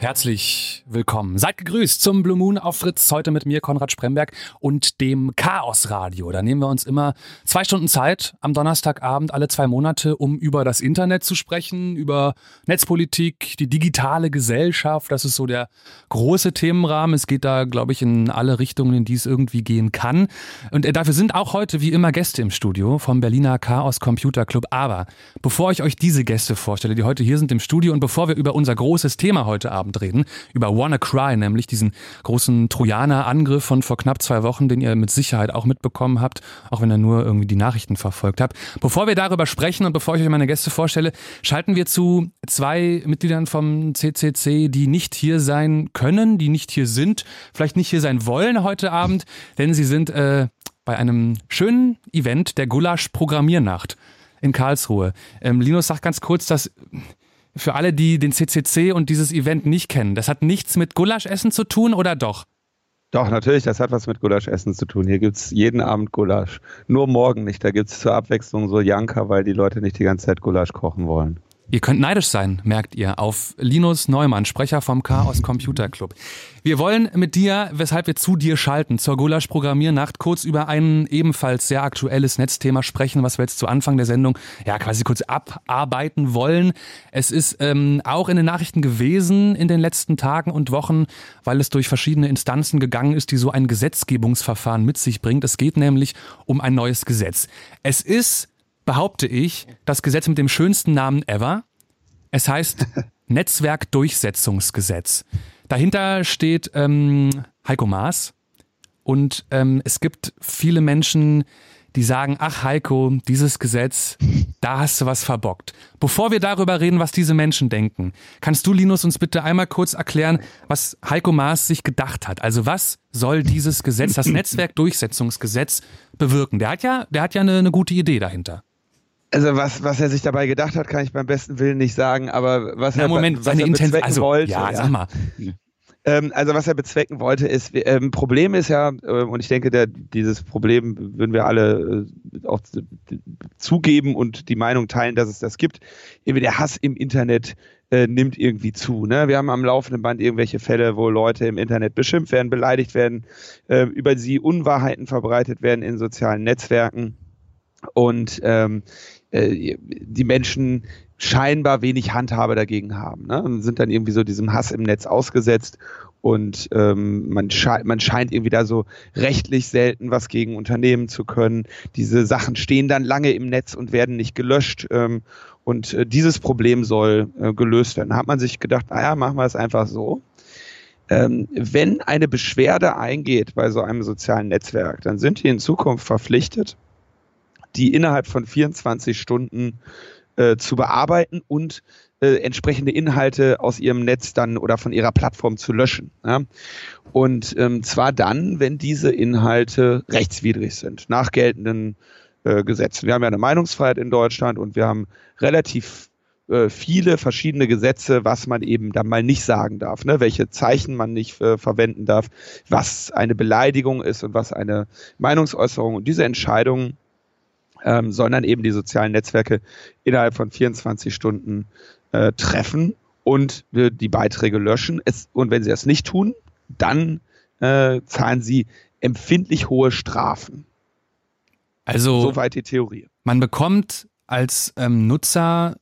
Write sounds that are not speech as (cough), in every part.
Herzlich willkommen. Seid gegrüßt zum Blue Moon auf Fritz. Heute mit mir, Konrad Spremberg und dem Chaos Radio. Da nehmen wir uns immer zwei Stunden Zeit am Donnerstagabend alle zwei Monate, um über das Internet zu sprechen, über Netzpolitik, die digitale Gesellschaft. Das ist so der große Themenrahmen. Es geht da, glaube ich, in alle Richtungen, in die es irgendwie gehen kann. Und äh, dafür sind auch heute wie immer Gäste im Studio vom Berliner Chaos Computer Club. Aber bevor ich euch diese Gäste vorstelle, die heute hier sind im Studio und bevor wir über unser großes Thema heute Abend reden, über WannaCry, nämlich diesen großen Trojaner-Angriff von vor knapp zwei Wochen, den ihr mit Sicherheit auch mitbekommen habt, auch wenn ihr nur irgendwie die Nachrichten verfolgt habt. Bevor wir darüber sprechen und bevor ich euch meine Gäste vorstelle, schalten wir zu zwei Mitgliedern vom CCC, die nicht hier sein können, die nicht hier sind, vielleicht nicht hier sein wollen heute Abend, denn sie sind äh, bei einem schönen Event der Gulasch Programmiernacht in Karlsruhe. Ähm, Linus sagt ganz kurz, dass für alle, die den CCC und dieses Event nicht kennen, das hat nichts mit Gulaschessen zu tun oder doch? Doch, natürlich, das hat was mit Gulaschessen zu tun. Hier gibt es jeden Abend Gulasch. Nur morgen nicht. Da gibt es zur Abwechslung so Janka, weil die Leute nicht die ganze Zeit Gulasch kochen wollen. Ihr könnt neidisch sein, merkt ihr, auf Linus Neumann, Sprecher vom Chaos Computer Club. Wir wollen mit dir, weshalb wir zu dir schalten, zur Gulasch Programmiernacht kurz über ein ebenfalls sehr aktuelles Netzthema sprechen, was wir jetzt zu Anfang der Sendung ja quasi kurz abarbeiten wollen. Es ist ähm, auch in den Nachrichten gewesen in den letzten Tagen und Wochen, weil es durch verschiedene Instanzen gegangen ist, die so ein Gesetzgebungsverfahren mit sich bringt. Es geht nämlich um ein neues Gesetz. Es ist behaupte ich, das Gesetz mit dem schönsten Namen ever. Es heißt (laughs) Netzwerkdurchsetzungsgesetz. Dahinter steht ähm, Heiko Maas und ähm, es gibt viele Menschen, die sagen, ach Heiko, dieses Gesetz, da hast du was verbockt. Bevor wir darüber reden, was diese Menschen denken, kannst du, Linus, uns bitte einmal kurz erklären, was Heiko Maas sich gedacht hat. Also was soll dieses Gesetz, das (clears throat) Netzwerkdurchsetzungsgesetz bewirken? Der hat ja, der hat ja eine, eine gute Idee dahinter. Also was, was er sich dabei gedacht hat, kann ich beim besten Willen nicht sagen, aber was Na, er, Moment, was seine er bezwecken also, wollte. Ja, sag mal. Ähm, also was er bezwecken wollte, ist, ähm, Problem ist ja, äh, und ich denke, der, dieses Problem würden wir alle äh, auch zugeben und die Meinung teilen, dass es das gibt. Eben der Hass im Internet äh, nimmt irgendwie zu. Ne? Wir haben am laufenden Band irgendwelche Fälle, wo Leute im Internet beschimpft werden, beleidigt werden, äh, über sie Unwahrheiten verbreitet werden in sozialen Netzwerken. Und ähm, äh, die Menschen scheinbar wenig Handhabe dagegen haben. Ne? Und sind dann irgendwie so diesem Hass im Netz ausgesetzt und ähm, man, sche man scheint irgendwie da so rechtlich selten was gegen Unternehmen zu können. Diese Sachen stehen dann lange im Netz und werden nicht gelöscht. Ähm, und äh, dieses Problem soll äh, gelöst werden. Da hat man sich gedacht, naja, machen wir es einfach so. Ähm, wenn eine Beschwerde eingeht bei so einem sozialen Netzwerk, dann sind die in Zukunft verpflichtet, die innerhalb von 24 Stunden äh, zu bearbeiten und äh, entsprechende Inhalte aus ihrem Netz dann oder von ihrer Plattform zu löschen. Ja? Und ähm, zwar dann, wenn diese Inhalte rechtswidrig sind, nach geltenden äh, Gesetzen. Wir haben ja eine Meinungsfreiheit in Deutschland und wir haben relativ äh, viele verschiedene Gesetze, was man eben dann mal nicht sagen darf, ne? welche Zeichen man nicht äh, verwenden darf, was eine Beleidigung ist und was eine Meinungsäußerung. Und diese Entscheidungen ähm, sondern eben die sozialen Netzwerke innerhalb von 24 Stunden äh, treffen und äh, die Beiträge löschen. Es, und wenn sie das nicht tun, dann äh, zahlen sie empfindlich hohe Strafen. Also soweit die Theorie. Man bekommt als ähm, Nutzer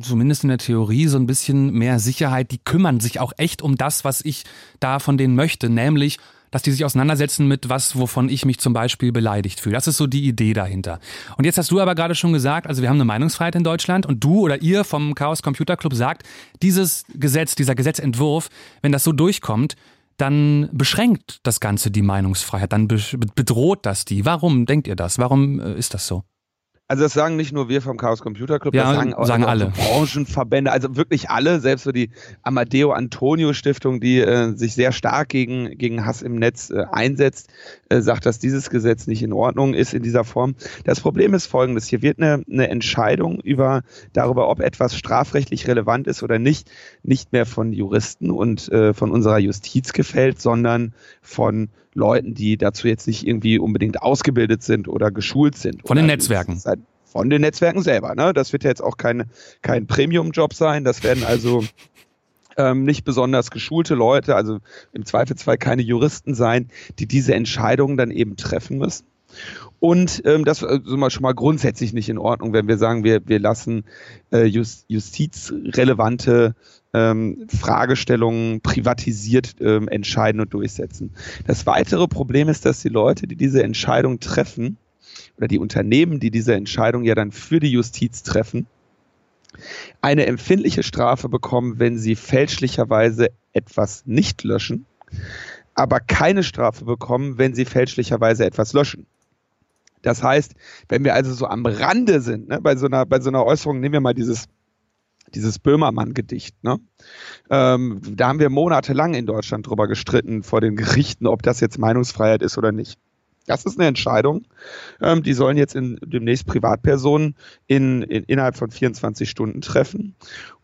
zumindest in der Theorie so ein bisschen mehr Sicherheit. Die kümmern sich auch echt um das, was ich da von denen möchte, nämlich dass die sich auseinandersetzen mit was, wovon ich mich zum Beispiel beleidigt fühle. Das ist so die Idee dahinter. Und jetzt hast du aber gerade schon gesagt, also wir haben eine Meinungsfreiheit in Deutschland und du oder ihr vom Chaos Computer Club sagt, dieses Gesetz, dieser Gesetzentwurf, wenn das so durchkommt, dann beschränkt das Ganze die Meinungsfreiheit, dann bedroht das die. Warum denkt ihr das? Warum äh, ist das so? Also das sagen nicht nur wir vom Chaos Computer Club, ja, das sagen, auch, sagen alle. Branchenverbände, also wirklich alle, selbst so die Amadeo Antonio Stiftung, die äh, sich sehr stark gegen, gegen Hass im Netz äh, einsetzt, äh, sagt, dass dieses Gesetz nicht in Ordnung ist in dieser Form. Das Problem ist folgendes, hier wird eine, eine Entscheidung über darüber, ob etwas strafrechtlich relevant ist oder nicht, nicht mehr von Juristen und äh, von unserer Justiz gefällt, sondern von Leuten, die dazu jetzt nicht irgendwie unbedingt ausgebildet sind oder geschult sind. Von den Netzwerken. Halt von den Netzwerken selber. Ne? Das wird ja jetzt auch kein, kein Premium-Job sein. Das werden also ähm, nicht besonders geschulte Leute, also im Zweifelsfall keine Juristen sein, die diese Entscheidungen dann eben treffen müssen. Und ähm, das ist also schon mal grundsätzlich nicht in Ordnung, wenn wir sagen, wir, wir lassen äh, just, justizrelevante ähm, Fragestellungen privatisiert ähm, entscheiden und durchsetzen. Das weitere Problem ist, dass die Leute, die diese Entscheidung treffen, oder die Unternehmen, die diese Entscheidung ja dann für die Justiz treffen, eine empfindliche Strafe bekommen, wenn sie fälschlicherweise etwas nicht löschen, aber keine Strafe bekommen, wenn sie fälschlicherweise etwas löschen. Das heißt, wenn wir also so am Rande sind, ne, bei, so einer, bei so einer Äußerung, nehmen wir mal dieses dieses Böhmermann-Gedicht. Ne? Ähm, da haben wir monatelang in Deutschland drüber gestritten vor den Gerichten, ob das jetzt Meinungsfreiheit ist oder nicht. Das ist eine Entscheidung. Ähm, die sollen jetzt in, demnächst Privatpersonen in, in, innerhalb von 24 Stunden treffen.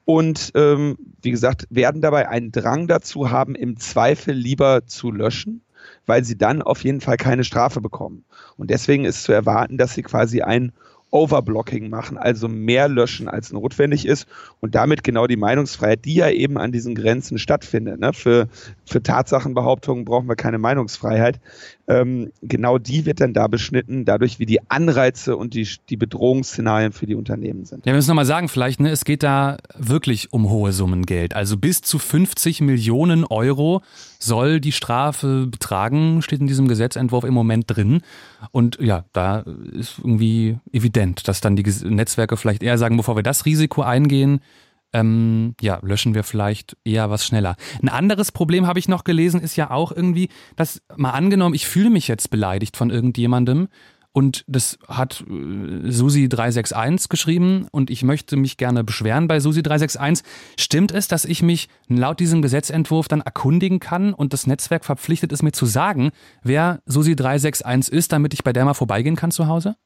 Und ähm, wie gesagt, werden dabei einen Drang dazu haben, im Zweifel lieber zu löschen, weil sie dann auf jeden Fall keine Strafe bekommen. Und deswegen ist zu erwarten, dass sie quasi ein Overblocking machen, also mehr löschen, als notwendig ist und damit genau die Meinungsfreiheit, die ja eben an diesen Grenzen stattfindet. Ne? Für, für Tatsachenbehauptungen brauchen wir keine Meinungsfreiheit. Ähm, genau die wird dann da beschnitten, dadurch wie die Anreize und die, die Bedrohungsszenarien für die Unternehmen sind. Ja, wir müssen nochmal sagen, vielleicht, ne, es geht da wirklich um hohe Summen Geld. Also bis zu 50 Millionen Euro soll die Strafe betragen, steht in diesem Gesetzentwurf im Moment drin. Und ja, da ist irgendwie evident, dass dann die Netzwerke vielleicht eher sagen, bevor wir das Risiko eingehen, ähm, ja, löschen wir vielleicht eher was schneller. Ein anderes Problem habe ich noch gelesen, ist ja auch irgendwie, dass mal angenommen, ich fühle mich jetzt beleidigt von irgendjemandem und das hat äh, Susi361 geschrieben und ich möchte mich gerne beschweren bei Susi361. Stimmt es, dass ich mich laut diesem Gesetzentwurf dann erkundigen kann und das Netzwerk verpflichtet ist, mir zu sagen, wer Susi361 ist, damit ich bei der mal vorbeigehen kann zu Hause?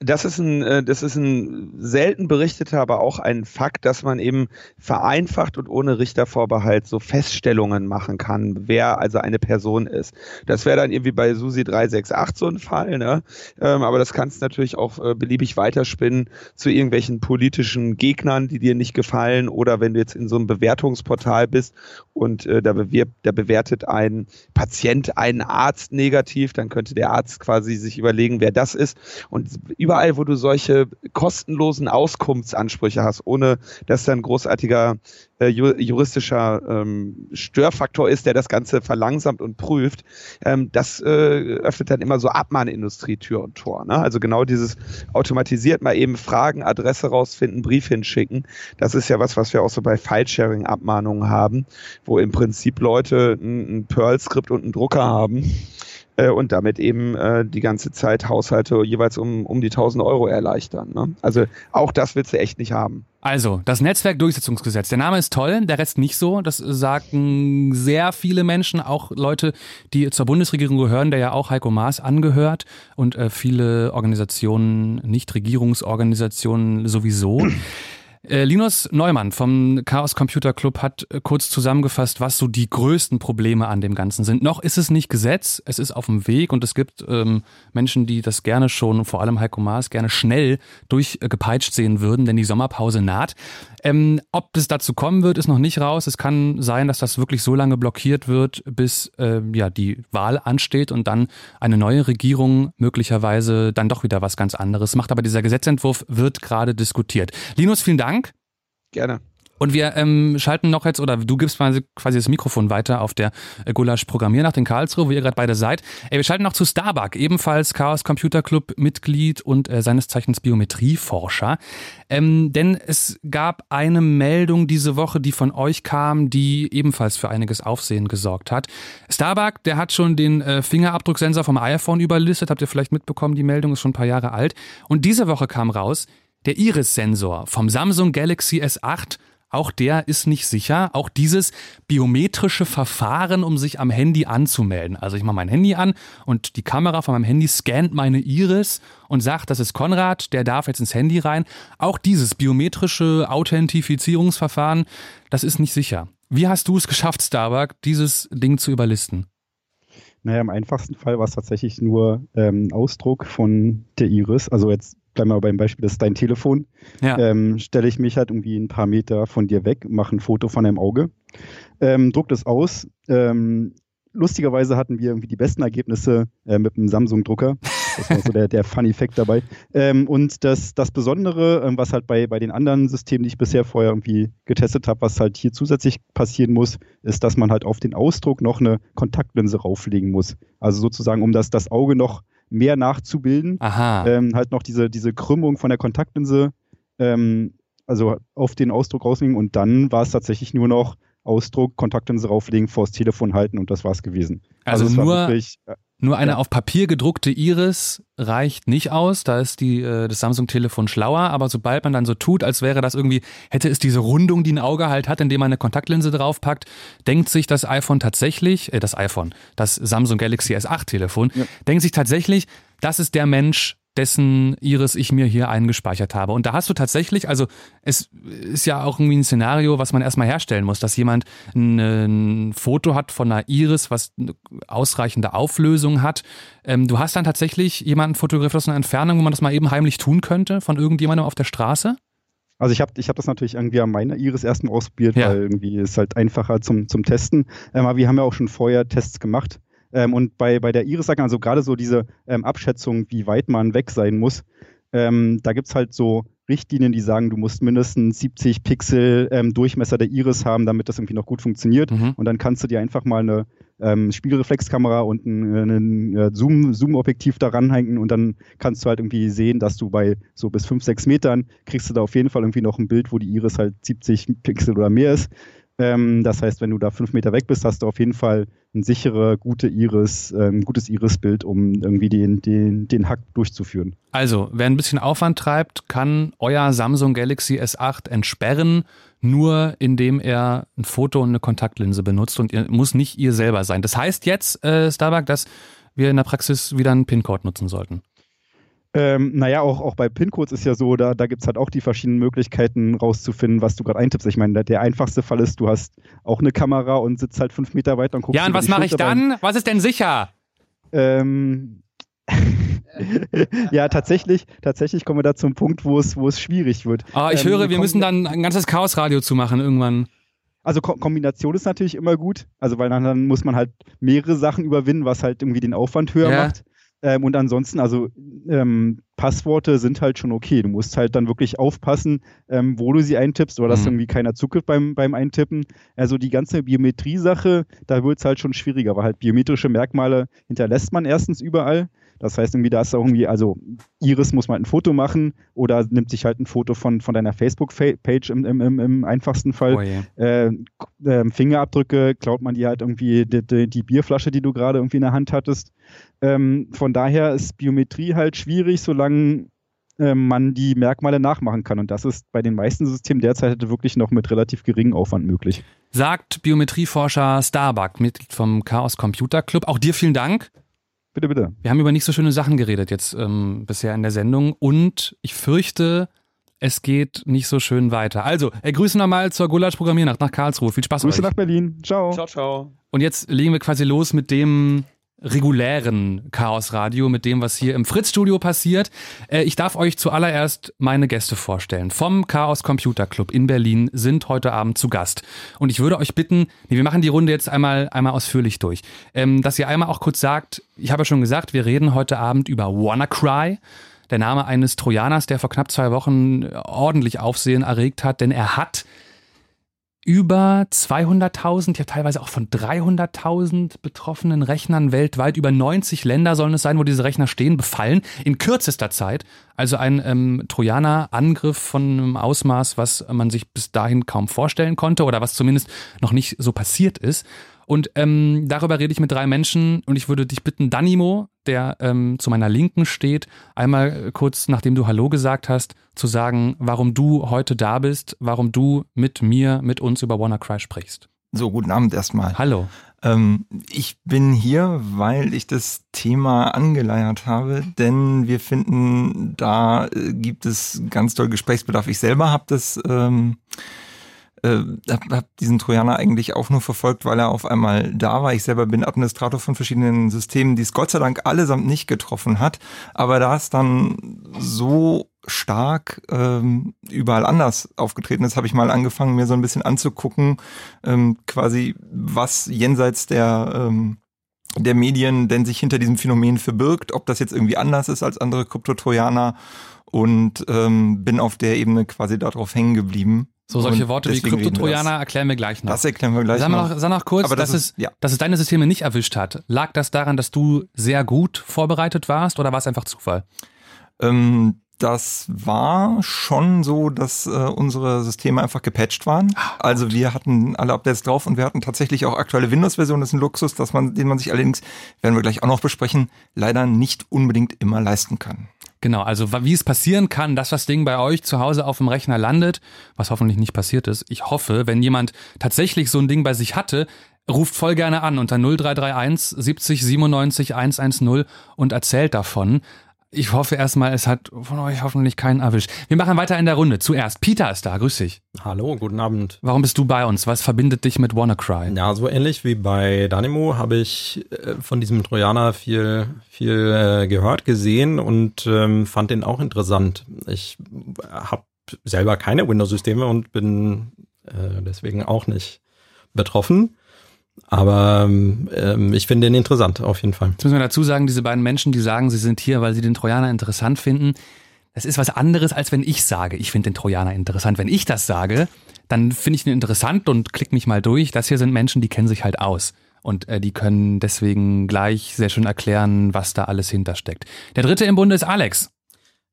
Das ist ein, äh, das ist ein selten berichteter, aber auch ein Fakt, dass man eben vereinfacht und ohne Richtervorbehalt so Feststellungen machen kann, wer also eine Person ist. Das wäre dann irgendwie bei Susi 368 so ein Fall, ne? Ähm, aber das kannst du natürlich auch äh, beliebig weiterspinnen zu irgendwelchen politischen Gegnern, die dir nicht gefallen oder wenn du jetzt in so einem Bewertungsportal bist und äh, da, bewirbt, da bewertet ein Patient einen Arzt negativ, dann könnte der Arzt quasi sich überlegen, wer das ist und überall, wo du solche kostenlosen Auskunftsansprüche hast, ohne dass da ein großartiger äh, juristischer ähm, Störfaktor ist, der das Ganze verlangsamt und prüft, ähm, das äh, öffnet dann immer so Abmahnindustrie Tür und Tor. Ne? Also genau dieses automatisiert mal eben Fragen, Adresse rausfinden, Brief hinschicken. Das ist ja was, was wir auch so bei File-Sharing-Abmahnungen haben, wo im Prinzip Leute ein, ein Perl-Skript und einen Drucker haben äh, und damit eben äh, die ganze Zeit Haushalte jeweils um, um die 1000 Euro erleichtern. Ne? Also auch das willst du echt nicht haben. Also, das Netzwerkdurchsetzungsgesetz. Der Name ist toll, der Rest nicht so. Das sagen sehr viele Menschen, auch Leute, die zur Bundesregierung gehören, der ja auch Heiko Maas angehört und äh, viele Organisationen, Nichtregierungsorganisationen sowieso. Äh, Linus Neumann vom Chaos Computer Club hat äh, kurz zusammengefasst, was so die größten Probleme an dem Ganzen sind. Noch ist es nicht Gesetz, es ist auf dem Weg und es gibt ähm, Menschen, die das gerne schon, vor allem Heiko Maas, gerne schnell durchgepeitscht sehen würden, denn die Sommerpause naht. Ähm, ob es dazu kommen wird, ist noch nicht raus. Es kann sein, dass das wirklich so lange blockiert wird, bis äh, ja die Wahl ansteht und dann eine neue Regierung möglicherweise dann doch wieder was ganz anderes macht. Aber dieser Gesetzentwurf wird gerade diskutiert. Linus, vielen Dank. Gerne. Und wir ähm, schalten noch jetzt, oder du gibst quasi, das Mikrofon weiter auf der äh, Gulasch Programmiernacht in Karlsruhe, wo ihr gerade beide seid. Ey, wir schalten noch zu Starbuck, ebenfalls Chaos Computer Club Mitglied und äh, seines Zeichens Biometrieforscher. Ähm, denn es gab eine Meldung diese Woche, die von euch kam, die ebenfalls für einiges Aufsehen gesorgt hat. Starbuck, der hat schon den äh, Fingerabdrucksensor vom iPhone überlistet, habt ihr vielleicht mitbekommen, die Meldung ist schon ein paar Jahre alt. Und diese Woche kam raus, der Iris-Sensor vom Samsung Galaxy S8 auch der ist nicht sicher. Auch dieses biometrische Verfahren, um sich am Handy anzumelden. Also ich mache mein Handy an und die Kamera von meinem Handy scannt meine Iris und sagt, das ist Konrad, der darf jetzt ins Handy rein. Auch dieses biometrische Authentifizierungsverfahren, das ist nicht sicher. Wie hast du es geschafft, Starbuck, dieses Ding zu überlisten? Naja, im einfachsten Fall war es tatsächlich nur ähm, Ausdruck von der Iris. Also jetzt bleiben wir beim Beispiel, das ist dein Telefon. Ja. Ähm, Stelle ich mich halt irgendwie ein paar Meter von dir weg, mache ein Foto von deinem Auge, ähm, druck das aus. Ähm, lustigerweise hatten wir irgendwie die besten Ergebnisse äh, mit einem Samsung-Drucker. Das war so der, der Fun-Effekt dabei. Ähm, und das, das Besondere, ähm, was halt bei, bei den anderen Systemen, die ich bisher vorher irgendwie getestet habe, was halt hier zusätzlich passieren muss, ist, dass man halt auf den Ausdruck noch eine Kontaktlinse rauflegen muss. Also sozusagen, um das, das Auge noch mehr nachzubilden. Aha. Ähm, halt noch diese, diese Krümmung von der Kontaktlinse, ähm, also auf den Ausdruck rauslegen und dann war es tatsächlich nur noch Ausdruck, Kontaktlinse rauflegen, vors Telefon halten und das war es gewesen. Also, also nur, wirklich, äh, nur eine ja. auf Papier gedruckte Iris reicht nicht aus. Da ist die, äh, das Samsung-Telefon schlauer. Aber sobald man dann so tut, als wäre das irgendwie, hätte es diese Rundung, die ein Auge halt hat, indem man eine Kontaktlinse draufpackt, denkt sich das iPhone tatsächlich, äh, das iPhone, das Samsung Galaxy S8-Telefon, ja. denkt sich tatsächlich, das ist der Mensch, dessen Iris ich mir hier eingespeichert habe. Und da hast du tatsächlich, also es ist ja auch irgendwie ein Szenario, was man erstmal herstellen muss, dass jemand ein, Foto hat von einer Iris, was eine ausreichende Auflösung hat. Ähm, du hast dann tatsächlich jemanden fotografiert aus einer Entfernung, wo man das mal eben heimlich tun könnte, von irgendjemandem auf der Straße? Also ich habe ich hab das natürlich irgendwie an meiner Iris erstmal ausprobiert, ja. weil irgendwie ist halt einfacher zum, zum Testen. Ähm, aber wir haben ja auch schon vorher Tests gemacht. Ähm, und bei, bei der Iris, also gerade so diese ähm, Abschätzung, wie weit man weg sein muss, ähm, da gibt es halt so Richtlinien, die sagen, du musst mindestens 70 Pixel ähm, Durchmesser der Iris haben, damit das irgendwie noch gut funktioniert. Mhm. Und dann kannst du dir einfach mal eine ähm, Spiegelreflexkamera und ein, ein, ein Zoom, Zoom-Objektiv daran hängen und dann kannst du halt irgendwie sehen, dass du bei so bis 5, 6 Metern kriegst du da auf jeden Fall irgendwie noch ein Bild, wo die Iris halt 70 Pixel oder mehr ist. Ähm, das heißt, wenn du da fünf Meter weg bist, hast du auf jeden Fall ein sichere, gute Iris, ähm, gutes Iris-Bild, um irgendwie den, den, den Hack durchzuführen. Also, wer ein bisschen Aufwand treibt, kann euer Samsung Galaxy S8 entsperren, nur indem er ein Foto und eine Kontaktlinse benutzt und ihr muss nicht ihr selber sein. Das heißt jetzt, äh, Starbuck, dass wir in der Praxis wieder einen PIN-Code nutzen sollten. Ähm, naja, auch, auch bei PIN-Codes ist ja so, da, da gibt es halt auch die verschiedenen Möglichkeiten rauszufinden, was du gerade eintippst. Ich meine, der, der, einfachste Fall ist, du hast auch eine Kamera und sitzt halt fünf Meter weiter und guckst. Ja, und was mache ich dann? Was ist denn sicher? Ähm, (laughs) ja, tatsächlich, tatsächlich kommen wir da zum Punkt, wo es, wo es schwierig wird. Ah, ich ähm, höre, wir müssen dann ein ganzes Chaosradio zumachen irgendwann. Also Ko Kombination ist natürlich immer gut, also weil dann, dann, muss man halt mehrere Sachen überwinden, was halt irgendwie den Aufwand höher ja. macht. Ähm, und ansonsten, also ähm, Passworte sind halt schon okay. Du musst halt dann wirklich aufpassen, ähm, wo du sie eintippst oder dass mhm. irgendwie keiner zuckelt beim, beim Eintippen. Also die ganze Biometrie-Sache, da wird es halt schon schwieriger, weil halt biometrische Merkmale hinterlässt man erstens überall. Das heißt, irgendwie, da ist auch irgendwie, also Iris muss mal halt ein Foto machen oder nimmt sich halt ein Foto von, von deiner Facebook-Page im, im, im, einfachsten Fall. Oh äh, äh, Fingerabdrücke klaut man dir halt irgendwie die, die, die Bierflasche, die du gerade irgendwie in der Hand hattest. Ähm, von daher ist Biometrie halt schwierig, solange äh, man die Merkmale nachmachen kann. Und das ist bei den meisten Systemen derzeit wirklich noch mit relativ geringem Aufwand möglich. Sagt Biometrieforscher Starbuck, Mitglied vom Chaos Computer Club. Auch dir vielen Dank. Bitte, bitte. Wir haben über nicht so schöne Sachen geredet jetzt ähm, bisher in der Sendung und ich fürchte, es geht nicht so schön weiter. Also, äh, Grüße nochmal zur Gulasch-Programmiernacht nach Karlsruhe. Viel Spaß Grüße euch. nach Berlin. Ciao. Ciao, ciao. Und jetzt legen wir quasi los mit dem regulären Chaos-Radio, mit dem, was hier im Fritz-Studio passiert. Äh, ich darf euch zuallererst meine Gäste vorstellen. Vom Chaos Computer Club in Berlin sind heute Abend zu Gast. Und ich würde euch bitten, nee, wir machen die Runde jetzt einmal, einmal ausführlich durch, ähm, dass ihr einmal auch kurz sagt, ich habe ja schon gesagt, wir reden heute Abend über WannaCry der Name eines Trojaners, der vor knapp zwei Wochen ordentlich Aufsehen erregt hat, denn er hat über 200.000, ja teilweise auch von 300.000 betroffenen Rechnern weltweit, über 90 Länder sollen es sein, wo diese Rechner stehen, befallen, in kürzester Zeit. Also ein ähm, Trojaner-Angriff von einem Ausmaß, was man sich bis dahin kaum vorstellen konnte oder was zumindest noch nicht so passiert ist. Und ähm, darüber rede ich mit drei Menschen und ich würde dich bitten, Danimo, der ähm, zu meiner Linken steht, einmal kurz, nachdem du Hallo gesagt hast, zu sagen, warum du heute da bist, warum du mit mir, mit uns über WannaCry sprichst. So, guten Abend erstmal. Hallo. Ähm, ich bin hier, weil ich das Thema angeleiert habe, denn wir finden, da äh, gibt es ganz toll Gesprächsbedarf. Ich selber habe das ähm, äh, habe hab diesen Trojaner eigentlich auch nur verfolgt, weil er auf einmal da war. Ich selber bin Administrator von verschiedenen Systemen, die es Gott sei Dank allesamt nicht getroffen hat. Aber da es dann so stark ähm, überall anders aufgetreten ist, habe ich mal angefangen, mir so ein bisschen anzugucken, ähm, quasi was jenseits der ähm, der Medien denn sich hinter diesem Phänomen verbirgt, ob das jetzt irgendwie anders ist als andere Kryptotrojaner und ähm, bin auf der Ebene quasi darauf hängen geblieben so, solche Worte wie Kryptotrojaner erklären wir gleich noch. Das erklären wir gleich sag noch. noch. Sag noch kurz, dass, das ist, es, ja. dass es deine Systeme nicht erwischt hat. Lag das daran, dass du sehr gut vorbereitet warst oder war es einfach Zufall? Ähm, das war schon so, dass äh, unsere Systeme einfach gepatcht waren. Ah, also wir hatten alle Updates drauf und wir hatten tatsächlich auch aktuelle Windows-Versionen. Das ist ein Luxus, dass man, den man sich allerdings, werden wir gleich auch noch besprechen, leider nicht unbedingt immer leisten kann. Genau, also wie es passieren kann, dass das Ding bei euch zu Hause auf dem Rechner landet, was hoffentlich nicht passiert ist. Ich hoffe, wenn jemand tatsächlich so ein Ding bei sich hatte, ruft voll gerne an unter 0331 70 97 110 und erzählt davon. Ich hoffe erstmal, es hat von euch hoffentlich keinen erwischt. Wir machen weiter in der Runde. Zuerst, Peter ist da. Grüß dich. Hallo, guten Abend. Warum bist du bei uns? Was verbindet dich mit WannaCry? Ja, so ähnlich wie bei Danimo habe ich äh, von diesem Trojaner viel, viel äh, gehört, gesehen und ähm, fand den auch interessant. Ich habe selber keine Windows-Systeme und bin äh, deswegen auch nicht betroffen. Aber ähm, ich finde den interessant, auf jeden Fall. Jetzt müssen wir dazu sagen, diese beiden Menschen, die sagen, sie sind hier, weil sie den Trojaner interessant finden, das ist was anderes, als wenn ich sage, ich finde den Trojaner interessant. Wenn ich das sage, dann finde ich ihn interessant und klick mich mal durch. Das hier sind Menschen, die kennen sich halt aus. Und äh, die können deswegen gleich sehr schön erklären, was da alles hintersteckt. Der dritte im Bunde ist Alex.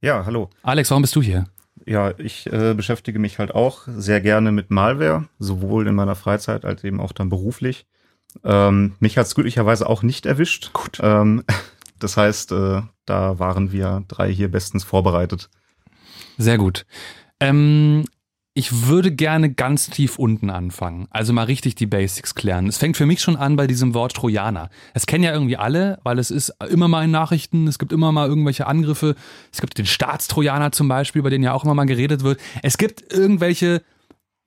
Ja, hallo. Alex, warum bist du hier? Ja, ich äh, beschäftige mich halt auch sehr gerne mit Malware, sowohl in meiner Freizeit als eben auch dann beruflich. Ähm, mich hat es glücklicherweise auch nicht erwischt. Gut. Ähm, (laughs) das heißt, äh, da waren wir drei hier bestens vorbereitet. Sehr gut. Ähm, ich würde gerne ganz tief unten anfangen. Also mal richtig die Basics klären. Es fängt für mich schon an bei diesem Wort Trojaner. Es kennen ja irgendwie alle, weil es ist immer mal in Nachrichten, es gibt immer mal irgendwelche Angriffe. Es gibt den Staatstrojaner zum Beispiel, bei denen ja auch immer mal geredet wird. Es gibt irgendwelche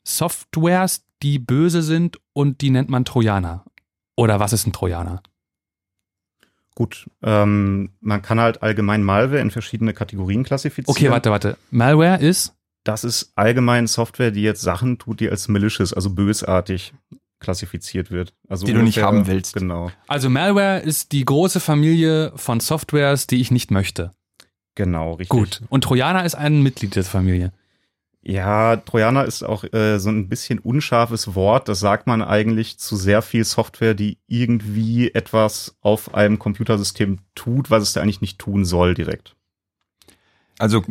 Softwares, die böse sind und die nennt man Trojaner. Oder was ist ein Trojaner? Gut, ähm, man kann halt allgemein Malware in verschiedene Kategorien klassifizieren. Okay, warte, warte. Malware ist? Das ist allgemein Software, die jetzt Sachen tut, die als malicious, also bösartig klassifiziert wird. Also die du nicht haben willst. Genau. Also Malware ist die große Familie von Softwares, die ich nicht möchte. Genau, richtig. Gut. Und Trojaner ist ein Mitglied der Familie. Ja, Trojaner ist auch äh, so ein bisschen unscharfes Wort. Das sagt man eigentlich zu sehr viel Software, die irgendwie etwas auf einem Computersystem tut, was es da eigentlich nicht tun soll direkt. Also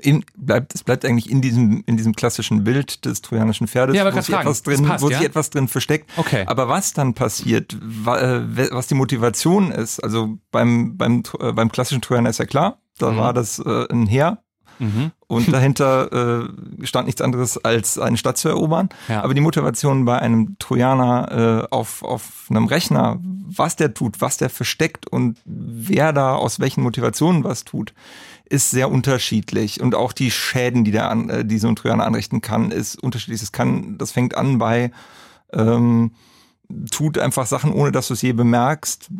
in, bleibt, es bleibt eigentlich in diesem, in diesem klassischen Bild des trojanischen Pferdes, ja, wo, sich etwas, drin, passt, wo ja? sich etwas drin versteckt. Okay. Aber was dann passiert, äh, was die Motivation ist, also beim, beim, äh, beim klassischen Trojaner ist ja klar, da mhm. war das äh, ein Heer, Mhm. Und dahinter äh, stand nichts anderes als eine Stadt zu erobern. Ja. Aber die Motivation bei einem Trojaner äh, auf, auf einem Rechner, was der tut, was der versteckt und wer da aus welchen Motivationen was tut, ist sehr unterschiedlich. Und auch die Schäden, die, der an, äh, die so ein Trojaner anrichten kann, ist unterschiedlich. Das, kann, das fängt an bei ähm, tut einfach Sachen, ohne dass du es je bemerkst,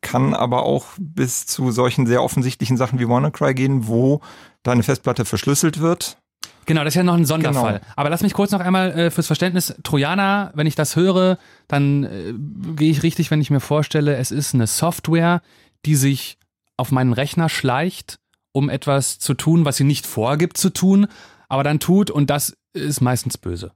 kann aber auch bis zu solchen sehr offensichtlichen Sachen wie WannaCry gehen, wo deine Festplatte verschlüsselt wird. Genau, das ist ja noch ein Sonderfall. Genau. Aber lass mich kurz noch einmal äh, fürs Verständnis, Trojaner, wenn ich das höre, dann äh, gehe ich richtig, wenn ich mir vorstelle, es ist eine Software, die sich auf meinen Rechner schleicht, um etwas zu tun, was sie nicht vorgibt zu tun, aber dann tut und das ist meistens böse.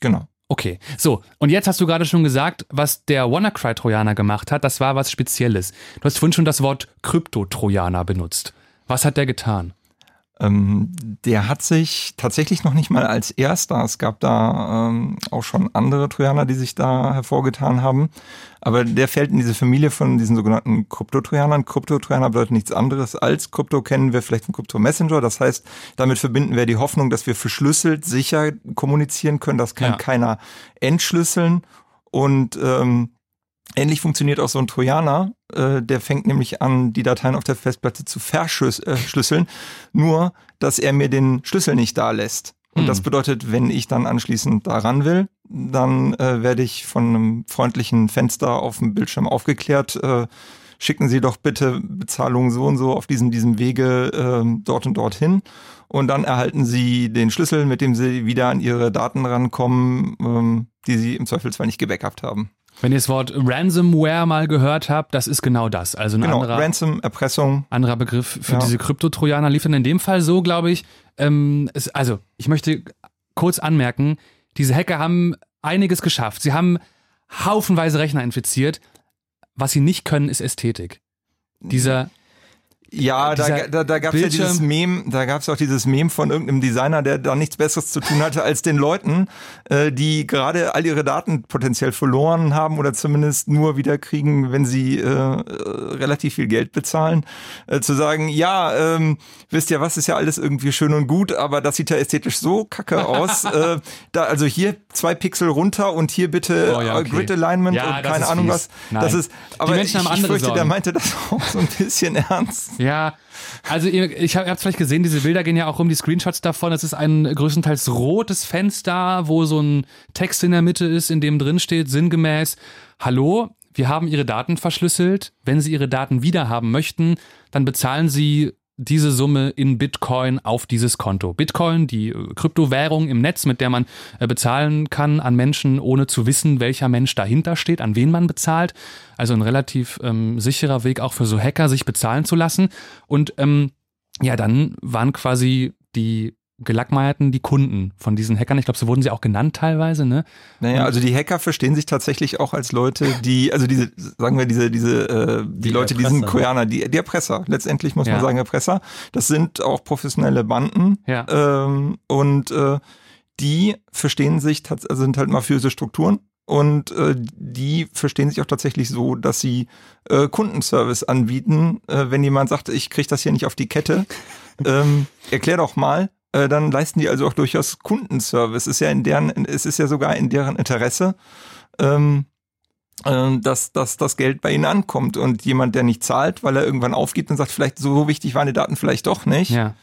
Genau. Okay, so, und jetzt hast du gerade schon gesagt, was der WannaCry-Trojaner gemacht hat, das war was Spezielles. Du hast vorhin schon das Wort Krypto-Trojaner benutzt. Was hat der getan? Ähm, der hat sich tatsächlich noch nicht mal als erster, es gab da ähm, auch schon andere Trojaner, die sich da hervorgetan haben, aber der fällt in diese Familie von diesen sogenannten Kryptotrojanern. Kryptotrojaner bedeutet nichts anderes als Krypto kennen wir vielleicht von Krypto Messenger, das heißt, damit verbinden wir die Hoffnung, dass wir verschlüsselt sicher kommunizieren können, das kann ja. keiner entschlüsseln und ähm, Ähnlich funktioniert auch so ein Trojaner. Äh, der fängt nämlich an, die Dateien auf der Festplatte zu verschlüsseln. Äh, nur, dass er mir den Schlüssel nicht da lässt. Und hm. das bedeutet, wenn ich dann anschließend daran will, dann äh, werde ich von einem freundlichen Fenster auf dem Bildschirm aufgeklärt. Äh, schicken Sie doch bitte Bezahlung so und so auf diesem, diesem Wege äh, dort und dorthin. Und dann erhalten Sie den Schlüssel, mit dem Sie wieder an Ihre Daten rankommen, ähm, die Sie im Zweifelsfall nicht gebackupt haben. Wenn ihr das Wort Ransomware mal gehört habt, das ist genau das. Also ein genau, anderer, Ransom, Erpressung. Anderer Begriff für ja. diese Kryptotrojaner lief dann in dem Fall so, glaube ich. Ähm, es, also, ich möchte kurz anmerken, diese Hacker haben einiges geschafft. Sie haben haufenweise Rechner infiziert. Was sie nicht können, ist Ästhetik. Dieser ja, da, da, da gab es ja dieses Meme, da gab es auch dieses Meme von irgendeinem Designer, der da nichts Besseres zu tun hatte, als den Leuten, äh, die gerade all ihre Daten potenziell verloren haben oder zumindest nur wieder kriegen, wenn sie äh, relativ viel Geld bezahlen, äh, zu sagen, ja, ähm, wisst ihr was, ist ja alles irgendwie schön und gut, aber das sieht ja ästhetisch so kacke aus. äh, da, also hier zwei Pixel runter und hier bitte oh, ja, okay. Grid Alignment ja, und keine Ahnung was. Nein. Das ist, aber Die Menschen ich, haben andere ich fürchte, Sorgen. der meinte das (laughs) auch so ein bisschen ernst. Ja, also ihr, ich habe es vielleicht gesehen, diese Bilder gehen ja auch um die Screenshots davon. Es ist ein größtenteils rotes Fenster, wo so ein Text in der Mitte ist, in dem drin steht, sinngemäß, hallo, wir haben Ihre Daten verschlüsselt. Wenn Sie Ihre Daten wiederhaben möchten, dann bezahlen Sie diese Summe in Bitcoin auf dieses Konto. Bitcoin, die äh, Kryptowährung im Netz, mit der man äh, bezahlen kann an Menschen, ohne zu wissen, welcher Mensch dahinter steht, an wen man bezahlt. Also ein relativ ähm, sicherer Weg auch für so Hacker, sich bezahlen zu lassen. Und ähm, ja, dann waren quasi die Gelackmeierten die Kunden von diesen Hackern. Ich glaube, so wurden sie auch genannt teilweise, ne? Naja, also die Hacker verstehen sich tatsächlich auch als Leute, die, also diese, sagen wir, diese, diese, äh, die, die Leute, die sind Koreaner, die, die Erpresser. Letztendlich muss ja. man sagen, Erpresser. Das sind auch professionelle Banden. Ja. Ähm, und äh, die verstehen sich, also sind halt mafiöse Strukturen. Und äh, die verstehen sich auch tatsächlich so, dass sie äh, Kundenservice anbieten. Äh, wenn jemand sagt, ich kriege das hier nicht auf die Kette, (laughs) ähm, erklär doch mal, äh, dann leisten die also auch durchaus Kundenservice. Es ist ja in deren, es ist ja sogar in deren Interesse, ähm, äh, dass, dass das Geld bei ihnen ankommt. Und jemand, der nicht zahlt, weil er irgendwann aufgibt und sagt, vielleicht so wichtig waren die Daten vielleicht doch nicht. Ja.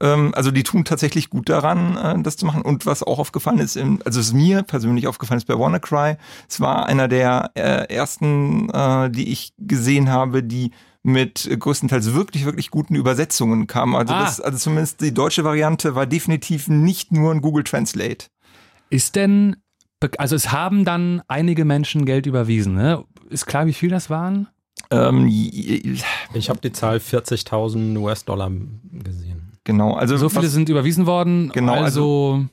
Ähm, also die tun tatsächlich gut daran, äh, das zu machen. Und was auch aufgefallen ist, im, also es ist mir persönlich aufgefallen ist bei WannaCry, es war einer der äh, ersten, äh, die ich gesehen habe, die mit größtenteils wirklich, wirklich guten Übersetzungen kam. Also, ah. das, also zumindest die deutsche Variante war definitiv nicht nur ein Google Translate. Ist denn, also es haben dann einige Menschen Geld überwiesen, ne? Ist klar, wie viel das waren? Ähm, ich habe die Zahl 40.000 US-Dollar gesehen. Genau, also so viele was, sind überwiesen worden. Genau, also, also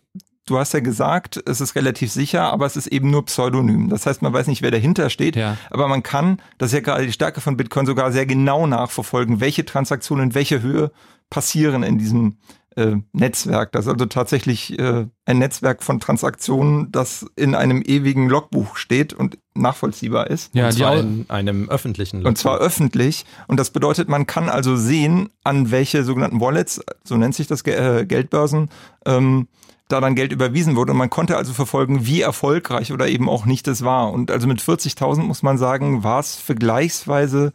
du hast ja gesagt, es ist relativ sicher, aber es ist eben nur Pseudonym. Das heißt, man weiß nicht, wer dahinter steht, ja. aber man kann, das ist ja gerade die Stärke von Bitcoin, sogar sehr genau nachverfolgen, welche Transaktionen in welcher Höhe passieren in diesem äh, Netzwerk. Das ist also tatsächlich äh, ein Netzwerk von Transaktionen, das in einem ewigen Logbuch steht und nachvollziehbar ist. Ja, und zwar in einem öffentlichen Logbuch. Und zwar öffentlich. Und das bedeutet, man kann also sehen, an welche sogenannten Wallets, so nennt sich das äh, Geldbörsen, ähm, da dann Geld überwiesen wurde. Und man konnte also verfolgen, wie erfolgreich oder eben auch nicht das war. Und also mit 40.000 muss man sagen, war es vergleichsweise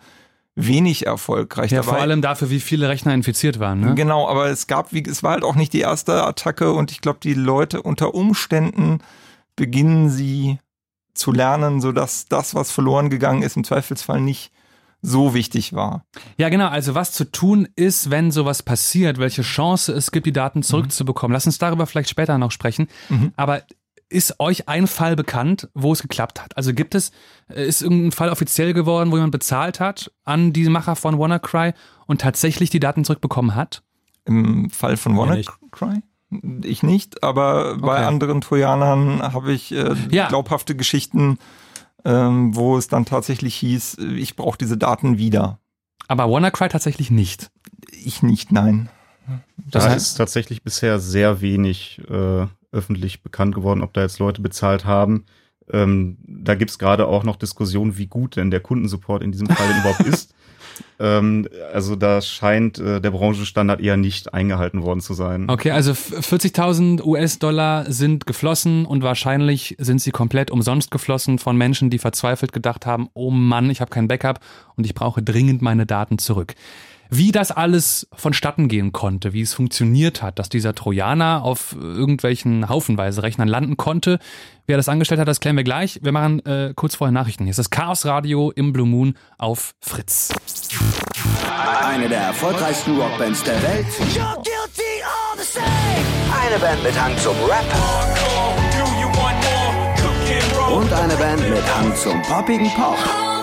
wenig erfolgreich. Ja, dabei. vor allem dafür, wie viele Rechner infiziert waren. Ne? Genau, aber es gab, wie, es war halt auch nicht die erste Attacke und ich glaube, die Leute unter Umständen beginnen sie zu lernen, sodass das, was verloren gegangen ist, im Zweifelsfall nicht so wichtig war. Ja, genau. Also was zu tun ist, wenn sowas passiert, welche Chance es gibt, die Daten zurückzubekommen. Mhm. Lass uns darüber vielleicht später noch sprechen. Mhm. Aber ist euch ein Fall bekannt, wo es geklappt hat? Also gibt es, äh, ist irgendein Fall offiziell geworden, wo jemand bezahlt hat an die Macher von WannaCry und tatsächlich die Daten zurückbekommen hat? Im Fall von WannaCry? Ich nicht, aber okay. bei anderen Trojanern habe ich äh, ja. glaubhafte Geschichten ähm, wo es dann tatsächlich hieß, ich brauche diese Daten wieder. Aber WannaCry tatsächlich nicht. Ich nicht, nein. Das da heißt, ist tatsächlich bisher sehr wenig äh, öffentlich bekannt geworden, ob da jetzt Leute bezahlt haben. Ähm, da gibt's gerade auch noch Diskussionen, wie gut denn der Kundensupport in diesem Fall überhaupt (laughs) ist. Ähm, also da scheint äh, der Branchenstandard eher nicht eingehalten worden zu sein. Okay, also 40.000 US-Dollar sind geflossen und wahrscheinlich sind sie komplett umsonst geflossen von Menschen, die verzweifelt gedacht haben, oh Mann, ich habe kein Backup und ich brauche dringend meine Daten zurück. Wie das alles vonstatten gehen konnte, wie es funktioniert hat, dass dieser Trojaner auf irgendwelchen haufenweise Rechnern landen konnte, wer das angestellt hat, das klären wir gleich. Wir machen äh, kurz vorher Nachrichten. Hier ist das Chaos Radio im Blue Moon auf Fritz. Eine der erfolgreichsten Rockbands der Welt. Eine Band mit Hang zum Rap. Und eine Band mit Hang zum poppigen Pop.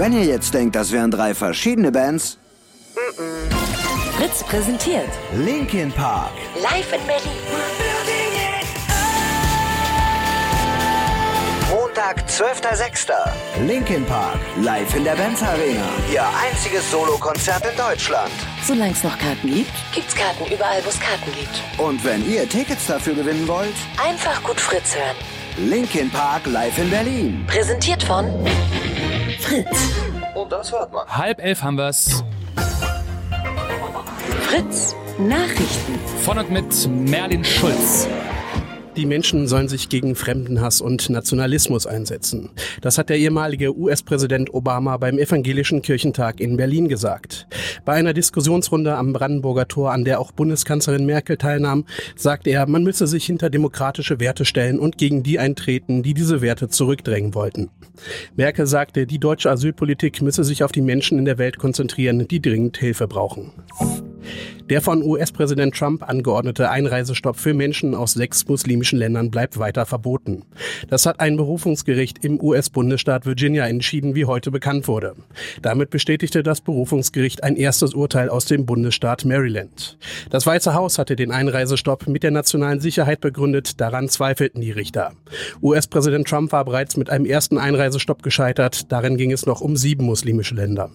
Wenn ihr jetzt denkt, das wären drei verschiedene Bands. Fritz präsentiert Linkin Park. Live in Berlin. Montag, 12.06. Linkin Park. Live in der Benz Arena. Ihr einziges Solokonzert in Deutschland. Solange es noch Karten gibt, gibt's Karten überall, wo es Karten gibt. Und wenn ihr Tickets dafür gewinnen wollt, einfach gut Fritz hören. Linkin Park live in Berlin. Präsentiert von Fritz. Und das hört man. Halb elf haben wir's. Fritz Nachrichten. Von und mit Merlin Schulz. Die Menschen sollen sich gegen Fremdenhass und Nationalismus einsetzen. Das hat der ehemalige US-Präsident Obama beim Evangelischen Kirchentag in Berlin gesagt. Bei einer Diskussionsrunde am Brandenburger Tor, an der auch Bundeskanzlerin Merkel teilnahm, sagte er, man müsse sich hinter demokratische Werte stellen und gegen die eintreten, die diese Werte zurückdrängen wollten. Merkel sagte, die deutsche Asylpolitik müsse sich auf die Menschen in der Welt konzentrieren, die dringend Hilfe brauchen. Der von US-Präsident Trump angeordnete Einreisestopp für Menschen aus sechs muslimischen Ländern bleibt weiter verboten. Das hat ein Berufungsgericht im US-Bundesstaat Virginia entschieden, wie heute bekannt wurde. Damit bestätigte das Berufungsgericht ein erstes Urteil aus dem Bundesstaat Maryland. Das Weiße Haus hatte den Einreisestopp mit der nationalen Sicherheit begründet, daran zweifelten die Richter. US-Präsident Trump war bereits mit einem ersten Einreisestopp gescheitert, darin ging es noch um sieben muslimische Länder.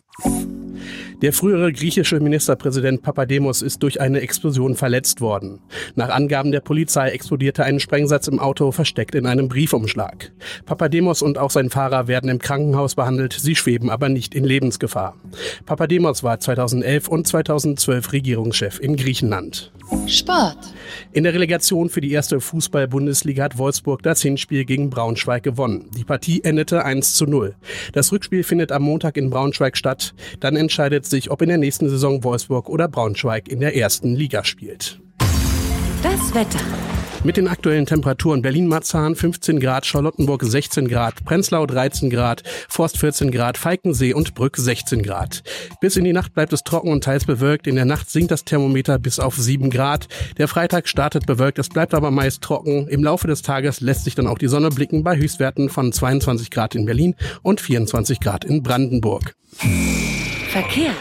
Der frühere griechische Ministerpräsident Papademos ist durch eine Explosion verletzt worden. Nach Angaben der Polizei explodierte ein Sprengsatz im Auto versteckt in einem Briefumschlag. Papademos und auch sein Fahrer werden im Krankenhaus behandelt, sie schweben aber nicht in Lebensgefahr. Papademos war 2011 und 2012 Regierungschef in Griechenland. Sport. In der Relegation für die erste Fußball-Bundesliga hat Wolfsburg das Hinspiel gegen Braunschweig gewonnen. Die Partie endete 1 zu 0. Das Rückspiel findet am Montag in Braunschweig statt. Dann entscheidet sich, ob in der nächsten Saison Wolfsburg oder Braunschweig in der ersten Liga spielt. Das Wetter. Mit den aktuellen Temperaturen Berlin-Marzahn 15 Grad, Charlottenburg 16 Grad, Prenzlau 13 Grad, Forst 14 Grad, Falkensee und Brück 16 Grad. Bis in die Nacht bleibt es trocken und teils bewölkt. In der Nacht sinkt das Thermometer bis auf 7 Grad. Der Freitag startet bewölkt, es bleibt aber meist trocken. Im Laufe des Tages lässt sich dann auch die Sonne blicken bei Höchstwerten von 22 Grad in Berlin und 24 Grad in Brandenburg. Verkehr.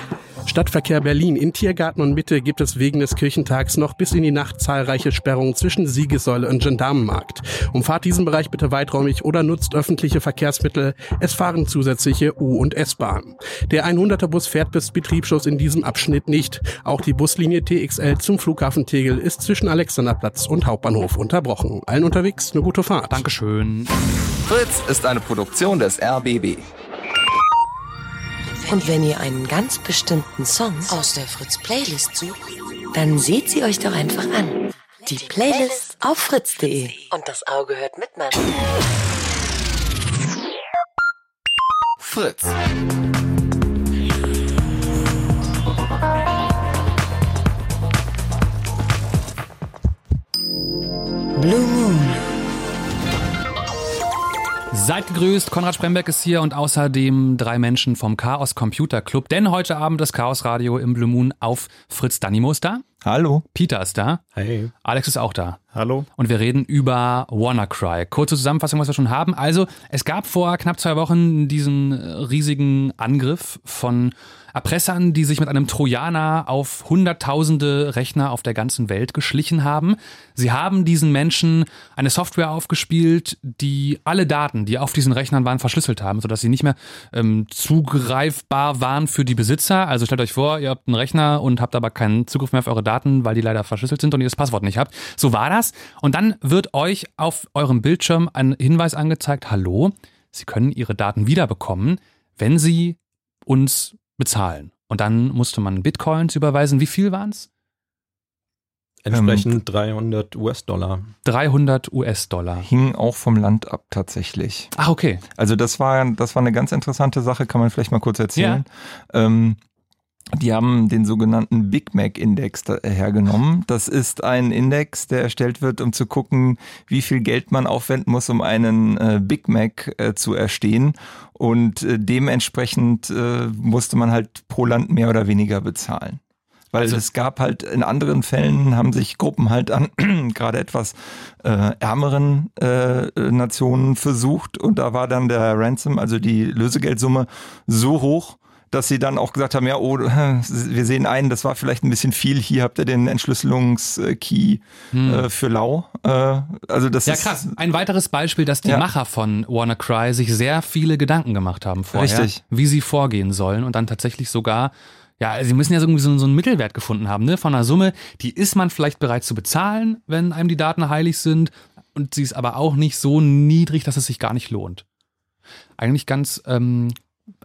Stadtverkehr Berlin. In Tiergarten und Mitte gibt es wegen des Kirchentags noch bis in die Nacht zahlreiche Sperrungen zwischen Siegessäule und Gendarmenmarkt. Umfahrt diesen Bereich bitte weiträumig oder nutzt öffentliche Verkehrsmittel. Es fahren zusätzliche U- und S-Bahnen. Der 100er Bus fährt bis Betriebsschluss in diesem Abschnitt nicht. Auch die Buslinie TXL zum Flughafen Tegel ist zwischen Alexanderplatz und Hauptbahnhof unterbrochen. Allen unterwegs eine gute Fahrt. Dankeschön. Fritz ist eine Produktion des RBB. Und wenn ihr einen ganz bestimmten Song aus der Fritz Playlist sucht, dann seht sie euch doch einfach an. Die Playlist auf fritz.de. Und das Auge hört mit, Mann. Fritz. Blue Moon. Seid gegrüßt, Konrad Spremberg ist hier und außerdem drei Menschen vom Chaos Computer Club. Denn heute Abend das Chaos Radio im Blue Moon auf Fritz Danimo ist da. Hallo. Peter ist da. Hey. Alex ist auch da. Hallo. Und wir reden über WannaCry. Kurze Zusammenfassung, was wir schon haben. Also, es gab vor knapp zwei Wochen diesen riesigen Angriff von Erpressern, die sich mit einem Trojaner auf hunderttausende Rechner auf der ganzen Welt geschlichen haben. Sie haben diesen Menschen eine Software aufgespielt, die alle Daten, die auf diesen Rechnern waren, verschlüsselt haben, sodass sie nicht mehr ähm, zugreifbar waren für die Besitzer. Also stellt euch vor, ihr habt einen Rechner und habt aber keinen Zugriff mehr auf eure Daten, weil die leider verschlüsselt sind und ihr das Passwort nicht habt. So war das. Und dann wird euch auf eurem Bildschirm ein Hinweis angezeigt, hallo, Sie können Ihre Daten wiederbekommen, wenn Sie uns bezahlen. Und dann musste man Bitcoins überweisen. Wie viel waren es? Entsprechend 300 US-Dollar. 300 US-Dollar. Hing auch vom Land ab tatsächlich. Ach, okay. Also das war, das war eine ganz interessante Sache, kann man vielleicht mal kurz erzählen. Ja. Ähm, die haben den sogenannten Big Mac Index hergenommen. Das ist ein Index, der erstellt wird, um zu gucken, wie viel Geld man aufwenden muss, um einen äh, Big Mac äh, zu erstehen. Und äh, dementsprechend äh, musste man halt pro Land mehr oder weniger bezahlen. Weil also, es gab halt in anderen Fällen haben sich Gruppen halt an (clears throat) gerade etwas äh, ärmeren äh, Nationen versucht und da war dann der Ransom, also die Lösegeldsumme, so hoch, dass sie dann auch gesagt haben, ja, oh, (laughs) wir sehen ein, das war vielleicht ein bisschen viel. Hier habt ihr den Entschlüsselungskey hm. äh, für Lau. Äh, also das ja, ist krass. Ein weiteres Beispiel, dass die ja. Macher von WannaCry sich sehr viele Gedanken gemacht haben vorher, Richtig. wie sie vorgehen sollen und dann tatsächlich sogar ja, sie müssen ja irgendwie so, so einen Mittelwert gefunden haben, ne? Von einer Summe, die ist man vielleicht bereit zu bezahlen, wenn einem die Daten heilig sind. Und sie ist aber auch nicht so niedrig, dass es sich gar nicht lohnt. Eigentlich ganz ähm,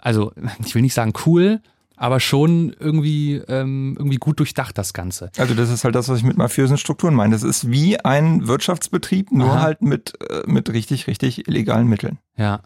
also (laughs) ich will nicht sagen cool, aber schon irgendwie, ähm, irgendwie gut durchdacht, das Ganze. Also das ist halt das, was ich mit mafiösen Strukturen meine. Das ist wie ein Wirtschaftsbetrieb, nur Aha. halt mit, äh, mit richtig, richtig illegalen Mitteln. Ja.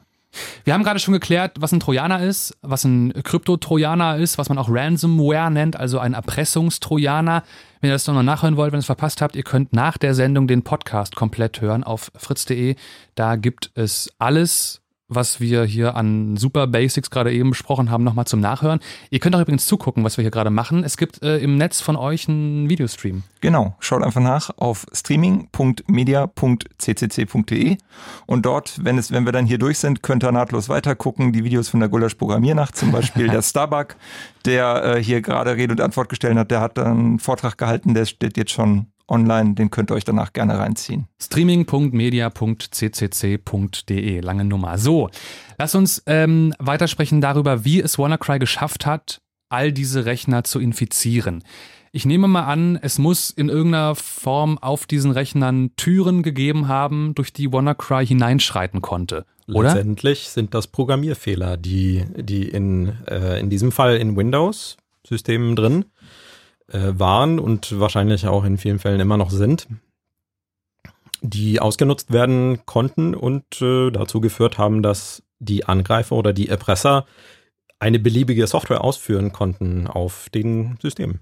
Wir haben gerade schon geklärt, was ein Trojaner ist, was ein Krypto-Trojaner ist, was man auch Ransomware nennt, also ein Erpressungstrojaner. Wenn ihr das nochmal nachhören wollt, wenn ihr es verpasst habt, ihr könnt nach der Sendung den Podcast komplett hören auf fritz.de. Da gibt es alles was wir hier an Super Basics gerade eben besprochen haben, nochmal zum Nachhören. Ihr könnt auch übrigens zugucken, was wir hier gerade machen. Es gibt äh, im Netz von euch einen Videostream. Genau, schaut einfach nach auf streaming.media.ccc.de und dort, wenn es, wenn wir dann hier durch sind, könnt ihr nahtlos weitergucken. Die Videos von der Gulasch Programmiernacht zum Beispiel, (laughs) der Starbuck, der äh, hier gerade Rede und Antwort gestellt hat, der hat einen Vortrag gehalten, der steht jetzt schon online, den könnt ihr euch danach gerne reinziehen. Streaming.media.ccc.de, lange Nummer. So, lass uns ähm, weitersprechen darüber, wie es WannaCry geschafft hat, all diese Rechner zu infizieren. Ich nehme mal an, es muss in irgendeiner Form auf diesen Rechnern Türen gegeben haben, durch die WannaCry hineinschreiten konnte. Oder? Letztendlich sind das Programmierfehler, die, die in, äh, in diesem Fall in Windows-Systemen drin äh, waren und wahrscheinlich auch in vielen Fällen immer noch sind, die ausgenutzt werden konnten und äh, dazu geführt haben, dass die Angreifer oder die Erpresser eine beliebige Software ausführen konnten auf den Systemen.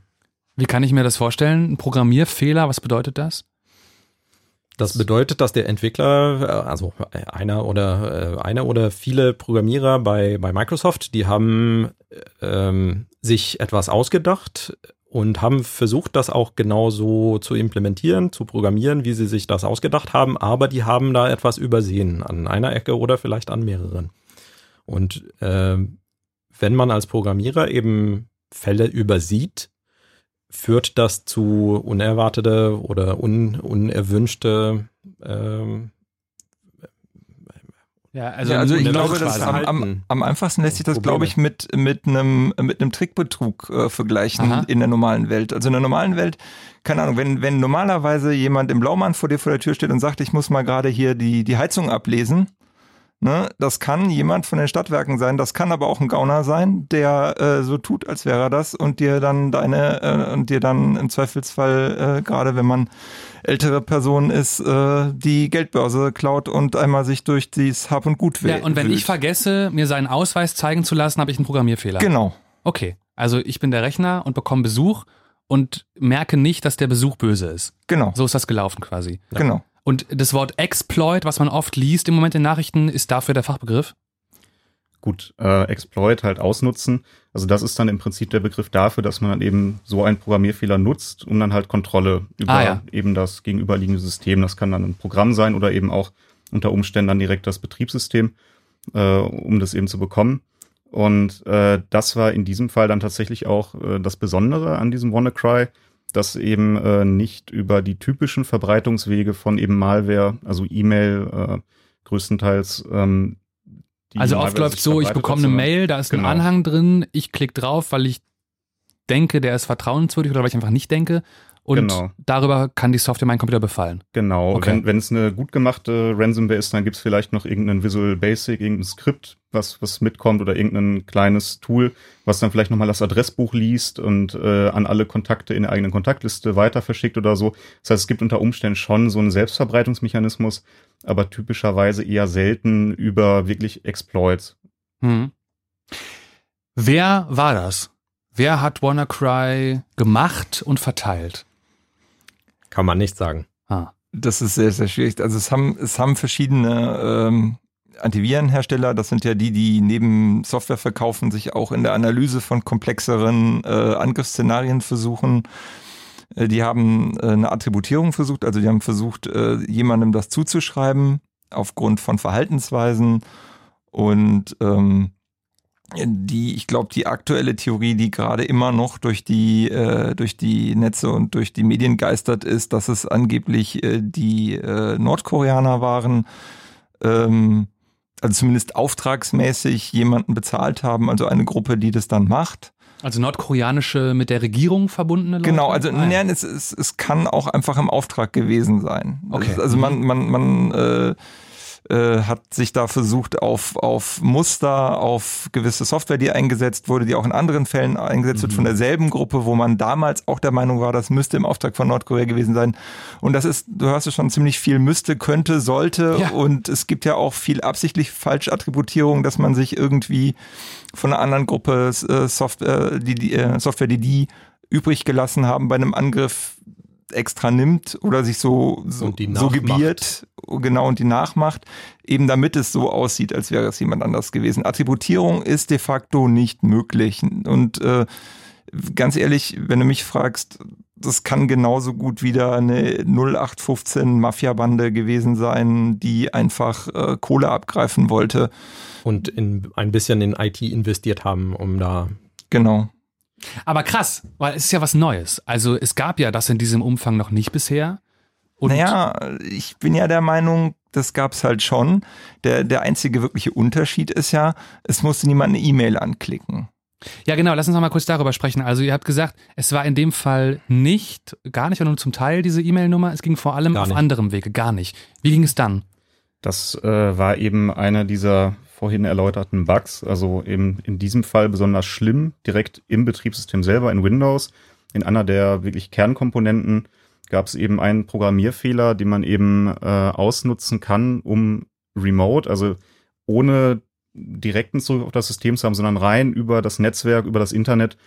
Wie kann ich mir das vorstellen? Ein Programmierfehler, was bedeutet das? Das bedeutet, dass der Entwickler, äh, also einer oder äh, einer oder viele Programmierer bei, bei Microsoft, die haben ähm, sich etwas ausgedacht, und haben versucht, das auch genauso zu implementieren, zu programmieren, wie sie sich das ausgedacht haben, aber die haben da etwas übersehen an einer Ecke oder vielleicht an mehreren. Und äh, wenn man als Programmierer eben Fälle übersieht, führt das zu unerwartete oder un, unerwünschte äh, ja, also, ja, also ich glaube, das am, am, am, einfachsten lässt sich das, glaube ich, mit, mit einem, mit einem Trickbetrug äh, vergleichen Aha. in der normalen Welt. Also in der normalen Welt, keine Ahnung, wenn, wenn normalerweise jemand im Blaumann vor dir vor der Tür steht und sagt, ich muss mal gerade hier die, die Heizung ablesen, Ne? Das kann jemand von den Stadtwerken sein, das kann aber auch ein Gauner sein, der äh, so tut, als wäre er das und dir dann deine äh, und dir dann im Zweifelsfall, äh, gerade wenn man ältere Person ist, äh, die Geldbörse klaut und einmal sich durch dieses Hab und Gut will. Ja, und wenn wühlt. ich vergesse, mir seinen Ausweis zeigen zu lassen, habe ich einen Programmierfehler. Genau. Okay. Also ich bin der Rechner und bekomme Besuch und merke nicht, dass der Besuch böse ist. Genau. So ist das gelaufen quasi. Genau. Und das Wort Exploit, was man oft liest im Moment in Nachrichten, ist dafür der Fachbegriff? Gut, äh, Exploit halt ausnutzen. Also das ist dann im Prinzip der Begriff dafür, dass man dann eben so einen Programmierfehler nutzt, um dann halt Kontrolle über ah, ja. eben das gegenüberliegende System. Das kann dann ein Programm sein oder eben auch unter Umständen dann direkt das Betriebssystem, äh, um das eben zu bekommen. Und äh, das war in diesem Fall dann tatsächlich auch äh, das Besondere an diesem WannaCry, dass eben äh, nicht über die typischen Verbreitungswege von eben Malware, also E-Mail äh, größtenteils. Ähm, also oft läuft so, ich bekomme eine Mail, da ist genau. ein Anhang drin, ich klicke drauf, weil ich denke, der ist vertrauenswürdig oder weil ich einfach nicht denke und genau. darüber kann die Software meinen Computer befallen. Genau. Okay. Wenn es eine gut gemachte Ransomware ist, dann gibt es vielleicht noch irgendeinen Visual Basic, irgendein Skript, was, was mitkommt oder irgendein kleines Tool, was dann vielleicht nochmal das Adressbuch liest und äh, an alle Kontakte in der eigenen Kontaktliste weiter verschickt oder so. Das heißt, es gibt unter Umständen schon so einen Selbstverbreitungsmechanismus, aber typischerweise eher selten über wirklich Exploits. Hm. Wer war das? Wer hat WannaCry gemacht und verteilt? Kann man nicht sagen. Ah. Das ist sehr, sehr schwierig. Also es haben, es haben verschiedene ähm, Antivirenhersteller, das sind ja die, die neben Software verkaufen, sich auch in der Analyse von komplexeren äh, Angriffsszenarien versuchen. Äh, die haben äh, eine Attributierung versucht, also die haben versucht, äh, jemandem das zuzuschreiben aufgrund von Verhaltensweisen und ähm, die, ich glaube, die aktuelle Theorie, die gerade immer noch durch die, äh, durch die Netze und durch die Medien geistert ist, dass es angeblich äh, die äh, Nordkoreaner waren, ähm, also zumindest auftragsmäßig jemanden bezahlt haben, also eine Gruppe, die das dann macht. Also nordkoreanische mit der Regierung verbundene Leute? Genau, also ah, nein, es, es, es kann auch einfach im Auftrag gewesen sein. Okay. also man, man, man äh, äh, hat sich da versucht, auf, auf Muster, auf gewisse Software, die eingesetzt wurde, die auch in anderen Fällen eingesetzt mhm. wird von derselben Gruppe, wo man damals auch der Meinung war, das müsste im Auftrag von Nordkorea gewesen sein. Und das ist, du hörst ja schon ziemlich viel müsste, könnte, sollte. Ja. Und es gibt ja auch viel absichtlich Falschattributierung, dass man sich irgendwie von einer anderen Gruppe äh, Software, die, die äh, Software, die die übrig gelassen haben bei einem Angriff extra nimmt oder sich so, so, so gebiert, genau, und die nachmacht, eben damit es so aussieht, als wäre es jemand anders gewesen. Attributierung ist de facto nicht möglich. Und äh, ganz ehrlich, wenn du mich fragst, das kann genauso gut wieder eine 0815 Mafia-Bande gewesen sein, die einfach äh, Kohle abgreifen wollte. Und in, ein bisschen in IT investiert haben, um da. Genau. Aber krass, weil es ist ja was Neues. Also es gab ja das in diesem Umfang noch nicht bisher. Und naja, ich bin ja der Meinung, das gab es halt schon. Der, der einzige wirkliche Unterschied ist ja, es musste niemand eine E-Mail anklicken. Ja, genau, lass uns noch mal kurz darüber sprechen. Also ihr habt gesagt, es war in dem Fall nicht, gar nicht, nur zum Teil diese E-Mail-Nummer, es ging vor allem auf anderem Wege, gar nicht. Wie ging es dann? Das äh, war eben einer dieser vorhin erläuterten Bugs, also eben in diesem Fall besonders schlimm, direkt im Betriebssystem selber in Windows. In einer der wirklich Kernkomponenten gab es eben einen Programmierfehler, den man eben äh, ausnutzen kann, um remote, also ohne direkten Zugriff auf das System zu haben, sondern rein über das Netzwerk, über das Internet,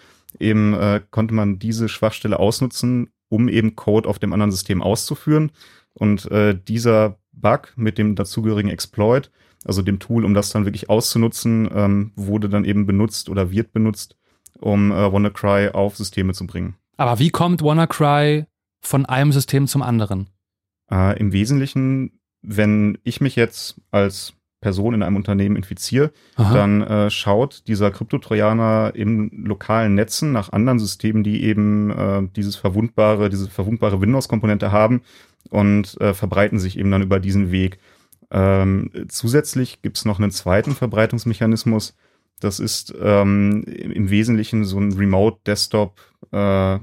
eben äh, konnte man diese Schwachstelle ausnutzen, um eben Code auf dem anderen System auszuführen. Und äh, dieser Bug mit dem dazugehörigen Exploit also dem Tool, um das dann wirklich auszunutzen, ähm, wurde dann eben benutzt oder wird benutzt, um äh, WannaCry auf Systeme zu bringen. Aber wie kommt WannaCry von einem System zum anderen? Äh, Im Wesentlichen, wenn ich mich jetzt als Person in einem Unternehmen infiziere, Aha. dann äh, schaut dieser Kryptotrojaner in lokalen Netzen nach anderen Systemen, die eben äh, dieses verwundbare, diese verwundbare Windows-Komponente haben und äh, verbreiten sich eben dann über diesen Weg. Ähm, zusätzlich gibt es noch einen zweiten Verbreitungsmechanismus. Das ist ähm, im Wesentlichen so ein Remote Desktop äh.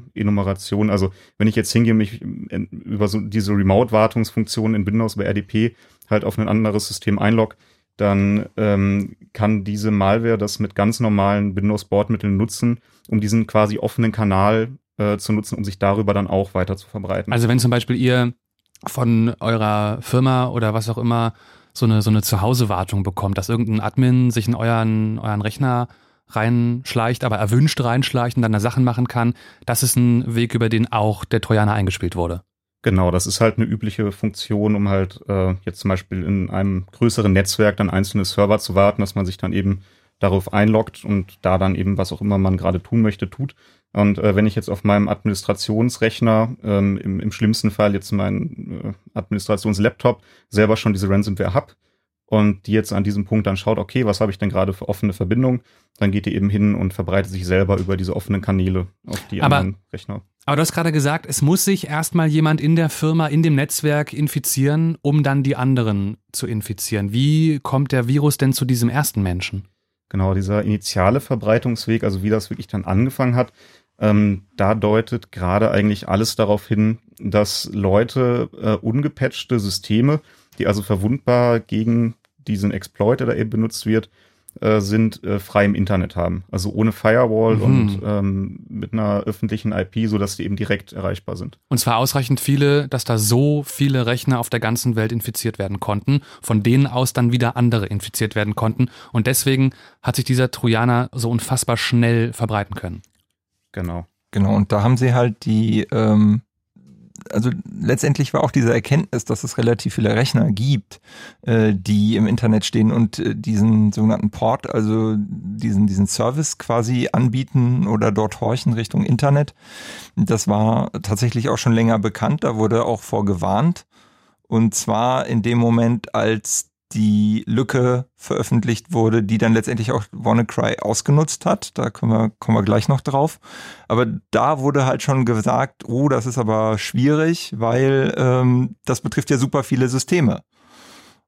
Also wenn ich jetzt hingehe, mich über so diese Remote-Wartungsfunktion in Windows bei RDP halt auf ein anderes System einlogge, dann ähm, kann diese Malware das mit ganz normalen Windows-Bordmitteln nutzen, um diesen quasi offenen Kanal äh, zu nutzen, um sich darüber dann auch weiter zu verbreiten. Also wenn zum Beispiel ihr von eurer Firma oder was auch immer so eine, so eine Zuhausewartung bekommt, dass irgendein Admin sich in euren, euren Rechner reinschleicht, aber erwünscht reinschleicht und dann da Sachen machen kann, das ist ein Weg, über den auch der Trojaner eingespielt wurde. Genau, das ist halt eine übliche Funktion, um halt äh, jetzt zum Beispiel in einem größeren Netzwerk dann einzelne Server zu warten, dass man sich dann eben darauf einloggt und da dann eben was auch immer man gerade tun möchte, tut. Und äh, wenn ich jetzt auf meinem Administrationsrechner, ähm, im, im schlimmsten Fall jetzt meinen äh, Administrationslaptop, selber schon diese Ransomware hab und die jetzt an diesem Punkt dann schaut, okay, was habe ich denn gerade für offene Verbindung, dann geht die eben hin und verbreitet sich selber über diese offenen Kanäle auf die aber, anderen Rechner. Aber du hast gerade gesagt, es muss sich erstmal jemand in der Firma, in dem Netzwerk infizieren, um dann die anderen zu infizieren. Wie kommt der Virus denn zu diesem ersten Menschen? Genau, dieser initiale Verbreitungsweg, also wie das wirklich dann angefangen hat, ähm, da deutet gerade eigentlich alles darauf hin, dass Leute äh, ungepatchte Systeme, die also verwundbar gegen diesen Exploit, der da eben benutzt wird, äh, sind, äh, frei im Internet haben. Also ohne Firewall mhm. und ähm, mit einer öffentlichen IP, sodass die eben direkt erreichbar sind. Und zwar ausreichend viele, dass da so viele Rechner auf der ganzen Welt infiziert werden konnten, von denen aus dann wieder andere infiziert werden konnten. Und deswegen hat sich dieser Trojaner so unfassbar schnell verbreiten können. Genau. Genau, und da haben sie halt die, ähm, also letztendlich war auch diese Erkenntnis, dass es relativ viele Rechner gibt, äh, die im Internet stehen und äh, diesen sogenannten Port, also diesen, diesen Service quasi anbieten oder dort horchen Richtung Internet. Das war tatsächlich auch schon länger bekannt, da wurde auch vorgewarnt. Und zwar in dem Moment, als die Lücke veröffentlicht wurde, die dann letztendlich auch WannaCry ausgenutzt hat. Da kommen wir, kommen wir gleich noch drauf. Aber da wurde halt schon gesagt, oh, das ist aber schwierig, weil ähm, das betrifft ja super viele Systeme.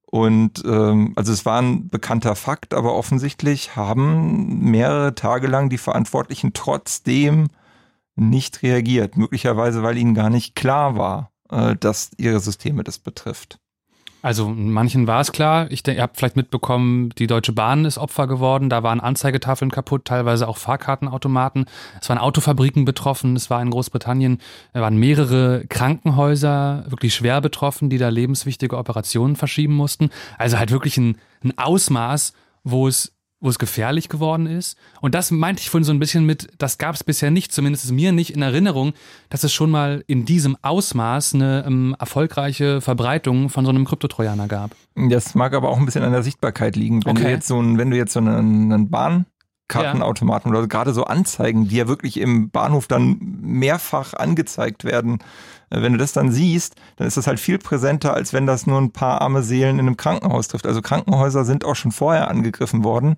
Und ähm, also es war ein bekannter Fakt, aber offensichtlich haben mehrere Tage lang die Verantwortlichen trotzdem nicht reagiert. Möglicherweise, weil ihnen gar nicht klar war, äh, dass ihre Systeme das betrifft. Also manchen war es klar. Ich denke, ihr habt vielleicht mitbekommen, die Deutsche Bahn ist Opfer geworden. Da waren Anzeigetafeln kaputt, teilweise auch Fahrkartenautomaten. Es waren Autofabriken betroffen. Es war in Großbritannien, da waren mehrere Krankenhäuser wirklich schwer betroffen, die da lebenswichtige Operationen verschieben mussten. Also halt wirklich ein, ein Ausmaß, wo es wo es gefährlich geworden ist. Und das meinte ich vorhin so ein bisschen mit, das gab es bisher nicht, zumindest mir nicht in Erinnerung, dass es schon mal in diesem Ausmaß eine ähm, erfolgreiche Verbreitung von so einem Kryptotrojaner gab. Das mag aber auch ein bisschen an der Sichtbarkeit liegen. Wenn okay. du jetzt so ein, wenn du jetzt so einen, einen Bahnkartenautomaten ja. oder gerade so Anzeigen, die ja wirklich im Bahnhof dann mehrfach angezeigt werden, wenn du das dann siehst, dann ist das halt viel präsenter, als wenn das nur ein paar arme Seelen in einem Krankenhaus trifft. Also Krankenhäuser sind auch schon vorher angegriffen worden.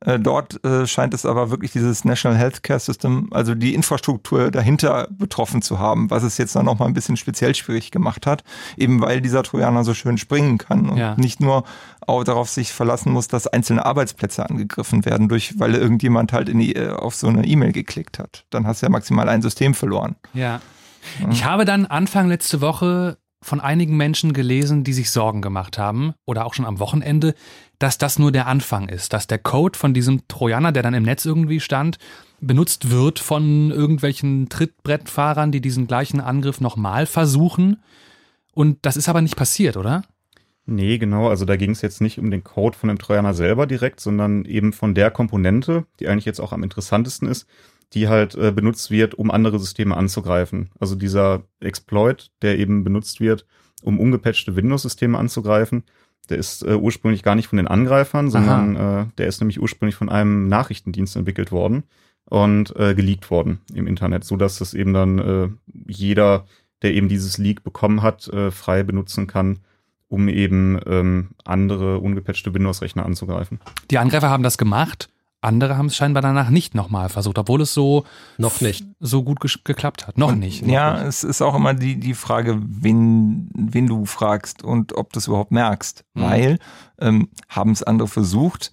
Äh, dort äh, scheint es aber wirklich dieses National Healthcare System, also die Infrastruktur dahinter betroffen zu haben, was es jetzt dann noch mal ein bisschen speziell schwierig gemacht hat, eben weil dieser Trojaner so schön springen kann und ja. nicht nur auch darauf sich verlassen muss, dass einzelne Arbeitsplätze angegriffen werden, durch, weil irgendjemand halt in die, äh, auf so eine E-Mail geklickt hat. Dann hast du ja maximal ein System verloren. Ja. Ich habe dann Anfang letzte Woche von einigen Menschen gelesen, die sich Sorgen gemacht haben, oder auch schon am Wochenende, dass das nur der Anfang ist, dass der Code von diesem Trojaner, der dann im Netz irgendwie stand, benutzt wird von irgendwelchen Trittbrettfahrern, die diesen gleichen Angriff nochmal versuchen. Und das ist aber nicht passiert, oder? Nee, genau. Also da ging es jetzt nicht um den Code von dem Trojaner selber direkt, sondern eben von der Komponente, die eigentlich jetzt auch am interessantesten ist, die halt äh, benutzt wird, um andere Systeme anzugreifen. Also dieser Exploit, der eben benutzt wird, um ungepatchte Windows-Systeme anzugreifen, der ist äh, ursprünglich gar nicht von den Angreifern, sondern äh, der ist nämlich ursprünglich von einem Nachrichtendienst entwickelt worden und äh, geleakt worden im Internet, so dass das eben dann äh, jeder, der eben dieses Leak bekommen hat, äh, frei benutzen kann, um eben ähm, andere ungepatchte Windows-Rechner anzugreifen. Die Angreifer haben das gemacht andere haben es scheinbar danach nicht nochmal versucht, obwohl es so noch nicht so gut geklappt hat. Noch und, nicht. Noch ja, nicht. es ist auch immer die, die Frage, wen, wen du fragst und ob du es überhaupt merkst. Mhm. Weil ähm, haben es andere versucht,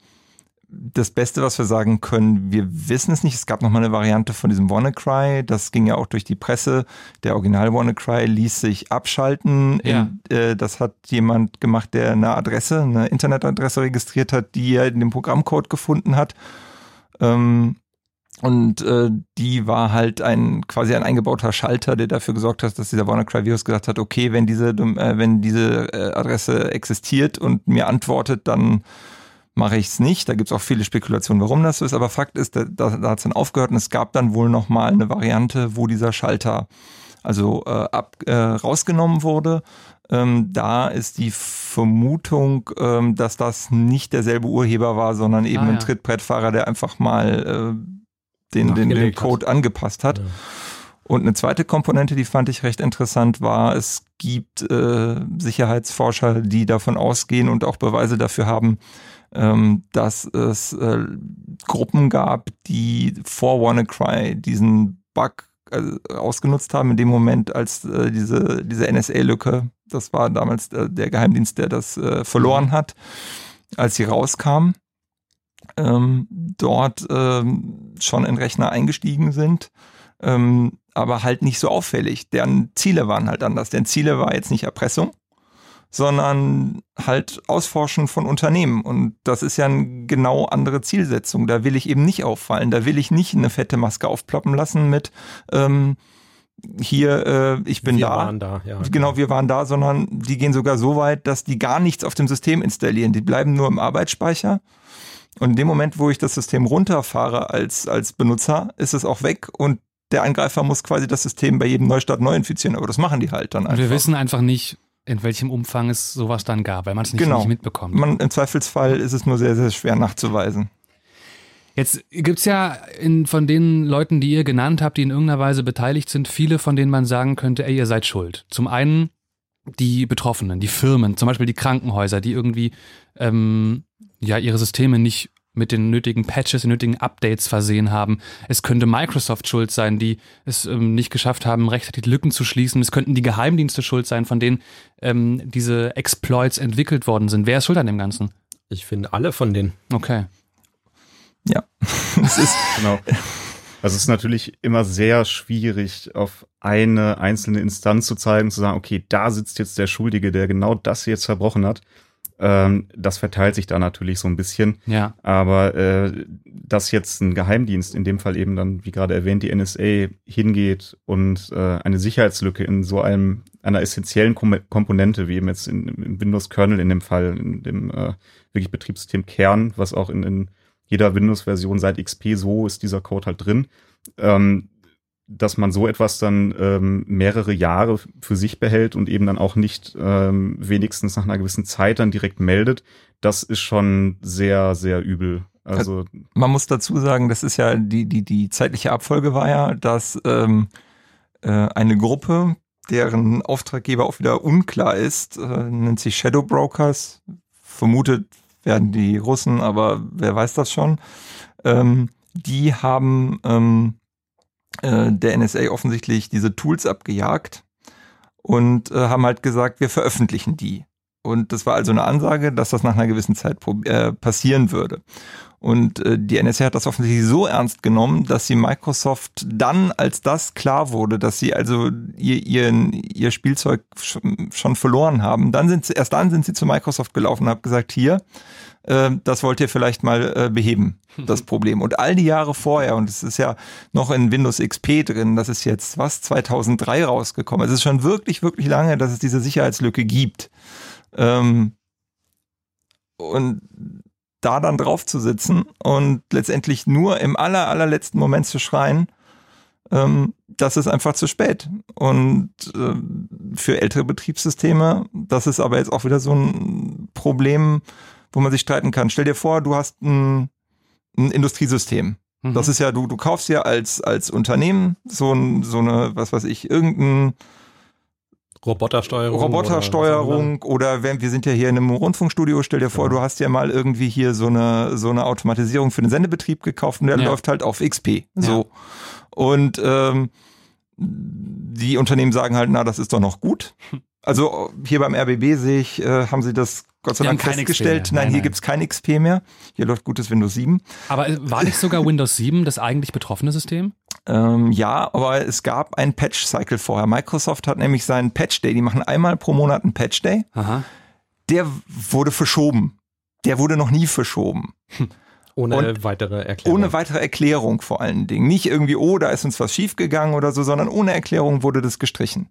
das Beste, was wir sagen können, wir wissen es nicht. Es gab noch mal eine Variante von diesem WannaCry. Das ging ja auch durch die Presse. Der Original WannaCry ließ sich abschalten. Ja. In, äh, das hat jemand gemacht, der eine Adresse, eine Internetadresse registriert hat, die er in dem Programmcode gefunden hat. Ähm, und äh, die war halt ein quasi ein eingebauter Schalter, der dafür gesorgt hat, dass dieser WannaCry-Virus gesagt hat, okay, wenn diese, äh, wenn diese äh, Adresse existiert und mir antwortet, dann mache ich es nicht. Da gibt es auch viele Spekulationen, warum das so ist. Aber Fakt ist, da, da, da hat es dann aufgehört und es gab dann wohl nochmal eine Variante, wo dieser Schalter also äh, ab, äh, rausgenommen wurde. Ähm, da ist die Vermutung, ähm, dass das nicht derselbe Urheber war, sondern eben ah, ja. ein Trittbrettfahrer, der einfach mal äh, den, den, den Code hat. angepasst hat. Ja. Und eine zweite Komponente, die fand ich recht interessant, war, es gibt äh, Sicherheitsforscher, die davon ausgehen und auch Beweise dafür haben, dass es äh, Gruppen gab, die vor WannaCry diesen Bug äh, ausgenutzt haben, in dem Moment, als äh, diese, diese NSA-Lücke, das war damals der, der Geheimdienst, der das äh, verloren hat, als sie rauskam, ähm, dort ähm, schon in Rechner eingestiegen sind, ähm, aber halt nicht so auffällig. Deren Ziele waren halt anders. Deren Ziele war jetzt nicht Erpressung, sondern halt Ausforschen von Unternehmen. Und das ist ja eine genau andere Zielsetzung. Da will ich eben nicht auffallen. Da will ich nicht eine fette Maske aufploppen lassen mit ähm, hier, äh, ich bin wir da. Wir waren da, ja. Genau, wir waren da, sondern die gehen sogar so weit, dass die gar nichts auf dem System installieren. Die bleiben nur im Arbeitsspeicher. Und in dem Moment, wo ich das System runterfahre als, als Benutzer, ist es auch weg und der Angreifer muss quasi das System bei jedem Neustart neu infizieren. Aber das machen die halt dann einfach. Und wir wissen einfach nicht, in welchem Umfang es sowas dann gab, weil man es nicht, genau. nicht mitbekommt. Man, Im Zweifelsfall ist es nur sehr, sehr schwer nachzuweisen. Jetzt gibt es ja in, von den Leuten, die ihr genannt habt, die in irgendeiner Weise beteiligt sind, viele, von denen man sagen könnte, ey, ihr seid schuld. Zum einen die Betroffenen, die Firmen, zum Beispiel die Krankenhäuser, die irgendwie ähm, ja ihre Systeme nicht mit den nötigen Patches, den nötigen Updates versehen haben. Es könnte Microsoft schuld sein, die es ähm, nicht geschafft haben, rechtzeitig Lücken zu schließen. Es könnten die Geheimdienste schuld sein, von denen ähm, diese Exploits entwickelt worden sind. Wer ist schuld an dem Ganzen? Ich finde alle von denen. Okay. Ja, (laughs) es ist genau. Also es ist natürlich immer sehr schwierig, auf eine einzelne Instanz zu zeigen, zu sagen, okay, da sitzt jetzt der Schuldige, der genau das jetzt verbrochen hat. Ähm, das verteilt sich da natürlich so ein bisschen. Ja. Aber äh, dass jetzt ein Geheimdienst, in dem Fall eben dann, wie gerade erwähnt, die NSA hingeht und äh, eine Sicherheitslücke in so einem einer essentiellen Kom Komponente, wie eben jetzt in, im Windows-Kernel in dem Fall, in dem äh, wirklich Betriebssystem Kern, was auch in, in jeder Windows-Version seit XP so ist dieser Code halt drin, ähm, dass man so etwas dann ähm, mehrere Jahre für sich behält und eben dann auch nicht ähm, wenigstens nach einer gewissen Zeit dann direkt meldet, das ist schon sehr, sehr übel. Also man muss dazu sagen, das ist ja die die die zeitliche Abfolge war ja, dass ähm, äh, eine Gruppe, deren Auftraggeber auch wieder unklar ist, äh, nennt sich Shadow Brokers. Vermutet werden die Russen, aber wer weiß das schon. Ähm, die haben ähm, äh, der NSA offensichtlich diese Tools abgejagt und äh, haben halt gesagt, wir veröffentlichen die. Und das war also eine Ansage, dass das nach einer gewissen Zeit äh, passieren würde. Und äh, die NSA hat das offensichtlich so ernst genommen, dass sie Microsoft dann, als das klar wurde, dass sie also ihr, ihr, ihr Spielzeug schon verloren haben, dann sind sie, erst dann sind sie zu Microsoft gelaufen und haben gesagt, hier, äh, das wollt ihr vielleicht mal äh, beheben, das Problem. Und all die Jahre vorher, und es ist ja noch in Windows XP drin, das ist jetzt was, 2003 rausgekommen. Es ist schon wirklich, wirklich lange, dass es diese Sicherheitslücke gibt. Ähm, und da dann drauf zu sitzen und letztendlich nur im aller, allerletzten Moment zu schreien, ähm, das ist einfach zu spät. Und äh, für ältere Betriebssysteme, das ist aber jetzt auch wieder so ein Problem, wo man sich streiten kann. Stell dir vor, du hast ein, ein Industriesystem. Mhm. Das ist ja, du, du kaufst ja als, als Unternehmen so, ein, so eine, was weiß ich, irgendein Robotersteuerung. Robotersteuerung oder, oder wenn, wir sind ja hier in einem Rundfunkstudio, stell dir vor, ja. du hast ja mal irgendwie hier so eine, so eine Automatisierung für den Sendebetrieb gekauft und der ja. läuft halt auf XP. So. Ja. Und ähm, die Unternehmen sagen halt, na, das ist doch noch gut. (laughs) Also hier beim RBB sehe ich, äh, haben sie das Gott sei Dank festgestellt. Nein, nein, hier nein. gibt's kein XP mehr. Hier läuft gutes Windows 7. Aber äh, war nicht sogar Windows 7 das eigentlich betroffene System? Ähm, ja, aber es gab einen Patch-Cycle vorher. Microsoft hat nämlich seinen Patch-Day, die machen einmal pro Monat einen Patch-Day. Der wurde verschoben. Der wurde noch nie verschoben. Ohne und weitere Erklärung. Ohne weitere Erklärung vor allen Dingen. Nicht irgendwie, oh, da ist uns was schiefgegangen oder so, sondern ohne Erklärung wurde das gestrichen.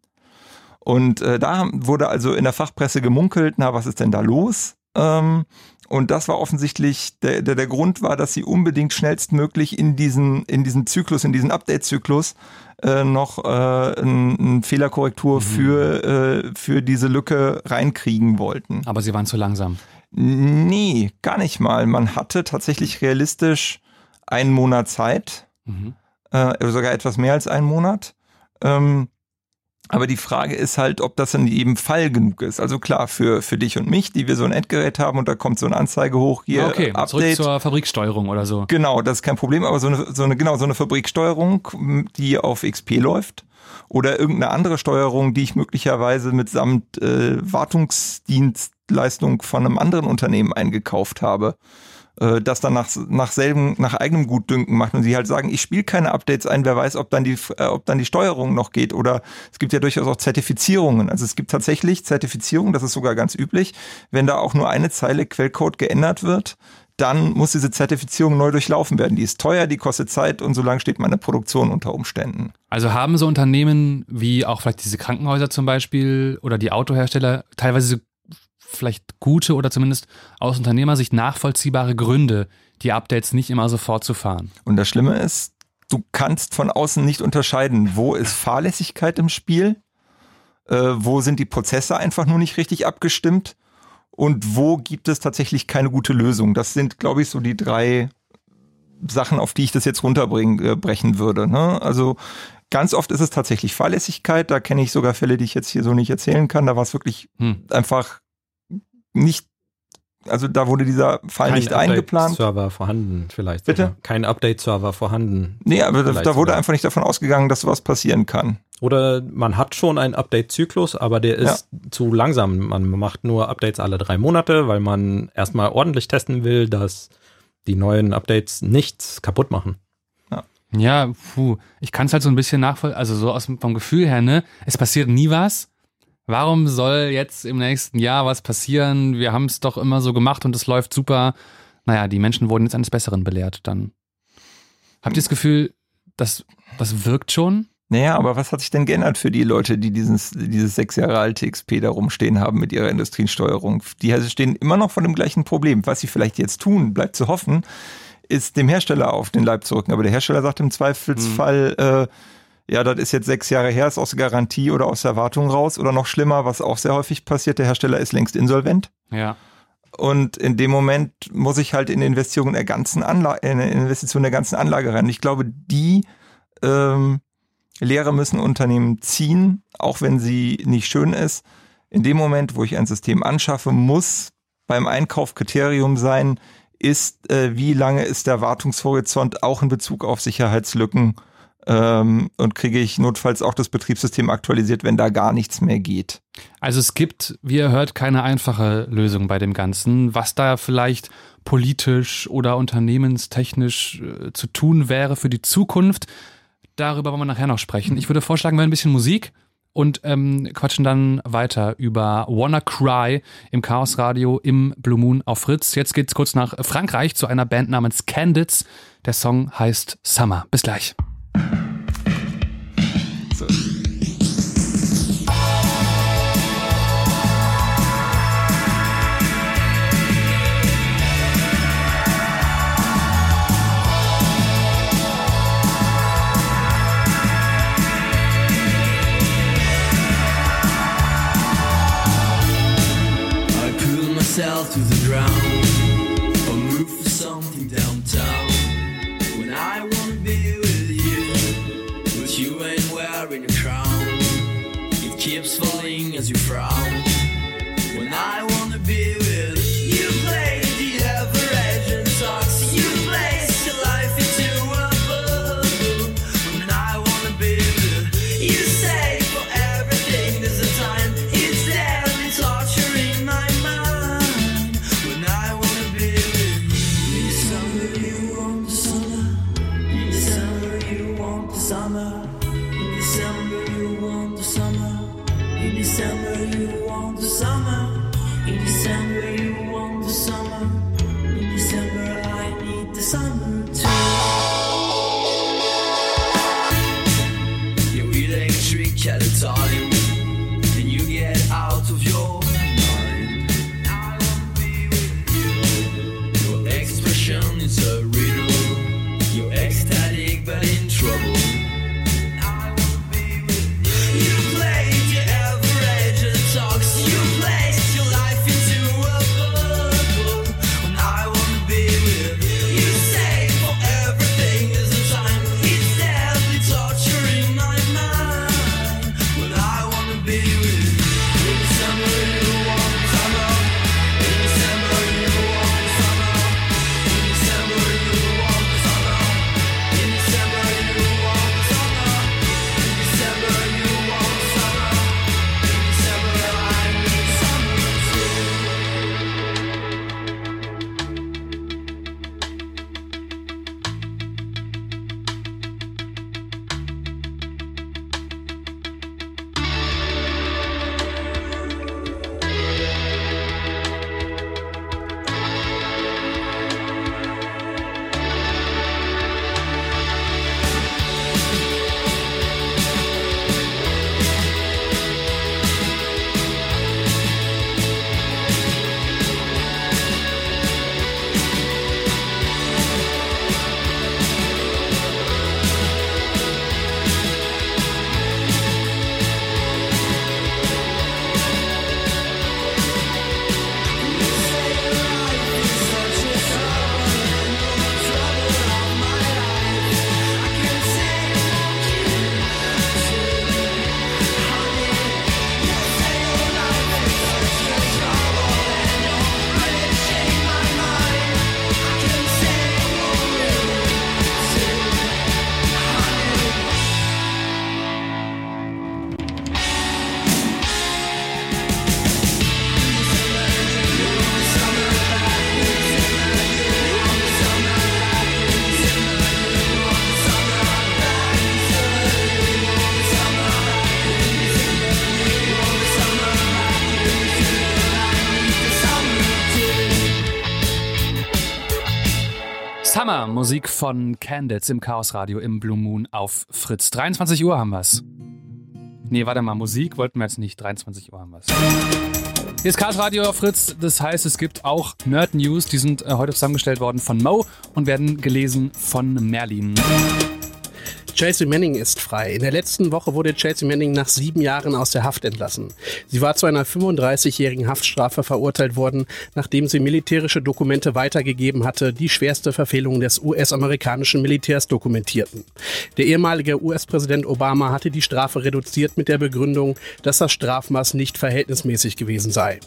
Und äh, da wurde also in der Fachpresse gemunkelt, na, was ist denn da los? Ähm, und das war offensichtlich, der, der, der Grund war, dass sie unbedingt schnellstmöglich in diesen, in diesen Zyklus, in diesen Update-Zyklus äh, noch äh, eine ein Fehlerkorrektur mhm. für, äh, für diese Lücke reinkriegen wollten. Aber sie waren zu langsam. Nee, gar nicht mal. Man hatte tatsächlich realistisch einen Monat Zeit, mhm. äh, sogar etwas mehr als einen Monat. Ähm, aber die Frage ist halt, ob das dann eben Fall genug ist. Also klar, für, für dich und mich, die wir so ein Endgerät haben und da kommt so eine Anzeige hoch, hier okay, Update. Zurück zur Fabriksteuerung oder so. Genau, das ist kein Problem, aber so eine, so eine, genau, so eine Fabriksteuerung, die auf XP läuft oder irgendeine andere Steuerung, die ich möglicherweise mitsamt äh, Wartungsdienstleistung von einem anderen Unternehmen eingekauft habe äh, das dann nach, nach selben, nach eigenem Gutdünken macht und sie halt sagen, ich spiele keine Updates ein, wer weiß, ob dann die, äh, ob dann die Steuerung noch geht oder es gibt ja durchaus auch Zertifizierungen. Also es gibt tatsächlich Zertifizierungen, das ist sogar ganz üblich, wenn da auch nur eine Zeile Quellcode geändert wird, dann muss diese Zertifizierung neu durchlaufen werden. Die ist teuer, die kostet Zeit und so lange steht meine Produktion unter Umständen. Also haben so Unternehmen wie auch vielleicht diese Krankenhäuser zum Beispiel oder die Autohersteller teilweise vielleicht gute oder zumindest aus Unternehmersicht nachvollziehbare Gründe, die Updates nicht immer sofort zu fahren. Und das Schlimme ist, du kannst von außen nicht unterscheiden, wo ist Fahrlässigkeit im Spiel, äh, wo sind die Prozesse einfach nur nicht richtig abgestimmt und wo gibt es tatsächlich keine gute Lösung. Das sind, glaube ich, so die drei Sachen, auf die ich das jetzt runterbrechen äh, würde. Ne? Also Ganz oft ist es tatsächlich Fahrlässigkeit. Da kenne ich sogar Fälle, die ich jetzt hier so nicht erzählen kann. Da war es wirklich hm. einfach nicht, also da wurde dieser Fall Kein nicht eingeplant. Server vorhanden vielleicht. Bitte? Sogar. Kein Update-Server vorhanden. Nee, aber da, da wurde sogar. einfach nicht davon ausgegangen, dass was passieren kann. Oder man hat schon einen Update-Zyklus, aber der ist ja. zu langsam. Man macht nur Updates alle drei Monate, weil man erstmal ordentlich testen will, dass die neuen Updates nichts kaputt machen. Ja. Ja, puh, ich kann es halt so ein bisschen nachvollziehen, also so aus vom Gefühl her, ne? Es passiert nie was. Warum soll jetzt im nächsten Jahr was passieren? Wir haben es doch immer so gemacht und es läuft super. Naja, die Menschen wurden jetzt eines Besseren belehrt. Dann habt ihr das Gefühl, das, das wirkt schon? Naja, aber was hat sich denn geändert für die Leute, die dieses, dieses sechs Jahre alte XP da rumstehen haben mit ihrer Industriesteuerung? Die stehen immer noch vor dem gleichen Problem. Was sie vielleicht jetzt tun, bleibt zu hoffen, ist dem Hersteller auf den Leib zu rücken. Aber der Hersteller sagt im Zweifelsfall, mhm. äh, ja, das ist jetzt sechs Jahre her, ist aus der Garantie oder aus der Erwartung raus. Oder noch schlimmer, was auch sehr häufig passiert, der Hersteller ist längst insolvent. Ja. Und in dem Moment muss ich halt in Investitionen der ganzen Anlage, in Investition der ganzen Anlage rein. Ich glaube, die ähm, Lehre müssen Unternehmen ziehen, auch wenn sie nicht schön ist. In dem Moment, wo ich ein System anschaffe, muss beim Einkauf Kriterium sein, ist, äh, wie lange ist der Wartungshorizont auch in Bezug auf Sicherheitslücken ähm, und kriege ich notfalls auch das Betriebssystem aktualisiert, wenn da gar nichts mehr geht. Also es gibt, wie ihr hört, keine einfache Lösung bei dem Ganzen. Was da vielleicht politisch oder unternehmenstechnisch äh, zu tun wäre für die Zukunft, darüber wollen wir nachher noch sprechen. Ich würde vorschlagen, wir ein bisschen Musik und ähm, quatschen dann weiter über Wanna Cry im Chaos Radio im Blue Moon auf Fritz. Jetzt geht's kurz nach Frankreich zu einer Band namens Candids. Der Song heißt Summer. Bis gleich. drown Musik von Candids im Chaos Radio im Blue Moon auf Fritz. 23 Uhr haben wir's. Nee, warte mal, Musik wollten wir jetzt nicht. 23 Uhr haben wir's. Hier ist Chaos Radio auf Fritz. Das heißt, es gibt auch Nerd News. Die sind äh, heute zusammengestellt worden von Mo und werden gelesen von Merlin. Chelsea Manning ist frei. In der letzten Woche wurde Chelsea Manning nach sieben Jahren aus der Haft entlassen. Sie war zu einer 35-jährigen Haftstrafe verurteilt worden, nachdem sie militärische Dokumente weitergegeben hatte, die schwerste Verfehlungen des US-amerikanischen Militärs dokumentierten. Der ehemalige US-Präsident Obama hatte die Strafe reduziert mit der Begründung, dass das Strafmaß nicht verhältnismäßig gewesen sei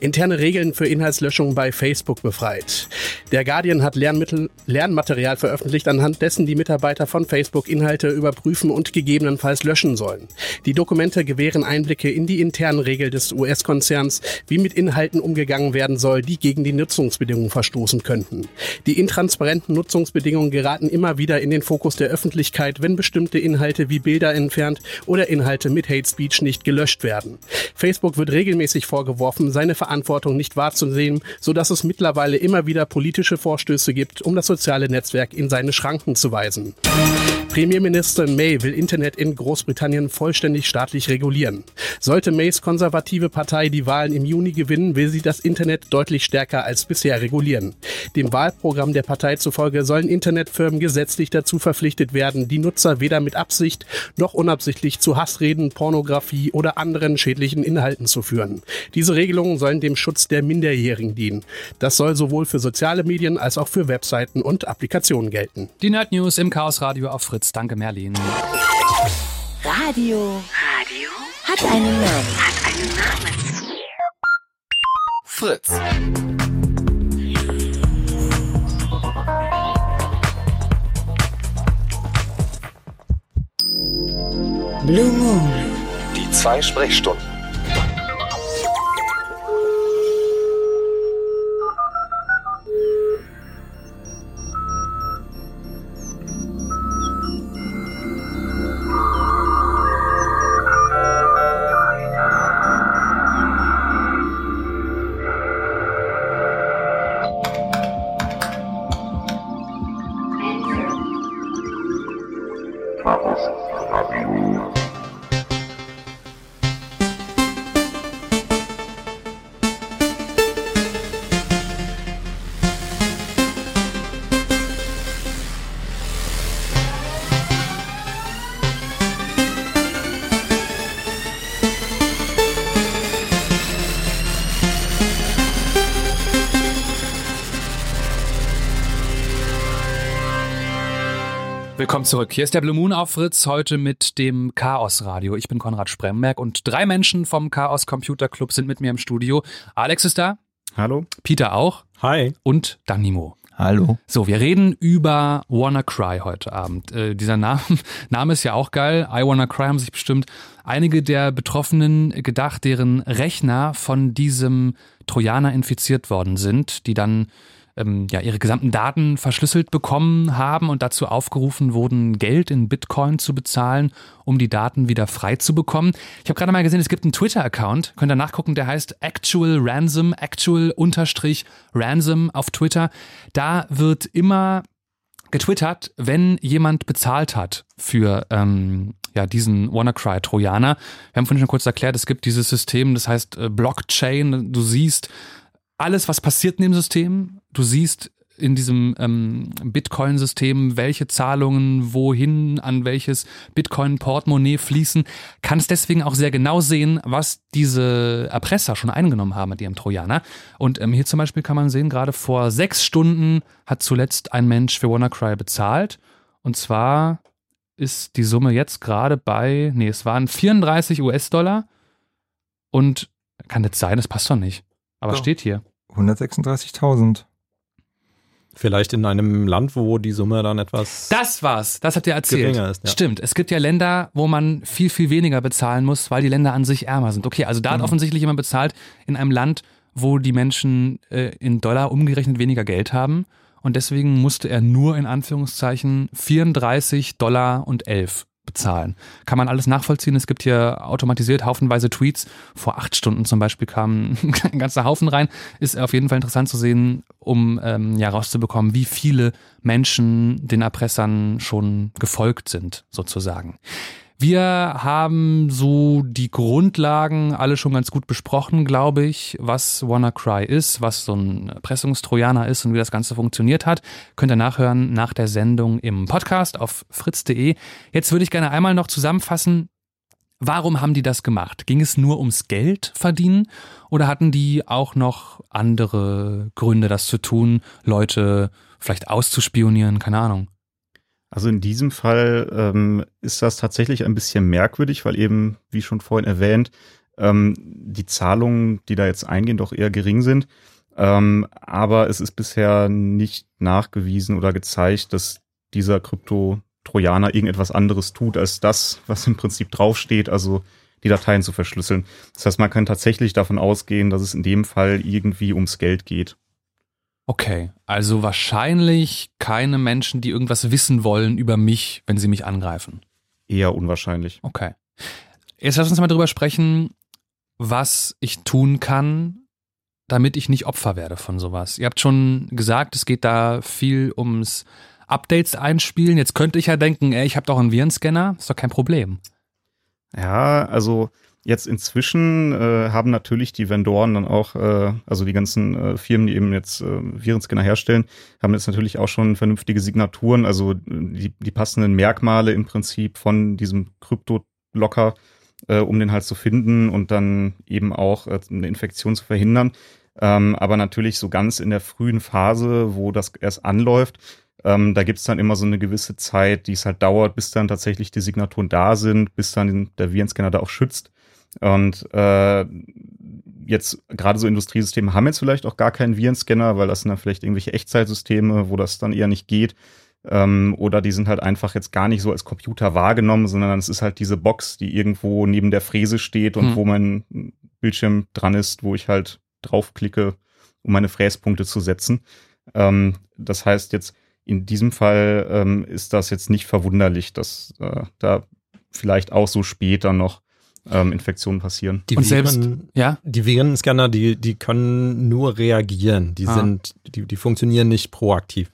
interne Regeln für Inhaltslöschung bei Facebook befreit. Der Guardian hat Lernmittel, Lernmaterial veröffentlicht, anhand dessen die Mitarbeiter von Facebook Inhalte überprüfen und gegebenenfalls löschen sollen. Die Dokumente gewähren Einblicke in die internen Regeln des US-Konzerns, wie mit Inhalten umgegangen werden soll, die gegen die Nutzungsbedingungen verstoßen könnten. Die intransparenten Nutzungsbedingungen geraten immer wieder in den Fokus der Öffentlichkeit, wenn bestimmte Inhalte wie Bilder entfernt oder Inhalte mit Hate Speech nicht gelöscht werden. Facebook wird regelmäßig vorgeworfen, seine Verantwortung nicht wahrzunehmen, so dass es mittlerweile immer wieder politische Vorstöße gibt, um das soziale Netzwerk in seine Schranken zu weisen. Premierministerin May will Internet in Großbritannien vollständig staatlich regulieren. Sollte Mays konservative Partei die Wahlen im Juni gewinnen, will sie das Internet deutlich stärker als bisher regulieren. Dem Wahlprogramm der Partei zufolge sollen Internetfirmen gesetzlich dazu verpflichtet werden, die Nutzer weder mit Absicht noch unabsichtlich zu Hassreden, Pornografie oder anderen schädlichen Inhalten zu führen. Diese Regelungen sollen dem Schutz der Minderjährigen dienen. Das soll sowohl für soziale Medien als auch für Webseiten und Applikationen gelten. Die Nerd News im Chaos Radio auf Fritz. Danke, Merlin. Radio. Radio hat einen Namen. Hat einen Namen. Fritz. Blue Moon. Die zwei Sprechstunden. Zurück. Hier ist der Blue Moon auf Fritz, heute mit dem Chaos Radio. Ich bin Konrad Spremberg und drei Menschen vom Chaos Computer Club sind mit mir im Studio. Alex ist da. Hallo. Peter auch. Hi. Und Danimo. Hallo. So, wir reden über Wanna Cry heute Abend. Äh, dieser Name, (laughs) Name ist ja auch geil. I Wanna Cry haben sich bestimmt einige der Betroffenen gedacht, deren Rechner von diesem Trojaner infiziert worden sind, die dann ähm, ja, ihre gesamten Daten verschlüsselt bekommen haben und dazu aufgerufen wurden, Geld in Bitcoin zu bezahlen, um die Daten wieder frei zu bekommen. Ich habe gerade mal gesehen, es gibt einen Twitter-Account, könnt ihr nachgucken, der heißt Actual Ransom, Actual Unterstrich Ransom auf Twitter. Da wird immer getwittert, wenn jemand bezahlt hat für ähm, ja, diesen WannaCry-Trojaner. Wir haben vorhin schon kurz erklärt, es gibt dieses System, das heißt äh, Blockchain. Du siehst alles, was passiert in dem System. Du siehst in diesem ähm, Bitcoin-System, welche Zahlungen wohin an welches Bitcoin-Portemonnaie fließen, kannst deswegen auch sehr genau sehen, was diese Erpresser schon eingenommen haben mit ihrem Trojaner. Und ähm, hier zum Beispiel kann man sehen, gerade vor sechs Stunden hat zuletzt ein Mensch für WannaCry bezahlt. Und zwar ist die Summe jetzt gerade bei, nee, es waren 34 US-Dollar. Und kann das sein, das passt doch nicht. Aber Doch. steht hier. 136.000. Vielleicht in einem Land, wo die Summe dann etwas. Das war's, das habt ihr erzählt. Ist, ja. Stimmt, es gibt ja Länder, wo man viel, viel weniger bezahlen muss, weil die Länder an sich ärmer sind. Okay, also da hat Mhm. offensichtlich jemand bezahlt in einem Land, wo die Menschen äh, in Dollar umgerechnet weniger Geld haben. Und deswegen musste er nur in Anführungszeichen 34 Dollar und 11 bezahlen. Kann man alles nachvollziehen. Es gibt hier automatisiert haufenweise Tweets. Vor acht Stunden zum Beispiel kam (laughs) ein ganzer Haufen rein. Ist auf jeden Fall interessant zu sehen, um ähm, ja rauszubekommen, wie viele Menschen den Erpressern schon gefolgt sind, sozusagen. Wir haben so die Grundlagen alle schon ganz gut besprochen, glaube ich, was WannaCry ist, was so ein Pressungstrojaner ist und wie das Ganze funktioniert hat. Könnt ihr nachhören nach der Sendung im Podcast auf fritz.de. Jetzt würde ich gerne einmal noch zusammenfassen, Warum haben die das gemacht? Ging es nur ums Geld verdienen oder hatten die auch noch andere Gründe, das zu tun, Leute vielleicht auszuspionieren, keine Ahnung? Also in diesem Fall ähm, ist das tatsächlich ein bisschen merkwürdig, weil eben, wie schon vorhin erwähnt, ähm, die Zahlungen, die da jetzt eingehen, doch eher gering sind. Ähm, aber es ist bisher nicht nachgewiesen oder gezeigt, dass dieser Krypto-Trojaner irgendetwas anderes tut, als das, was im Prinzip draufsteht, also die Dateien zu verschlüsseln. Das heißt, man kann tatsächlich davon ausgehen, dass es in dem Fall irgendwie ums Geld geht. Okay, also wahrscheinlich keine Menschen, die irgendwas wissen wollen über mich, wenn sie mich angreifen. Eher unwahrscheinlich. Okay. Jetzt lass uns mal drüber sprechen, was ich tun kann, damit ich nicht Opfer werde von sowas. Ihr habt schon gesagt, es geht da viel ums Updates einspielen. Jetzt könnte ich ja denken, ey, ich habe doch einen Virenscanner, ist doch kein Problem. Ja, also Jetzt inzwischen äh, haben natürlich die Vendoren dann auch, äh, also die ganzen äh, Firmen, die eben jetzt äh, Virenscanner herstellen, haben jetzt natürlich auch schon vernünftige Signaturen, also die, die passenden Merkmale im Prinzip von diesem Krypto-Locker, äh, um den halt zu finden und dann eben auch äh, eine Infektion zu verhindern. Ähm, aber natürlich so ganz in der frühen Phase, wo das erst anläuft, ähm, da gibt's dann immer so eine gewisse Zeit, die es halt dauert, bis dann tatsächlich die Signaturen da sind, bis dann der Virenscanner da auch schützt. Und äh, jetzt gerade so Industriesysteme haben jetzt vielleicht auch gar keinen Virenscanner, weil das sind dann vielleicht irgendwelche Echtzeitsysteme, wo das dann eher nicht geht. Ähm, oder die sind halt einfach jetzt gar nicht so als Computer wahrgenommen, sondern es ist halt diese Box, die irgendwo neben der Fräse steht und hm. wo mein Bildschirm dran ist, wo ich halt draufklicke, um meine Fräspunkte zu setzen. Ähm, das heißt jetzt, in diesem Fall ähm, ist das jetzt nicht verwunderlich, dass äh, da vielleicht auch so später noch ähm, Infektionen passieren. Die und selbst, ja? Die Virenscanner, die, die können nur reagieren. Die ah. sind, die, die funktionieren nicht proaktiv.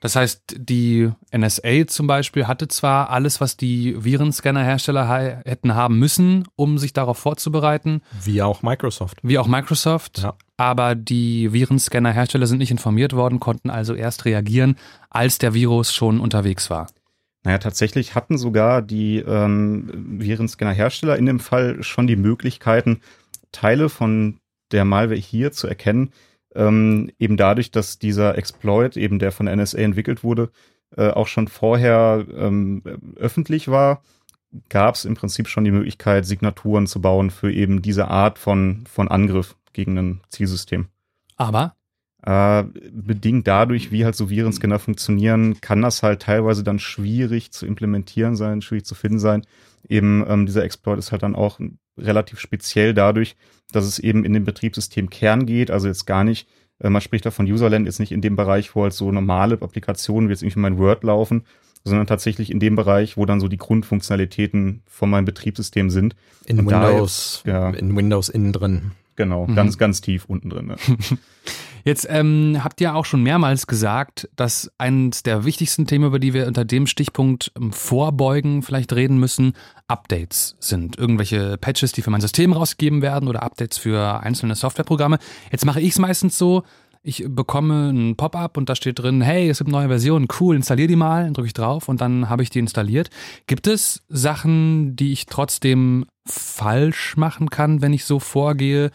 Das heißt, die NSA zum Beispiel hatte zwar alles, was die Virenscanner-Hersteller hätten haben müssen, um sich darauf vorzubereiten. Wie auch Microsoft. Wie auch Microsoft. Ja. Aber die Virenscanner-Hersteller sind nicht informiert worden, konnten also erst reagieren, als der Virus schon unterwegs war. Naja, tatsächlich hatten sogar die ähm, Virenscanner-Hersteller in dem Fall schon die Möglichkeiten, Teile von der Malware hier zu erkennen, ähm, eben dadurch, dass dieser Exploit, eben der von NSA entwickelt wurde, äh, auch schon vorher ähm, öffentlich war, gab es im Prinzip schon die Möglichkeit, Signaturen zu bauen für eben diese Art von, von Angriff gegen ein Zielsystem. Aber äh, bedingt dadurch, wie halt so Virenscanner funktionieren, kann das halt teilweise dann schwierig zu implementieren sein, schwierig zu finden sein. Eben ähm, dieser Exploit ist halt dann auch relativ speziell dadurch, dass es eben in den Betriebssystem Kern geht, also jetzt gar nicht, äh, man spricht da von Userland jetzt nicht in dem Bereich, wo halt so normale Applikationen wie jetzt irgendwie mein Word laufen, sondern tatsächlich in dem Bereich, wo dann so die Grundfunktionalitäten von meinem Betriebssystem sind. In Und Windows, jetzt, ja, in Windows innen drin. Genau, mhm. ganz, ganz tief unten drin. Ne? (laughs) Jetzt ähm, habt ihr auch schon mehrmals gesagt, dass eines der wichtigsten Themen, über die wir unter dem Stichpunkt ähm, Vorbeugen vielleicht reden müssen, Updates sind. Irgendwelche Patches, die für mein System rausgegeben werden oder Updates für einzelne Softwareprogramme. Jetzt mache ich es meistens so, ich bekomme ein Pop-up und da steht drin, hey, es gibt neue Versionen, cool, installier die mal, dann drücke ich drauf und dann habe ich die installiert. Gibt es Sachen, die ich trotzdem falsch machen kann, wenn ich so vorgehe?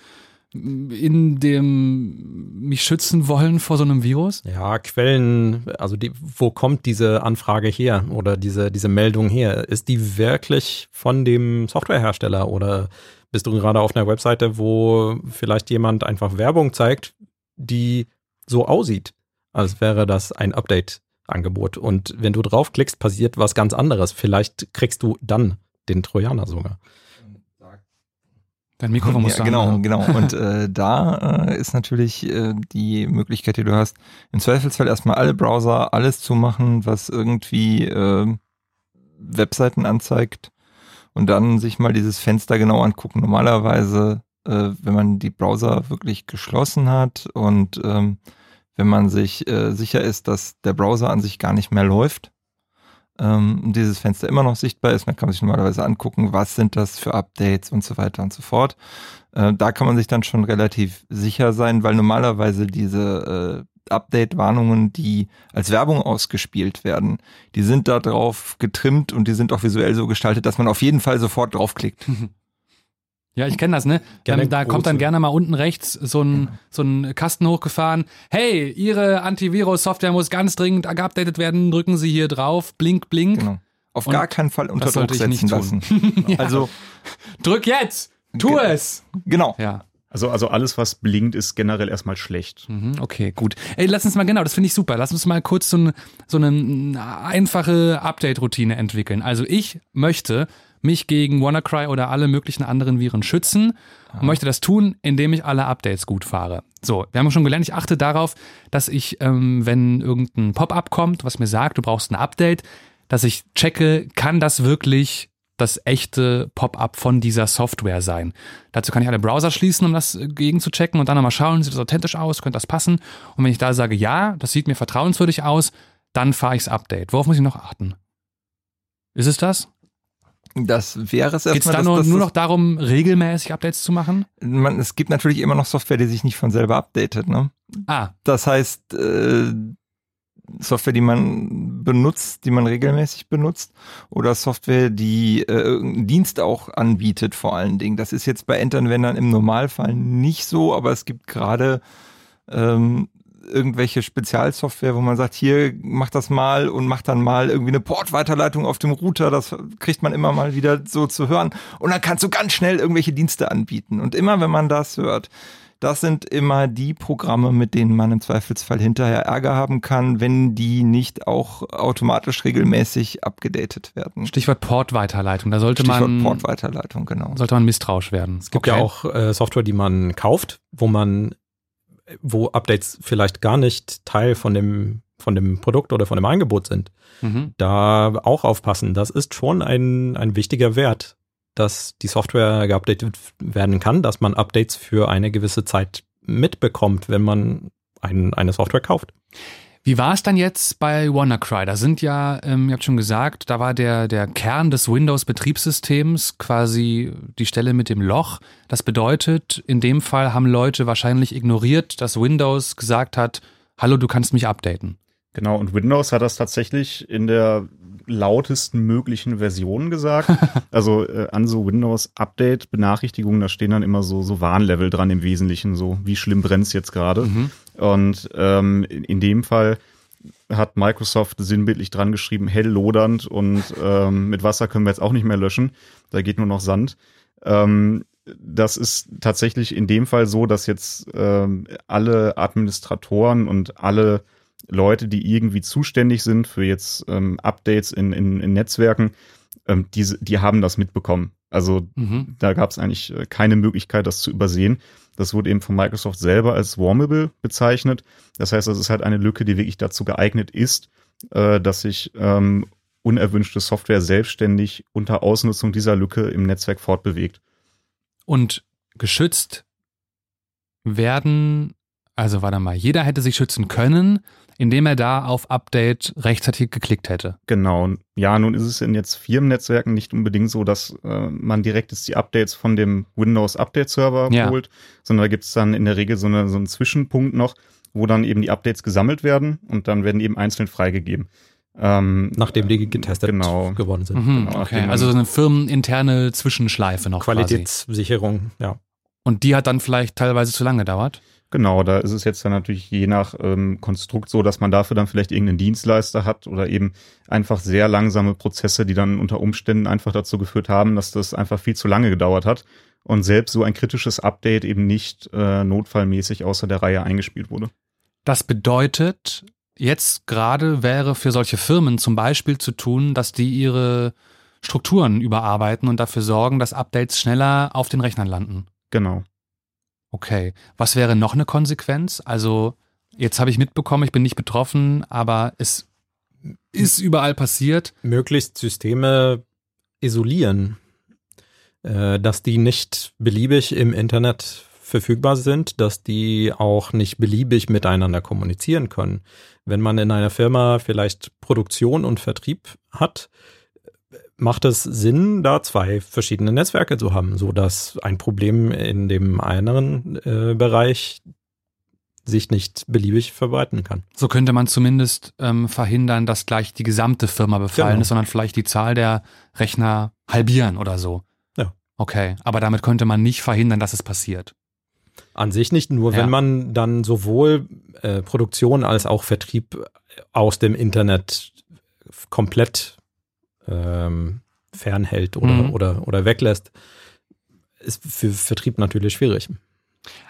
In dem mich schützen wollen vor so einem Virus? Ja, Quellen, also die, wo kommt diese Anfrage her oder diese, diese Meldung her? Ist die wirklich von dem Softwarehersteller oder bist du gerade auf einer Webseite, wo vielleicht jemand einfach Werbung zeigt, die so aussieht, als wäre das ein Update-Angebot? Und wenn du draufklickst, passiert was ganz anderes. Vielleicht kriegst du dann den Trojaner sogar. Dein Mikrofon muss ja, Genau, genau. (laughs) Und äh, da äh, ist natürlich äh, die Möglichkeit, die du hast, im Zweifelsfall erstmal alle Browser, alles zu machen, was irgendwie äh, Webseiten anzeigt und dann sich mal dieses Fenster genau angucken. Normalerweise, äh, wenn man die Browser wirklich geschlossen hat und ähm, wenn man sich äh, sicher ist, dass der Browser an sich gar nicht mehr läuft, ähm, dieses Fenster immer noch sichtbar ist, dann kann man sich normalerweise angucken, was sind das für Updates und so weiter und so fort. Äh, da kann man sich dann schon relativ sicher sein, weil normalerweise diese äh, Update-Warnungen, die als Werbung ausgespielt werden, die sind da drauf getrimmt und die sind auch visuell so gestaltet, dass man auf jeden Fall sofort draufklickt. (laughs) Ja, ich kenne das, ne? Gerne da kommt dann gerne mal unten rechts so ein, so ein Kasten hochgefahren. Hey, Ihre Antivirus-Software muss ganz dringend geupdatet werden. Drücken Sie hier drauf. Blink, blink. Genau. Auf Und gar keinen Fall unter Druck setzen lassen. (laughs) ja. Also (laughs) drück jetzt. Tu es. Genau. Ja. Also, also alles, was blinkt, ist generell erstmal schlecht. Mhm, okay, gut. Ey, lass uns mal, genau, das finde ich super. Lass uns mal kurz so, ein, so eine einfache Update-Routine entwickeln. Also ich möchte mich gegen WannaCry oder alle möglichen anderen Viren schützen und möchte das tun, indem ich alle Updates gut fahre. So, wir haben schon gelernt, ich achte darauf, dass ich, ähm, wenn irgendein Pop-up kommt, was mir sagt, du brauchst ein Update, dass ich checke, kann das wirklich das echte Pop-up von dieser Software sein. Dazu kann ich alle Browser schließen, um das gegen zu checken und dann nochmal schauen, sieht das authentisch aus, könnte das passen. Und wenn ich da sage, ja, das sieht mir vertrauenswürdig aus, dann fahre ich das Update. Worauf muss ich noch achten? Ist es das? Das wäre es erstmal. Geht es da nur, nur noch darum, regelmäßig Updates zu machen? Man, es gibt natürlich immer noch Software, die sich nicht von selber updatet. Ne? Ah. Das heißt, äh, Software, die man benutzt, die man regelmäßig benutzt, oder Software, die äh, irgendeinen Dienst auch anbietet, vor allen Dingen. Das ist jetzt bei Endanwendern im Normalfall nicht so, aber es gibt gerade ähm, irgendwelche Spezialsoftware, wo man sagt, hier mach das mal und mach dann mal irgendwie eine Portweiterleitung auf dem Router, das kriegt man immer mal wieder so zu hören und dann kannst du ganz schnell irgendwelche Dienste anbieten und immer wenn man das hört, das sind immer die Programme, mit denen man im Zweifelsfall hinterher Ärger haben kann, wenn die nicht auch automatisch regelmäßig abgedatet werden. Stichwort Portweiterleitung, da sollte Stichwort man Portweiterleitung, genau. Sollte man misstrauisch werden. Es gibt okay. ja auch äh, Software, die man kauft, wo man wo Updates vielleicht gar nicht Teil von dem, von dem Produkt oder von dem Angebot sind, mhm. da auch aufpassen. Das ist schon ein, ein wichtiger Wert, dass die Software geupdatet werden kann, dass man Updates für eine gewisse Zeit mitbekommt, wenn man ein, eine Software kauft. Wie war es dann jetzt bei WannaCry? Da sind ja, ähm, ihr habt schon gesagt, da war der, der Kern des Windows-Betriebssystems quasi die Stelle mit dem Loch. Das bedeutet, in dem Fall haben Leute wahrscheinlich ignoriert, dass Windows gesagt hat, hallo, du kannst mich updaten. Genau, und Windows hat das tatsächlich in der lautesten möglichen Versionen gesagt. (laughs) also äh, an so Windows-Update-Benachrichtigungen, da stehen dann immer so, so Warnlevel dran im Wesentlichen, so wie schlimm brennt's jetzt gerade. Mhm. Und ähm, in, in dem Fall hat Microsoft sinnbildlich dran geschrieben, hell lodernd und ähm, mit Wasser können wir jetzt auch nicht mehr löschen. Da geht nur noch Sand. Ähm, das ist tatsächlich in dem Fall so, dass jetzt ähm, alle Administratoren und alle Leute, die irgendwie zuständig sind für jetzt ähm, Updates in, in, in Netzwerken, ähm, die, die haben das mitbekommen. Also mhm. da gab es eigentlich äh, keine Möglichkeit, das zu übersehen. Das wurde eben von Microsoft selber als Warmable bezeichnet. Das heißt, das ist halt eine Lücke, die wirklich dazu geeignet ist, äh, dass sich ähm, unerwünschte Software selbstständig unter Ausnutzung dieser Lücke im Netzwerk fortbewegt. Und geschützt werden, also warte mal, jeder hätte sich schützen können, indem er da auf Update rechtzeitig geklickt hätte. Genau. Ja, nun ist es in jetzt Firmennetzwerken nicht unbedingt so, dass äh, man direkt jetzt die Updates von dem Windows Update Server ja. holt, sondern da gibt es dann in der Regel so, eine, so einen Zwischenpunkt noch, wo dann eben die Updates gesammelt werden und dann werden eben einzeln freigegeben. Ähm, nachdem die getestet genau. geworden sind. Mhm, genau, okay, also so eine firmeninterne Zwischenschleife noch. Qualitätssicherung, quasi. ja. Und die hat dann vielleicht teilweise zu lange gedauert? Genau, da ist es jetzt dann natürlich je nach ähm, Konstrukt so, dass man dafür dann vielleicht irgendeinen Dienstleister hat oder eben einfach sehr langsame Prozesse, die dann unter Umständen einfach dazu geführt haben, dass das einfach viel zu lange gedauert hat und selbst so ein kritisches Update eben nicht äh, notfallmäßig außer der Reihe eingespielt wurde. Das bedeutet, jetzt gerade wäre für solche Firmen zum Beispiel zu tun, dass die ihre Strukturen überarbeiten und dafür sorgen, dass Updates schneller auf den Rechnern landen. Genau. Okay. Was wäre noch eine Konsequenz? Also, jetzt habe ich mitbekommen, ich bin nicht betroffen, aber es ist überall passiert. Möglichst Systeme isolieren, äh, dass die nicht beliebig im Internet verfügbar sind, dass die auch nicht beliebig miteinander kommunizieren können. Wenn man in einer Firma vielleicht Produktion und Vertrieb hat, macht es Sinn, da zwei verschiedene Netzwerke zu haben, so dass ein Problem in dem einen äh, Bereich sich nicht beliebig verbreiten kann. So könnte man zumindest ähm, verhindern, dass gleich die gesamte Firma befallen genau. ist, sondern vielleicht die Zahl der Rechner halbieren oder so. Ja. Okay, aber damit könnte man nicht verhindern, dass es passiert. An sich nicht, nur ja. wenn man dann sowohl äh, Produktion als auch Vertrieb aus dem Internet komplett ähm, fernhält oder, mhm. oder, oder weglässt, ist für Vertrieb natürlich schwierig.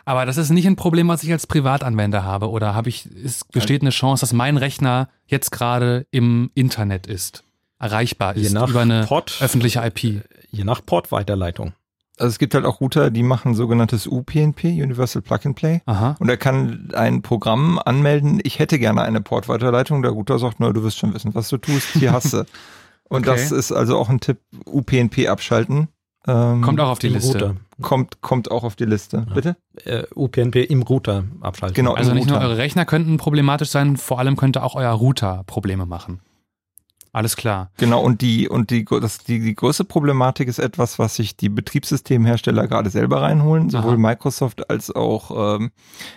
Aber das ist nicht ein Problem, was ich als Privatanwender habe. Oder habe ich, es besteht eine Chance, dass mein Rechner jetzt gerade im Internet ist, erreichbar ist über eine Port, öffentliche IP? Je nach Portweiterleitung. Also es gibt halt auch Router, die machen sogenanntes UPnP, Universal Plug and Play. Aha. Und er kann ein Programm anmelden, ich hätte gerne eine Portweiterleitung. Der Router sagt, nur du wirst schon wissen, was du tust, hier hast du. (laughs) Und okay. das ist also auch ein Tipp, UPnP abschalten. Ähm, kommt auch auf die Liste. Router. Kommt, kommt auch auf die Liste. Ja. Bitte? Äh, UPnP im Router abschalten. Genau. Also nicht Router. nur eure Rechner könnten problematisch sein, vor allem könnte auch euer Router Probleme machen. Alles klar. Genau, und die, und die, das, die, die größte Problematik ist etwas, was sich die Betriebssystemhersteller gerade selber reinholen. Sowohl Aha. Microsoft als auch ähm,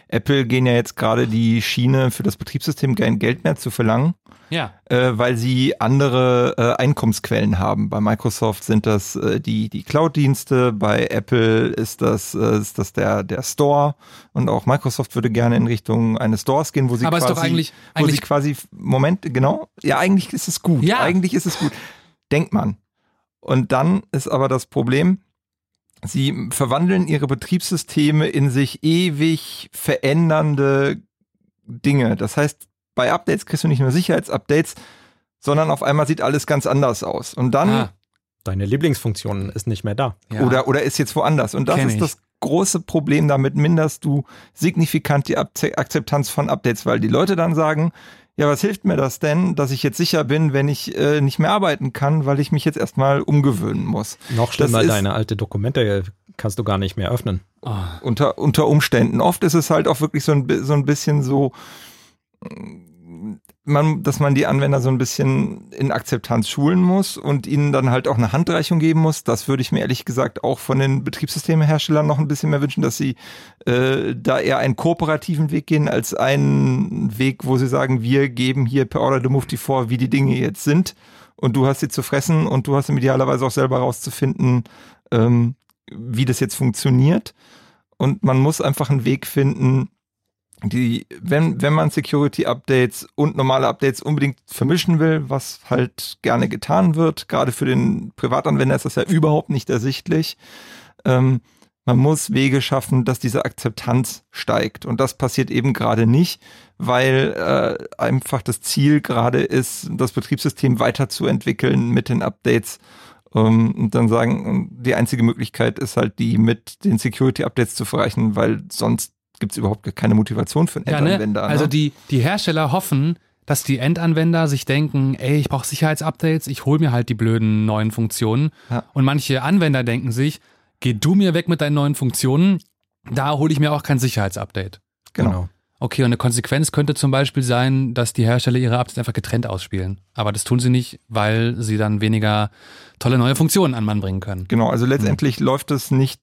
Apple gehen ja jetzt gerade die Schiene für das Betriebssystem kein Geld mehr zu verlangen. Ja. Äh, weil sie andere äh, Einkommensquellen haben. Bei Microsoft sind das äh, die, die Cloud-Dienste, bei Apple ist das, äh, ist das der, der Store und auch Microsoft würde gerne in Richtung eines Stores gehen, wo sie Aber quasi, ist doch eigentlich, wo eigentlich sie quasi, Moment, genau, ja, eigentlich ist es gut. Ja. Eigentlich ist es gut. Denkt man. Und dann ist aber das Problem, sie verwandeln ihre Betriebssysteme in sich ewig verändernde Dinge. Das heißt, bei Updates kriegst du nicht nur Sicherheitsupdates, sondern auf einmal sieht alles ganz anders aus. Und dann. Ah, deine Lieblingsfunktion ist nicht mehr da. Ja. Oder, oder ist jetzt woanders. Und das Kenn ist ich. das große Problem. Damit minderst du signifikant die Akzeptanz von Updates, weil die Leute dann sagen, ja, was hilft mir das denn, dass ich jetzt sicher bin, wenn ich äh, nicht mehr arbeiten kann, weil ich mich jetzt erstmal umgewöhnen muss? Noch schlimmer, deine alte Dokumente kannst du gar nicht mehr öffnen. Oh. Unter, unter Umständen. Oft ist es halt auch wirklich so ein, so ein bisschen so, man, dass man die Anwender so ein bisschen in Akzeptanz schulen muss und ihnen dann halt auch eine Handreichung geben muss. Das würde ich mir ehrlich gesagt auch von den Betriebssystemeherstellern noch ein bisschen mehr wünschen, dass sie äh, da eher einen kooperativen Weg gehen als einen Weg, wo sie sagen, wir geben hier per Order the Mufti vor, wie die Dinge jetzt sind und du hast sie zu fressen und du hast idealerweise auch selber rauszufinden, ähm, wie das jetzt funktioniert. Und man muss einfach einen Weg finden, die, wenn, wenn man Security-Updates und normale Updates unbedingt vermischen will, was halt gerne getan wird, gerade für den Privatanwender ist das ja überhaupt nicht ersichtlich, ähm, man muss Wege schaffen, dass diese Akzeptanz steigt. Und das passiert eben gerade nicht, weil äh, einfach das Ziel gerade ist, das Betriebssystem weiterzuentwickeln mit den Updates. Ähm, und dann sagen, die einzige Möglichkeit ist halt die mit den Security-Updates zu verreichen, weil sonst gibt es überhaupt keine Motivation für einen ja, Endanwender. Ne? Also ne? die, die Hersteller hoffen, dass die Endanwender sich denken, ey, ich brauche Sicherheitsupdates, ich hole mir halt die blöden neuen Funktionen. Ja. Und manche Anwender denken sich, geh du mir weg mit deinen neuen Funktionen, da hole ich mir auch kein Sicherheitsupdate. Genau. genau. Okay, und eine Konsequenz könnte zum Beispiel sein, dass die Hersteller ihre Updates einfach getrennt ausspielen. Aber das tun sie nicht, weil sie dann weniger tolle neue Funktionen an Mann bringen können. Genau, also letztendlich mhm. läuft es nicht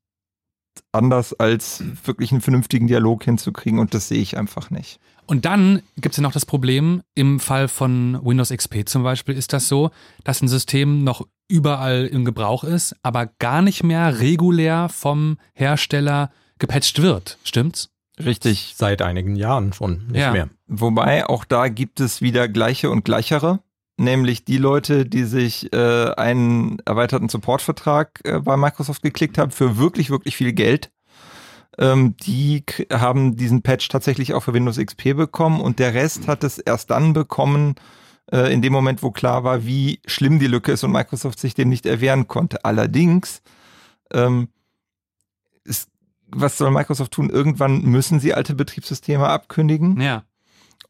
anders, als wirklich einen vernünftigen Dialog hinzukriegen und das sehe ich einfach nicht. Und dann gibt es ja noch das Problem, im Fall von Windows XP zum Beispiel ist das so, dass ein System noch überall im Gebrauch ist, aber gar nicht mehr regulär vom Hersteller gepatcht wird. Stimmt's? Richtig. Seit einigen Jahren schon nicht ja. mehr. Wobei auch da gibt es wieder gleiche und gleichere nämlich die Leute, die sich äh, einen erweiterten Supportvertrag äh, bei Microsoft geklickt haben für wirklich, wirklich viel Geld. Ähm, die haben diesen Patch tatsächlich auch für Windows XP bekommen und der Rest hat es erst dann bekommen, äh, in dem Moment, wo klar war, wie schlimm die Lücke ist und Microsoft sich dem nicht erwehren konnte. Allerdings, ähm, ist, was soll Microsoft tun? Irgendwann müssen sie alte Betriebssysteme abkündigen. Ja.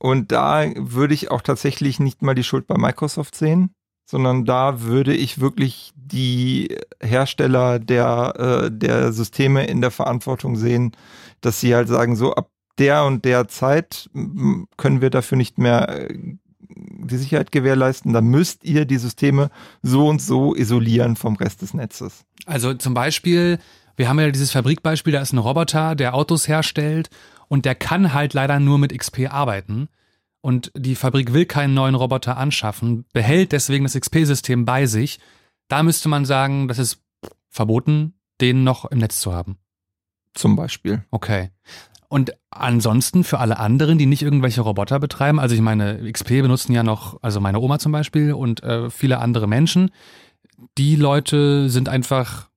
Und da würde ich auch tatsächlich nicht mal die Schuld bei Microsoft sehen, sondern da würde ich wirklich die Hersteller der, äh, der Systeme in der Verantwortung sehen, dass sie halt sagen, so ab der und der Zeit können wir dafür nicht mehr äh, die Sicherheit gewährleisten, dann müsst ihr die Systeme so und so isolieren vom Rest des Netzes. Also zum Beispiel, wir haben ja dieses Fabrikbeispiel, da ist ein Roboter, der Autos herstellt und der kann halt leider nur mit XP arbeiten. Und die Fabrik will keinen neuen Roboter anschaffen, behält deswegen das XP-System bei sich. Da müsste man sagen, das ist verboten, den noch im Netz zu haben. Zum Beispiel. Okay. Und ansonsten für alle anderen, die nicht irgendwelche Roboter betreiben, also ich meine, XP benutzen ja noch, also meine Oma zum Beispiel und äh, viele andere Menschen, die Leute sind einfach,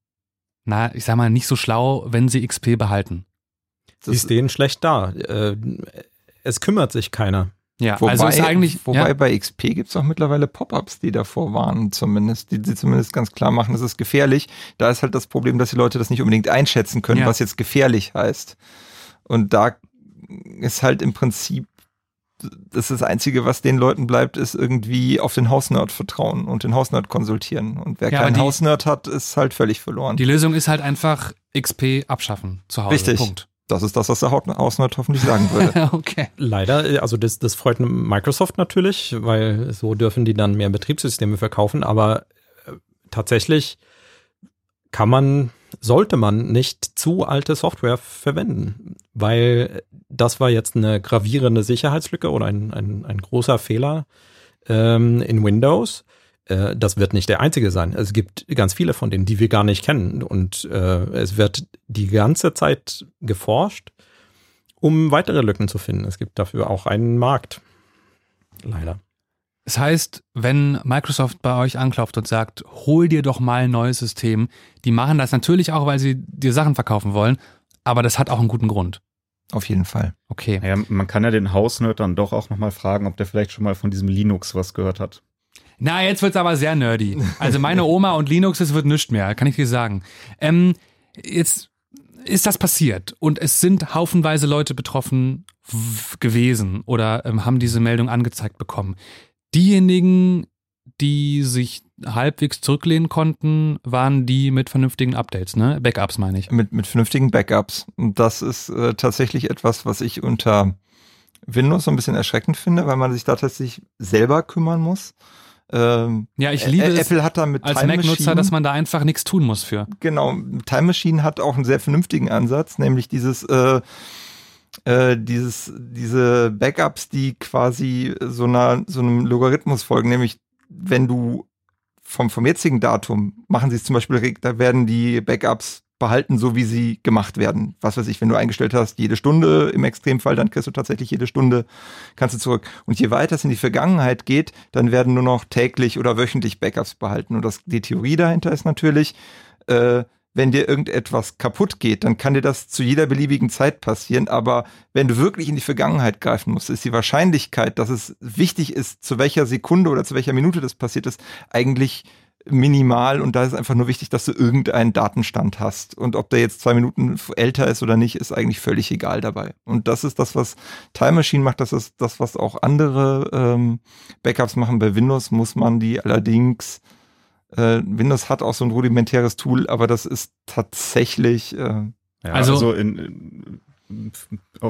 na, ich sag mal, nicht so schlau, wenn sie XP behalten. Das ist denen schlecht da. Äh, es kümmert sich keiner. Ja, wobei, also ist eigentlich. Wobei ja. bei XP gibt es auch mittlerweile Pop-ups, die davor warnen, zumindest, die, die zumindest ganz klar machen, das ist gefährlich. Da ist halt das Problem, dass die Leute das nicht unbedingt einschätzen können, ja. was jetzt gefährlich heißt. Und da ist halt im Prinzip das ist das Einzige, was den Leuten bleibt, ist irgendwie auf den Hausnerd vertrauen und den Hausnerd konsultieren. Und wer ja, keinen Hausnerd hat, ist halt völlig verloren. Die Lösung ist halt einfach XP abschaffen zu Hause. Richtig. Punkt. Das ist das, was der Hausnerd hoffentlich sagen würde. (laughs) okay. Leider, also das, das freut Microsoft natürlich, weil so dürfen die dann mehr Betriebssysteme verkaufen, aber äh, tatsächlich kann man sollte man nicht zu alte Software verwenden, weil das war jetzt eine gravierende Sicherheitslücke oder ein, ein, ein großer Fehler ähm, in Windows. Äh, das wird nicht der einzige sein. Es gibt ganz viele von denen, die wir gar nicht kennen. Und äh, es wird die ganze Zeit geforscht, um weitere Lücken zu finden. Es gibt dafür auch einen Markt. Leider. Das heißt, wenn Microsoft bei euch anklopft und sagt, hol dir doch mal ein neues System, die machen das natürlich auch, weil sie dir Sachen verkaufen wollen, aber das hat auch einen guten Grund. Auf jeden Fall. Okay. Ja, man kann ja den Hausnerd dann doch auch nochmal fragen, ob der vielleicht schon mal von diesem Linux was gehört hat. Na, jetzt wird's aber sehr nerdy. Also meine Oma und Linux, es wird nichts mehr, kann ich dir sagen. Ähm, jetzt ist das passiert und es sind haufenweise Leute betroffen gewesen oder ähm, haben diese Meldung angezeigt bekommen. Diejenigen, die sich halbwegs zurücklehnen konnten, waren die mit vernünftigen Updates, ne? Backups meine ich. Mit, mit vernünftigen Backups. Und das ist äh, tatsächlich etwas, was ich unter Windows so ein bisschen erschreckend finde, weil man sich da tatsächlich selber kümmern muss. Ähm, ja, ich liebe es Apple hat da mit als Mac-Nutzer, dass man da einfach nichts tun muss für. Genau, Time Machine hat auch einen sehr vernünftigen Ansatz, nämlich dieses äh, äh, dieses, diese Backups, die quasi so, einer, so einem Logarithmus folgen, nämlich wenn du vom, vom jetzigen Datum machen sie es zum Beispiel, da werden die Backups behalten, so wie sie gemacht werden. Was weiß ich, wenn du eingestellt hast, jede Stunde im Extremfall, dann kriegst du tatsächlich jede Stunde, kannst du zurück. Und je weiter es in die Vergangenheit geht, dann werden nur noch täglich oder wöchentlich Backups behalten. Und das, die Theorie dahinter ist natürlich, äh, wenn dir irgendetwas kaputt geht, dann kann dir das zu jeder beliebigen Zeit passieren. Aber wenn du wirklich in die Vergangenheit greifen musst, ist die Wahrscheinlichkeit, dass es wichtig ist, zu welcher Sekunde oder zu welcher Minute das passiert ist, eigentlich minimal. Und da ist einfach nur wichtig, dass du irgendeinen Datenstand hast. Und ob der jetzt zwei Minuten älter ist oder nicht, ist eigentlich völlig egal dabei. Und das ist das, was Time Machine macht. Das ist das, was auch andere ähm, Backups machen. Bei Windows muss man die allerdings äh, Windows hat auch so ein rudimentäres Tool, aber das ist tatsächlich. Äh, ja, also, also in, in,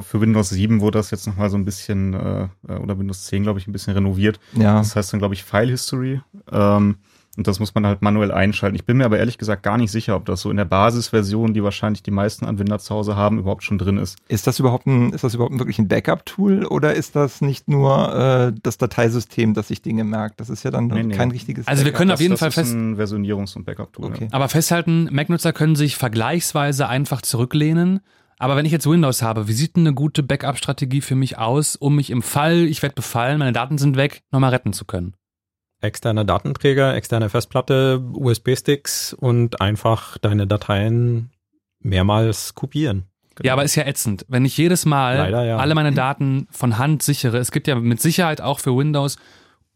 für Windows 7 wurde das jetzt nochmal so ein bisschen, äh, oder Windows 10, glaube ich, ein bisschen renoviert. Ja. Das heißt dann, glaube ich, File History. Ähm, und das muss man halt manuell einschalten. Ich bin mir aber ehrlich gesagt gar nicht sicher, ob das so in der Basisversion, die wahrscheinlich die meisten Anwender zu Hause haben, überhaupt schon drin ist. Ist das überhaupt ein, ist das überhaupt wirklich ein Backup-Tool oder ist das nicht nur äh, das Dateisystem, das sich Dinge merkt? Das ist ja dann nee, nee. kein richtiges. Also wir können auf jeden das Fall fest. Ein Versionierungs- und Backup-Tool. Okay. Ja. Aber festhalten, Mac-Nutzer können sich vergleichsweise einfach zurücklehnen. Aber wenn ich jetzt Windows habe, wie sieht eine gute Backup-Strategie für mich aus, um mich im Fall, ich werde befallen, meine Daten sind weg, nochmal retten zu können? Externe Datenträger, externe Festplatte, USB-Sticks und einfach deine Dateien mehrmals kopieren. Genau. Ja, aber ist ja ätzend. Wenn ich jedes Mal Leider, ja. alle meine Daten von Hand sichere, es gibt ja mit Sicherheit auch für Windows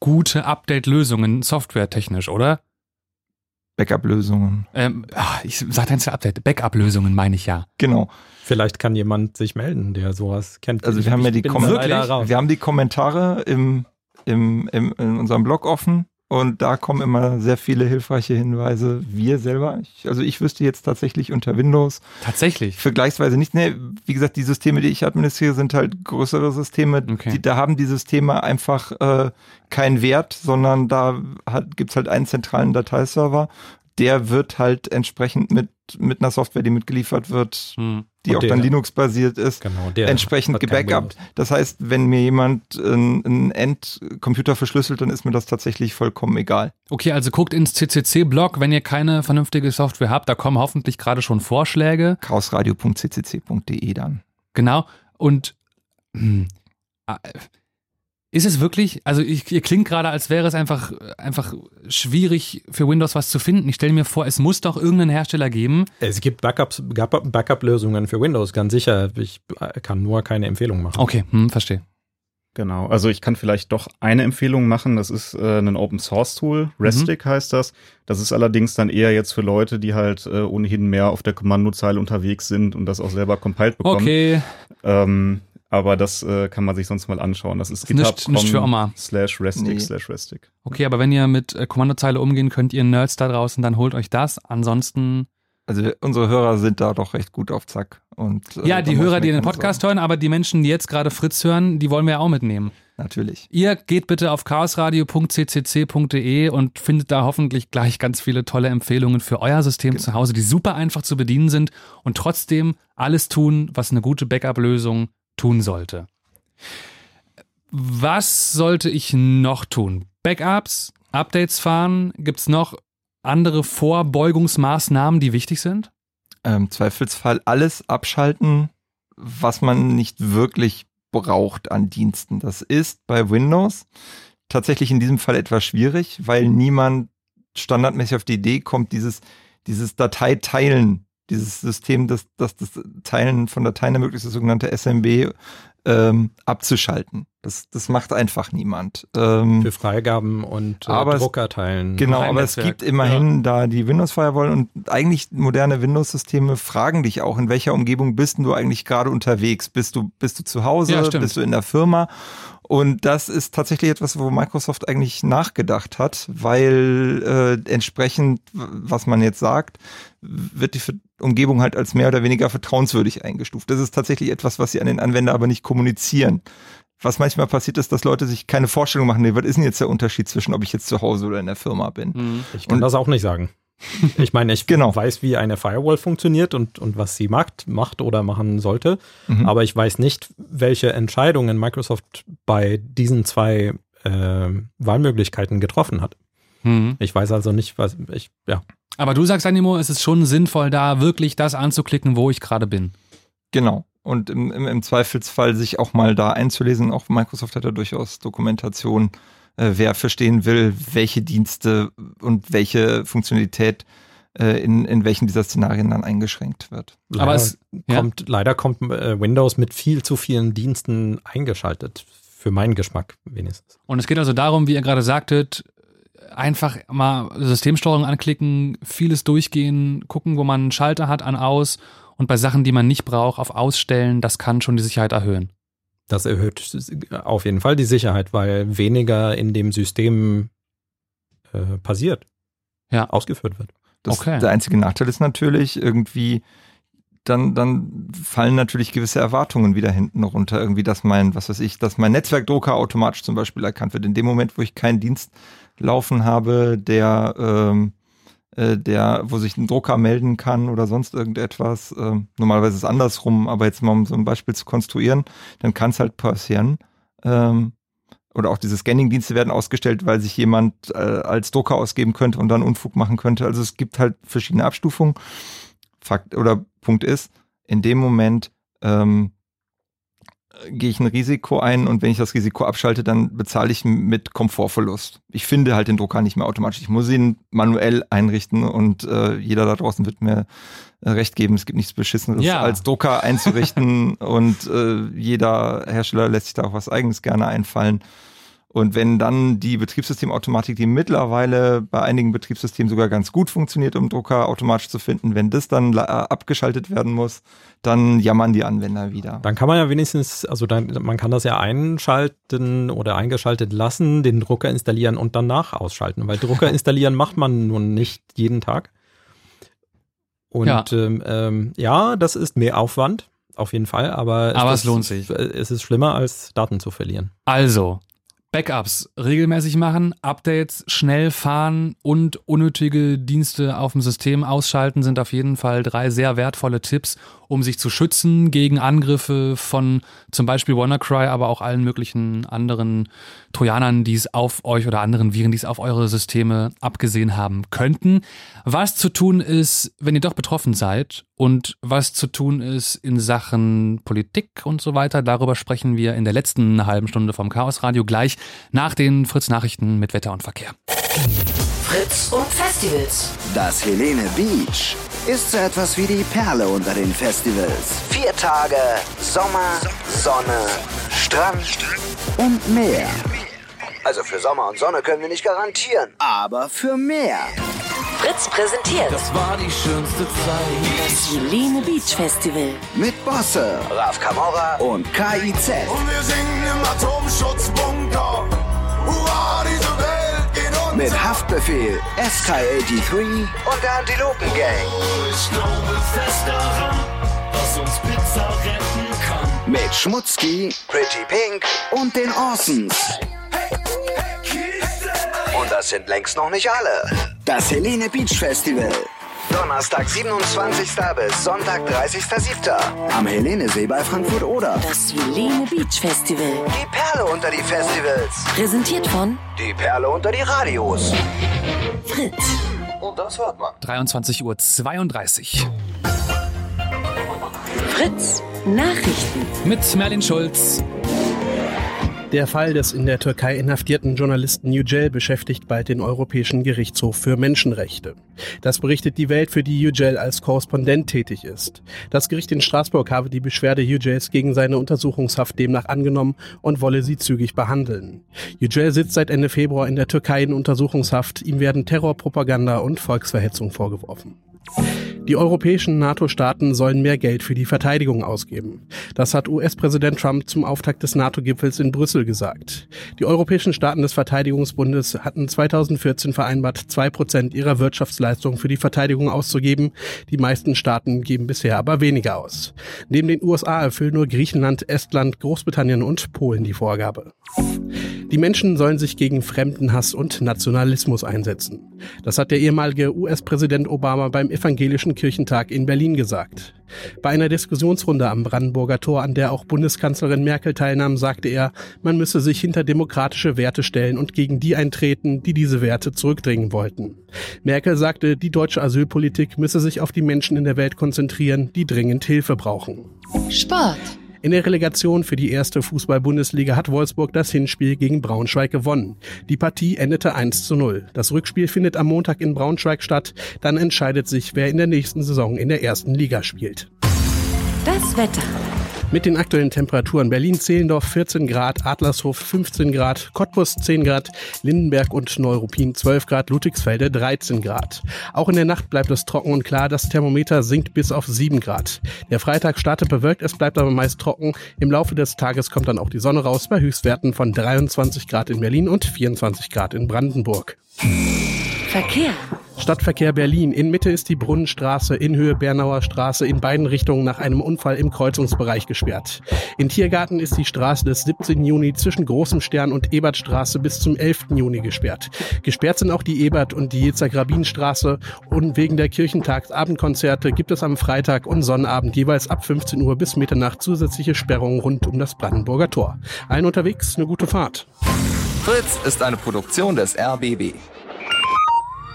gute Update-Lösungen, softwaretechnisch, oder? Backup-Lösungen. Ähm, ach, ich sag dann zur Update. Backup-Lösungen meine ich ja. Genau. Vielleicht kann jemand sich melden, der sowas kennt. Also wir haben ja die Kommentare, wir haben die Kommentare im, im, im, in unserem Blog offen und da kommen immer sehr viele hilfreiche Hinweise. Wir selber, ich, also ich wüsste jetzt tatsächlich unter Windows. Tatsächlich. Vergleichsweise nicht. Nee, wie gesagt, die Systeme, die ich administriere, sind halt größere Systeme. Okay. Die, da haben die Systeme einfach äh, keinen Wert, sondern da hat, gibt's halt einen zentralen Dateiserver. Der wird halt entsprechend mit, mit einer Software, die mitgeliefert wird, hm die und auch der, dann Linux-basiert ist, genau, entsprechend gebackupt. Das heißt, wenn mir jemand einen Endcomputer verschlüsselt, dann ist mir das tatsächlich vollkommen egal. Okay, also guckt ins CCC-Blog, wenn ihr keine vernünftige Software habt, da kommen hoffentlich gerade schon Vorschläge. chaosradio.ccc.de dann. Genau. Und hm, ist es wirklich, also ich, ihr klingt gerade, als wäre es einfach, einfach schwierig für Windows was zu finden. Ich stelle mir vor, es muss doch irgendeinen Hersteller geben. Es gibt Backups, Backup-Lösungen für Windows, ganz sicher. Ich kann nur keine Empfehlung machen. Okay, hm, verstehe. Genau, also ich kann vielleicht doch eine Empfehlung machen. Das ist äh, ein Open Source Tool, Restic mhm. heißt das. Das ist allerdings dann eher jetzt für Leute, die halt äh, ohnehin mehr auf der Kommandozeile unterwegs sind und das auch selber compiled bekommen. Okay. Ähm, aber das äh, kann man sich sonst mal anschauen. Das ist github.com slash restic nee. slash restic. Okay, aber wenn ihr mit äh, Kommandozeile umgehen könnt, ihr Nerds da draußen, dann holt euch das. Ansonsten also unsere Hörer sind da doch recht gut auf Zack. Und, äh, ja, die Hörer, die den Podcast hören, aber die Menschen, die jetzt gerade Fritz hören, die wollen wir ja auch mitnehmen. Natürlich. Ihr geht bitte auf chaosradio.ccc.de und findet da hoffentlich gleich ganz viele tolle Empfehlungen für euer System genau. zu Hause, die super einfach zu bedienen sind und trotzdem alles tun, was eine gute Backup-Lösung tun sollte. Was sollte ich noch tun? Backups, Updates fahren? Gibt es noch andere Vorbeugungsmaßnahmen, die wichtig sind? Im Zweifelsfall alles abschalten, was man nicht wirklich braucht an Diensten. Das ist bei Windows tatsächlich in diesem Fall etwas schwierig, weil niemand standardmäßig auf die Idee kommt, dieses, dieses Dateiteilen dieses System, das, das, das Teilen von Dateien ermöglicht, das sogenannte SMB, ähm, abzuschalten. Das, das macht einfach niemand. Ähm, Für Freigaben und äh, aber Druckerteilen. Genau, aber es gibt immerhin ja. da die Windows Firewall und eigentlich moderne Windows-Systeme fragen dich auch, in welcher Umgebung bist du eigentlich gerade unterwegs? Bist du, bist du zu Hause? Ja, bist du in der Firma? Und das ist tatsächlich etwas, wo Microsoft eigentlich nachgedacht hat, weil äh, entsprechend, was man jetzt sagt, wird die Umgebung halt als mehr oder weniger vertrauenswürdig eingestuft. Das ist tatsächlich etwas, was sie an den Anwender aber nicht kommunizieren. Was manchmal passiert ist, dass Leute sich keine Vorstellung machen, nee, was ist denn jetzt der Unterschied zwischen, ob ich jetzt zu Hause oder in der Firma bin? Mhm. Ich kann Und, das auch nicht sagen. (laughs) Ich meine, ich genau. weiß, wie eine Firewall funktioniert und, und was sie macht, macht oder machen sollte. Mhm. Aber ich weiß nicht, welche Entscheidungen Microsoft bei diesen zwei äh, Wahlmöglichkeiten getroffen hat. Mhm. Ich weiß also nicht, was ich, ja. Aber du sagst, Animo, es ist schon sinnvoll, da wirklich das anzuklicken, wo ich gerade bin. Genau. Und im, im, im, Zweifelsfall sich auch mal da einzulesen. Auch Microsoft hat ja durchaus Dokumentation äh, wer verstehen will, welche Dienste und welche Funktionalität äh, in, in welchen dieser Szenarien dann eingeschränkt wird. Leider Aber es kommt, ja. leider kommt äh, Windows mit viel zu vielen Diensten eingeschaltet. Für meinen Geschmack wenigstens. Und es geht also darum, wie ihr gerade sagtet, einfach mal Systemsteuerung anklicken, vieles durchgehen, gucken, wo man einen Schalter hat an aus und bei Sachen, die man nicht braucht, auf Ausstellen, das kann schon die Sicherheit erhöhen. Das erhöht auf jeden Fall die Sicherheit, weil weniger in dem System äh, passiert, ja. ausgeführt wird. Das, okay. Der einzige Nachteil ist natürlich irgendwie, dann, dann fallen natürlich gewisse Erwartungen wieder hinten runter. Irgendwie, dass mein, was weiß ich, dass mein Netzwerkdrucker automatisch zum Beispiel erkannt wird. In dem Moment, wo ich keinen Dienst laufen habe, der ähm, äh, der, wo sich ein Drucker melden kann oder sonst irgendetwas. Ähm, normalerweise ist es andersrum, aber jetzt mal um so ein Beispiel zu konstruieren, dann kann es halt passieren. Ähm, oder auch diese Scanning-Dienste werden ausgestellt, weil sich jemand äh, als Drucker ausgeben könnte und dann Unfug machen könnte. Also es gibt halt verschiedene Abstufungen. Fakt oder Punkt ist, in dem Moment ähm, gehe ich ein Risiko ein und wenn ich das Risiko abschalte, dann bezahle ich mit Komfortverlust. Ich finde halt den Drucker nicht mehr automatisch. Ich muss ihn manuell einrichten und äh, jeder da draußen wird mir äh, recht geben. Es gibt nichts Beschissenes ja. als Drucker einzurichten (laughs) und äh, jeder Hersteller lässt sich da auch was eigenes gerne einfallen. Und wenn dann die Betriebssystemautomatik, die mittlerweile bei einigen Betriebssystemen sogar ganz gut funktioniert, um Drucker automatisch zu finden, wenn das dann abgeschaltet werden muss, dann jammern die Anwender wieder. Dann kann man ja wenigstens, also dann, man kann das ja einschalten oder eingeschaltet lassen, den Drucker installieren und danach ausschalten, weil Drucker (laughs) installieren macht man nun nicht jeden Tag. Und ja, ähm, ähm, ja das ist mehr Aufwand, auf jeden Fall, aber, aber es, es lohnt sich. Es ist schlimmer, als Daten zu verlieren. Also, Backups regelmäßig machen, Updates schnell fahren und unnötige Dienste auf dem System ausschalten sind auf jeden Fall drei sehr wertvolle Tipps, um sich zu schützen gegen Angriffe von zum Beispiel WannaCry, aber auch allen möglichen anderen Trojanern, die es auf euch oder anderen Viren, die es auf eure Systeme abgesehen haben könnten. Was zu tun ist, wenn ihr doch betroffen seid und was zu tun ist in Sachen Politik und so weiter, darüber sprechen wir in der letzten halben Stunde vom Chaos Radio gleich nach den Fritz Nachrichten mit Wetter und Verkehr. Fritz und Festivals. Das Helene Beach ist so etwas wie die Perle unter den Festivals. Vier Tage Sommer, Sonne, Strand und Meer. Also für Sommer und Sonne können wir nicht garantieren, aber für mehr. Fritz präsentiert. Das war die schönste Zeit. Das Helene Beach Festival. Mit Bosse, Raf Kamora und KIZ. Und wir singen im Atomschutzbunker. Hurra, diese Welt geht uns Mit Haftbefehl, SK83 und der Antilopen Gang. Ich glaube fest daran, dass uns Pizza retten kann. Mit Schmutzki, Pretty Pink und den Orsons. Und das sind längst noch nicht alle. Das Helene Beach Festival. Donnerstag, 27. bis Sonntag, 30.07. Am Helenesee bei Frankfurt oder. Das Helene Beach Festival. Die Perle unter die Festivals. Präsentiert von Die Perle unter die Radios. Fritz. Und das hört man. 23.32 Uhr. Fritz. Nachrichten. Mit Merlin Schulz. Der Fall des in der Türkei inhaftierten Journalisten Yücel beschäftigt bald den Europäischen Gerichtshof für Menschenrechte. Das berichtet die Welt, für die Yücel als Korrespondent tätig ist. Das Gericht in Straßburg habe die Beschwerde Yücels gegen seine Untersuchungshaft demnach angenommen und wolle sie zügig behandeln. Yücel sitzt seit Ende Februar in der Türkei in Untersuchungshaft. Ihm werden Terrorpropaganda und Volksverhetzung vorgeworfen. Die europäischen NATO-Staaten sollen mehr Geld für die Verteidigung ausgeben. Das hat US-Präsident Trump zum Auftakt des NATO-Gipfels in Brüssel gesagt. Die europäischen Staaten des Verteidigungsbundes hatten 2014 vereinbart, zwei Prozent ihrer Wirtschaftsleistung für die Verteidigung auszugeben. Die meisten Staaten geben bisher aber weniger aus. Neben den USA erfüllen nur Griechenland, Estland, Großbritannien und Polen die Vorgabe. Die Menschen sollen sich gegen Fremdenhass und Nationalismus einsetzen. Das hat der ehemalige US-Präsident Obama beim Evangelischen Kirchentag in Berlin gesagt. Bei einer Diskussionsrunde am Brandenburger Tor, an der auch Bundeskanzlerin Merkel teilnahm, sagte er, man müsse sich hinter demokratische Werte stellen und gegen die eintreten, die diese Werte zurückdringen wollten. Merkel sagte, die deutsche Asylpolitik müsse sich auf die Menschen in der Welt konzentrieren, die dringend Hilfe brauchen. Sport. In der Relegation für die erste Fußball-Bundesliga hat Wolfsburg das Hinspiel gegen Braunschweig gewonnen. Die Partie endete 1 zu 0. Das Rückspiel findet am Montag in Braunschweig statt. Dann entscheidet sich, wer in der nächsten Saison in der ersten Liga spielt. Das Wetter. Mit den aktuellen Temperaturen Berlin-Zehlendorf 14 Grad, Adlershof 15 Grad, Cottbus 10 Grad, Lindenberg und Neuruppin 12 Grad, Ludwigsfelde 13 Grad. Auch in der Nacht bleibt es trocken und klar, das Thermometer sinkt bis auf 7 Grad. Der Freitag startet bewölkt, es bleibt aber meist trocken. Im Laufe des Tages kommt dann auch die Sonne raus bei Höchstwerten von 23 Grad in Berlin und 24 Grad in Brandenburg. Verkehr. Stadtverkehr Berlin. In Mitte ist die Brunnenstraße, in Höhe Bernauer Straße in beiden Richtungen nach einem Unfall im Kreuzungsbereich gesperrt. In Tiergarten ist die Straße des 17. Juni zwischen Großem Stern und Ebertstraße bis zum 11. Juni gesperrt. Gesperrt sind auch die Ebert- und die Jezer-Grabin-Straße und wegen der Kirchentagsabendkonzerte gibt es am Freitag und Sonnabend jeweils ab 15 Uhr bis Mitternacht zusätzliche Sperrungen rund um das Brandenburger Tor. Allen unterwegs eine gute Fahrt. Fritz ist eine Produktion des RBB.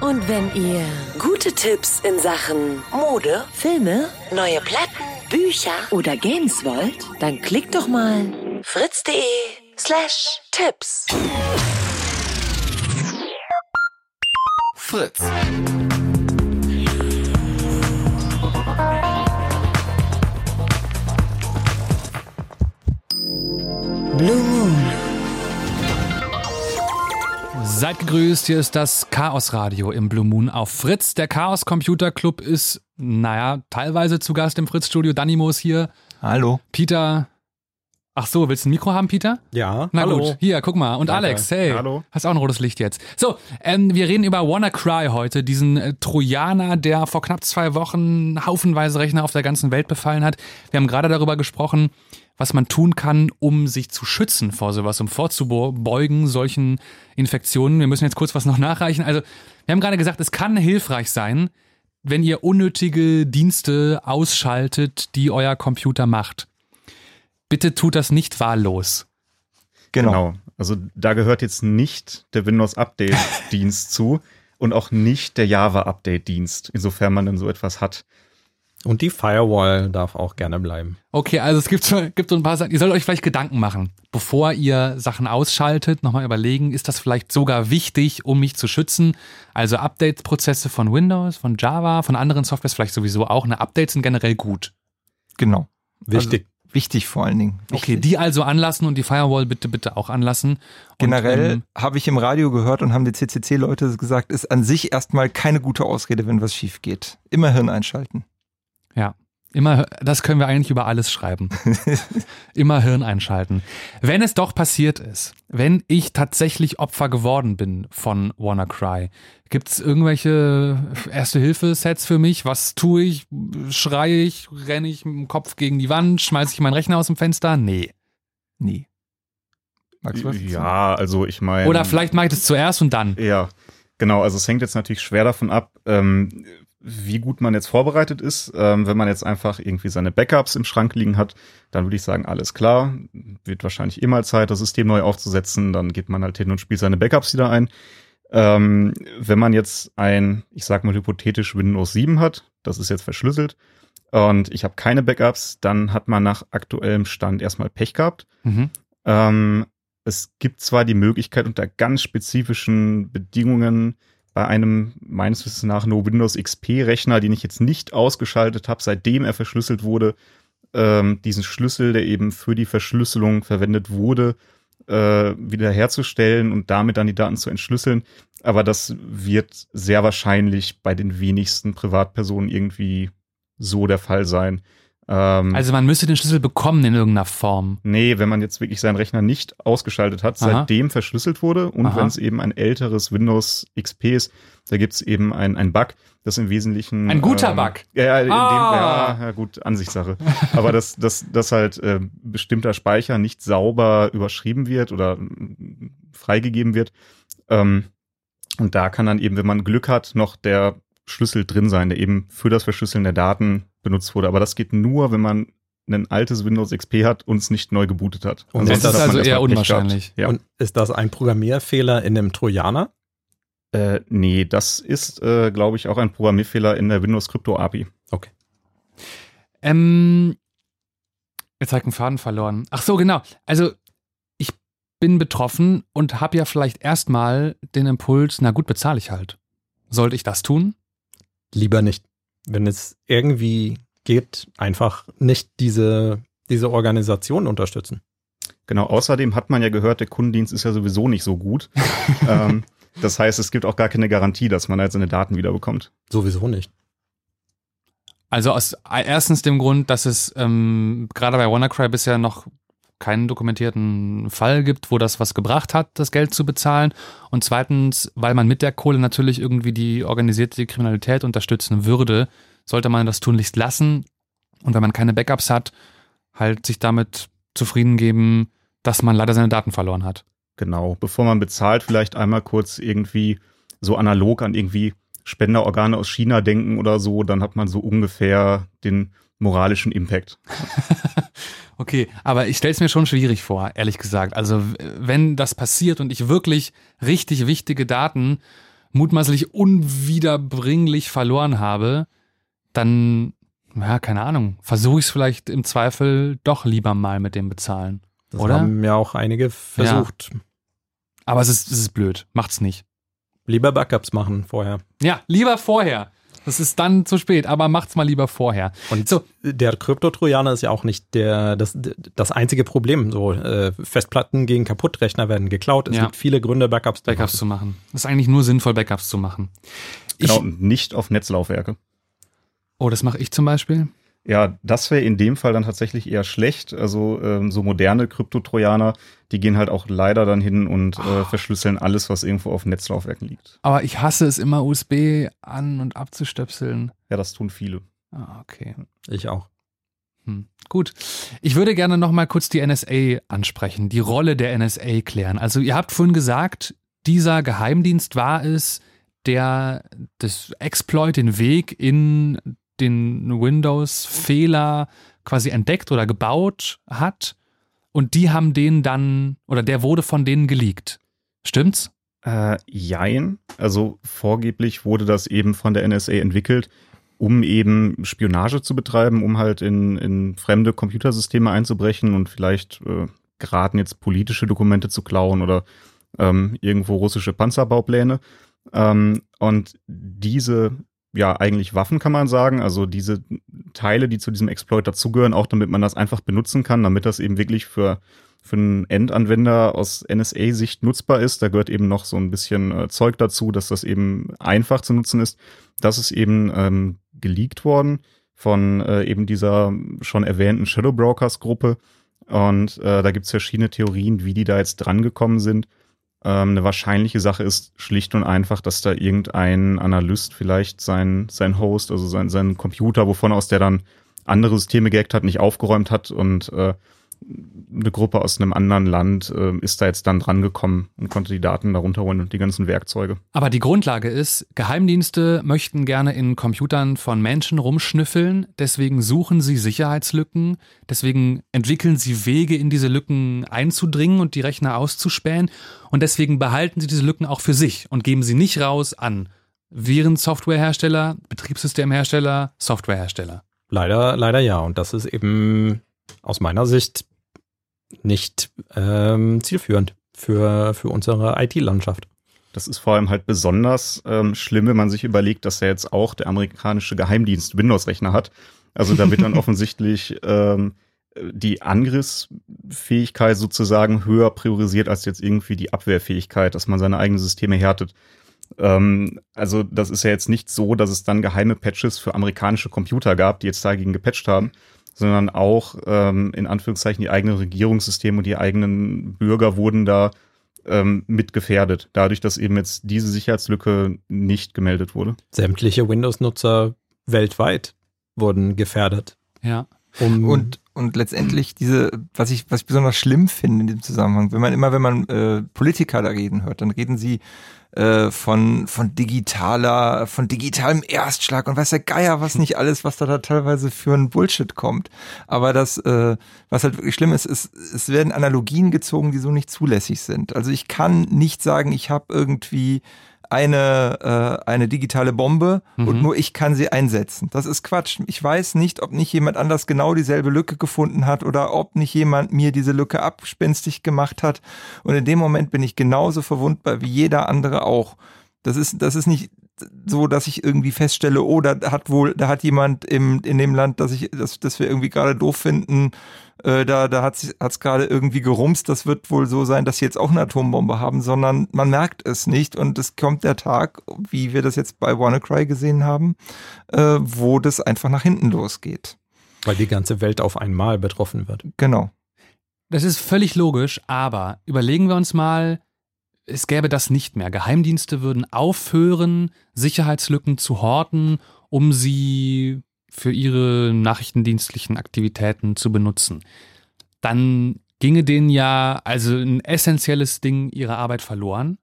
Und wenn ihr gute Tipps in Sachen Mode, Filme, neue Platten, Bücher oder Games wollt, dann klickt doch mal fritz.de slash Tipps. Fritz. Blue Seid gegrüßt, hier ist das Chaos Radio im Blue Moon auf Fritz. Der Chaos Computer Club ist, naja, teilweise zu Gast im Fritz Studio. Danimo ist hier. Hallo. Peter. Ach so, willst du ein Mikro haben, Peter? Ja. Na hallo. gut, hier, guck mal. Und Danke. Alex, hey. Hallo. Hast auch ein rotes Licht jetzt. So, ähm, wir reden über WannaCry heute, diesen äh, Trojaner, der vor knapp zwei Wochen haufenweise Rechner auf der ganzen Welt befallen hat. Wir haben gerade darüber gesprochen, was man tun kann, um sich zu schützen vor sowas, um vorzubeugen solchen Infektionen. Wir müssen jetzt kurz was noch nachreichen. Also, wir haben gerade gesagt, es kann hilfreich sein, wenn ihr unnötige Dienste ausschaltet, die euer Computer macht. Bitte tut das nicht wahllos. Genau. genau. Also da gehört jetzt nicht der Windows Update Dienst (laughs) zu und auch nicht der Java Update Dienst, insofern man dann so etwas hat. Und die Firewall darf auch gerne bleiben. Okay, also es gibt so, gibt so ein paar Sachen. Ihr sollt euch vielleicht Gedanken machen, bevor ihr Sachen ausschaltet, nochmal überlegen, ist das vielleicht sogar wichtig, um mich zu schützen? Also Update-Prozesse von Windows, von Java, von anderen Softwares vielleicht sowieso auch. Ne, Updates sind generell gut. Genau. Wichtig. Also, Wichtig vor allen Dingen. Wichtig. Okay, die also anlassen und die Firewall bitte, bitte auch anlassen. Generell ähm, habe ich im Radio gehört und haben die CCC-Leute gesagt, ist an sich erstmal keine gute Ausrede, wenn was schief geht. Immer Hirn einschalten. Ja. Immer, das können wir eigentlich über alles schreiben. (laughs) Immer Hirn einschalten. Wenn es doch passiert ist, wenn ich tatsächlich Opfer geworden bin von WannaCry, gibt es irgendwelche Erste-Hilfe-Sets für mich? Was tue ich? Schreie ich? Renne ich mit dem Kopf gegen die Wand? Schmeiße ich meinen Rechner aus dem Fenster? Nee. Nee. Magst du was? Ja, also ich meine. Oder vielleicht mache ich das zuerst und dann. Ja, genau. Also es hängt jetzt natürlich schwer davon ab, ähm, wie gut man jetzt vorbereitet ist. Ähm, wenn man jetzt einfach irgendwie seine Backups im Schrank liegen hat, dann würde ich sagen, alles klar. Wird wahrscheinlich immer Zeit, das System neu aufzusetzen. Dann geht man halt hin und spielt seine Backups wieder ein. Ähm, wenn man jetzt ein, ich sag mal hypothetisch Windows 7 hat, das ist jetzt verschlüsselt, und ich habe keine Backups, dann hat man nach aktuellem Stand erstmal Pech gehabt. Mhm. Ähm, es gibt zwar die Möglichkeit unter ganz spezifischen Bedingungen, bei einem meines Wissens nach No Windows XP-Rechner, den ich jetzt nicht ausgeschaltet habe, seitdem er verschlüsselt wurde, ähm, diesen Schlüssel, der eben für die Verschlüsselung verwendet wurde, äh, wiederherzustellen und damit dann die Daten zu entschlüsseln. Aber das wird sehr wahrscheinlich bei den wenigsten Privatpersonen irgendwie so der Fall sein. Ähm, also man müsste den Schlüssel bekommen in irgendeiner Form. Nee, wenn man jetzt wirklich seinen Rechner nicht ausgeschaltet hat, Aha. seitdem verschlüsselt wurde und wenn es eben ein älteres Windows XP ist, da gibt es eben ein, Bug, das im Wesentlichen. Ein guter ähm, Bug. Ja, ja, in ah. dem, ja, ja, gut, Ansichtssache. Aber dass, dass, dass halt äh, bestimmter Speicher nicht sauber überschrieben wird oder freigegeben wird. Ähm, und da kann dann eben, wenn man Glück hat, noch der Schlüssel drin sein, der eben für das Verschlüsseln der Daten benutzt wurde. Aber das geht nur, wenn man ein altes Windows XP hat und es nicht neu gebootet hat. Und das ist also eher unwahrscheinlich. Ja. Und ist das ein Programmierfehler in einem Trojaner? Äh, nee, das ist, äh, glaube ich, auch ein Programmierfehler in der Windows Crypto API. Okay. Ähm, jetzt habe ich einen Faden verloren. Ach so, genau. Also ich bin betroffen und habe ja vielleicht erstmal den Impuls, na gut, bezahle ich halt. Sollte ich das tun? Lieber nicht wenn es irgendwie geht, einfach nicht diese, diese Organisation unterstützen. Genau, außerdem hat man ja gehört, der Kundendienst ist ja sowieso nicht so gut. (laughs) ähm, das heißt, es gibt auch gar keine Garantie, dass man halt seine Daten wiederbekommt. Sowieso nicht. Also aus erstens dem Grund, dass es ähm, gerade bei WannaCry bisher noch keinen dokumentierten Fall gibt, wo das was gebracht hat, das Geld zu bezahlen. Und zweitens, weil man mit der Kohle natürlich irgendwie die organisierte Kriminalität unterstützen würde, sollte man das tunlichst lassen. Und wenn man keine Backups hat, halt sich damit zufrieden geben, dass man leider seine Daten verloren hat. Genau. Bevor man bezahlt, vielleicht einmal kurz irgendwie so analog an irgendwie Spenderorgane aus China denken oder so, dann hat man so ungefähr den moralischen Impact. (laughs) okay, aber ich stelle es mir schon schwierig vor, ehrlich gesagt. Also wenn das passiert und ich wirklich richtig wichtige Daten mutmaßlich unwiederbringlich verloren habe, dann, ja, keine Ahnung, versuche ich es vielleicht im Zweifel doch lieber mal mit dem bezahlen. Das oder? haben ja auch einige versucht. Ja. Aber es ist, es ist blöd. Macht's nicht. Lieber Backups machen vorher. Ja, lieber vorher. Das ist dann zu spät, aber macht's mal lieber vorher. Und so. der Kryptotrojaner ist ja auch nicht der, das, das einzige Problem. So, äh, Festplatten gegen Kaputtrechner werden geklaut. Es ja. gibt viele Gründe, Backups, Backups zu machen. Es ist eigentlich nur sinnvoll, Backups zu machen. Genau, ich, nicht auf Netzlaufwerke. Oh, das mache ich zum Beispiel. Ja, das wäre in dem Fall dann tatsächlich eher schlecht. Also ähm, so moderne Kryptotrojaner, die gehen halt auch leider dann hin und äh, oh. verschlüsseln alles, was irgendwo auf Netzlaufwerken liegt. Aber ich hasse es immer, USB an- und abzustöpseln. Ja, das tun viele. Ah, okay. Ich auch. Hm, gut. Ich würde gerne noch mal kurz die NSA ansprechen, die Rolle der NSA klären. Also ihr habt vorhin gesagt, dieser Geheimdienst war es, der das Exploit, den Weg in den Windows-Fehler quasi entdeckt oder gebaut hat und die haben den dann, oder der wurde von denen geleakt. Stimmt's? Äh, jein. Also vorgeblich wurde das eben von der NSA entwickelt, um eben Spionage zu betreiben, um halt in, in fremde Computersysteme einzubrechen und vielleicht äh, geraten jetzt politische Dokumente zu klauen oder ähm, irgendwo russische Panzerbaupläne. Ähm, und diese ja eigentlich Waffen, kann man sagen. Also diese Teile, die zu diesem Exploit dazugehören, auch damit man das einfach benutzen kann, damit das eben wirklich für, für einen Endanwender aus NSA-Sicht nutzbar ist. Da gehört eben noch so ein bisschen äh, Zeug dazu, dass das eben einfach zu nutzen ist. Das ist eben ähm, geleakt worden von äh, eben dieser schon erwähnten Shadow Brokers Gruppe. Und äh, da gibt es verschiedene Theorien, wie die da jetzt drangekommen sind. Ähm, eine wahrscheinliche Sache ist schlicht und einfach, dass da irgendein Analyst vielleicht sein, sein Host, also sein, sein Computer, wovon aus der dann andere Systeme gehackt hat, nicht aufgeräumt hat und äh, eine Gruppe aus einem anderen Land äh, ist da jetzt dann dran gekommen und konnte die Daten darunter holen und die ganzen Werkzeuge. Aber die Grundlage ist, Geheimdienste möchten gerne in Computern von Menschen rumschnüffeln, deswegen suchen sie Sicherheitslücken, deswegen entwickeln sie Wege, in diese Lücken einzudringen und die Rechner auszuspähen und deswegen behalten sie diese Lücken auch für sich und geben sie nicht raus an Virensoftwarehersteller, Betriebssystemhersteller, Softwarehersteller. Leider, leider ja. Und das ist eben aus meiner Sicht nicht ähm, zielführend für, für unsere IT-Landschaft. Das ist vor allem halt besonders ähm, schlimm, wenn man sich überlegt, dass er jetzt auch der amerikanische Geheimdienst Windows-Rechner hat. Also da wird dann (laughs) offensichtlich ähm, die Angriffsfähigkeit sozusagen höher priorisiert als jetzt irgendwie die Abwehrfähigkeit, dass man seine eigenen Systeme härtet. Ähm, also das ist ja jetzt nicht so, dass es dann geheime Patches für amerikanische Computer gab, die jetzt dagegen gepatcht haben, sondern auch ähm, in Anführungszeichen die eigenen Regierungssysteme und die eigenen Bürger wurden da ähm, mit gefährdet, dadurch, dass eben jetzt diese Sicherheitslücke nicht gemeldet wurde. Sämtliche Windows-Nutzer weltweit wurden gefährdet. Ja. Um und, und letztendlich diese, was ich, was ich besonders schlimm finde in diesem Zusammenhang, wenn man immer, wenn man äh, Politiker da reden hört, dann reden sie äh, von, von digitaler, von digitalem Erstschlag und weiß der Geier, was nicht alles, was da, da teilweise für ein Bullshit kommt. Aber das, äh, was halt wirklich schlimm ist, ist, es werden Analogien gezogen, die so nicht zulässig sind. Also ich kann nicht sagen, ich habe irgendwie eine, äh, eine digitale Bombe mhm. und nur ich kann sie einsetzen. Das ist Quatsch. Ich weiß nicht, ob nicht jemand anders genau dieselbe Lücke gefunden hat oder ob nicht jemand mir diese Lücke abspenstig gemacht hat. Und in dem Moment bin ich genauso verwundbar wie jeder andere auch. Das ist, das ist nicht so, dass ich irgendwie feststelle, oh, da hat wohl, da hat jemand im, in dem Land, dass ich, dass, dass wir irgendwie gerade doof finden, äh, da, da hat es gerade irgendwie gerumst, das wird wohl so sein, dass sie jetzt auch eine Atombombe haben, sondern man merkt es nicht und es kommt der Tag, wie wir das jetzt bei WannaCry gesehen haben, äh, wo das einfach nach hinten losgeht. Weil die ganze Welt auf einmal betroffen wird. Genau. Das ist völlig logisch, aber überlegen wir uns mal, es gäbe das nicht mehr. Geheimdienste würden aufhören, Sicherheitslücken zu horten, um sie für ihre nachrichtendienstlichen Aktivitäten zu benutzen. Dann ginge denen ja also ein essentielles Ding ihrer Arbeit verloren.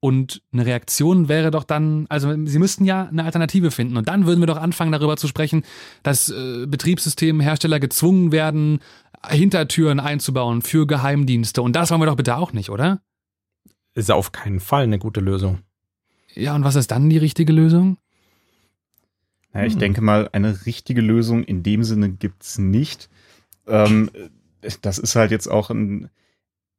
Und eine Reaktion wäre doch dann, also sie müssten ja eine Alternative finden. Und dann würden wir doch anfangen, darüber zu sprechen, dass äh, Betriebssystemhersteller gezwungen werden, Hintertüren einzubauen für Geheimdienste. Und das wollen wir doch bitte auch nicht, oder? Ist auf keinen Fall eine gute Lösung. Ja, und was ist dann die richtige Lösung? Ja, ich hm. denke mal, eine richtige Lösung in dem Sinne gibt's nicht. Ähm, das ist halt jetzt auch ein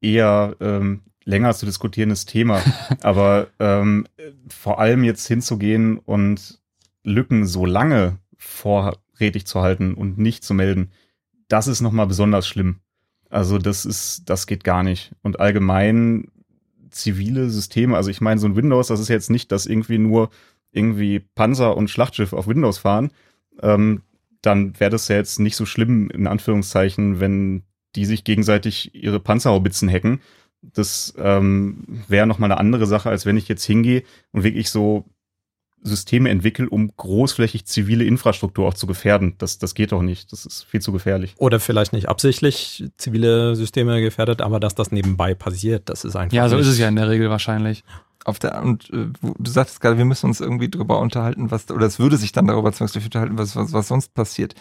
eher ähm, länger zu diskutierendes Thema. (laughs) Aber ähm, vor allem jetzt hinzugehen und Lücken so lange vorrätig zu halten und nicht zu melden, das ist nochmal besonders schlimm. Also das ist, das geht gar nicht. Und allgemein zivile Systeme, also ich meine, so ein Windows, das ist jetzt nicht, dass irgendwie nur irgendwie Panzer und Schlachtschiff auf Windows fahren, ähm, dann wäre das ja jetzt nicht so schlimm, in Anführungszeichen, wenn die sich gegenseitig ihre Panzerhaubitzen hacken. Das ähm, wäre nochmal eine andere Sache, als wenn ich jetzt hingehe und wirklich so Systeme entwickle, um großflächig zivile Infrastruktur auch zu gefährden. Das, das geht doch nicht. Das ist viel zu gefährlich. Oder vielleicht nicht absichtlich zivile Systeme gefährdet, aber dass das nebenbei passiert, das ist einfach. Ja, so ist es ja in der Regel wahrscheinlich. Auf der, und äh, du sagtest gerade, wir müssen uns irgendwie drüber unterhalten, was, oder es würde sich dann darüber zwangsläufig unterhalten, was, was, was sonst passiert.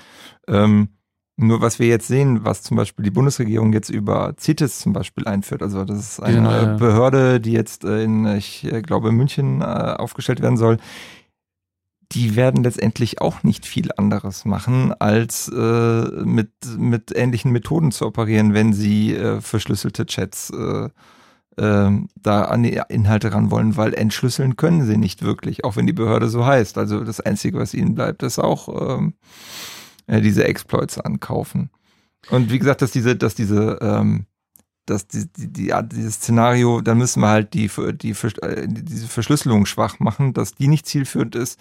Ähm, nur was wir jetzt sehen, was zum Beispiel die Bundesregierung jetzt über CITES zum Beispiel einführt, also das ist eine genau. Behörde, die jetzt in, ich glaube, München äh, aufgestellt werden soll, die werden letztendlich auch nicht viel anderes machen, als äh, mit, mit ähnlichen Methoden zu operieren, wenn sie äh, verschlüsselte Chats äh, äh, da an die Inhalte ran wollen, weil entschlüsseln können sie nicht wirklich, auch wenn die Behörde so heißt. Also das Einzige, was ihnen bleibt, ist auch ähm, äh, diese Exploits ankaufen. Und wie gesagt, dass diese, dass diese, ähm, dass die, die, die, dieses Szenario, dann müssen wir halt die, die, äh, die, diese Verschlüsselung schwach machen, dass die nicht zielführend ist.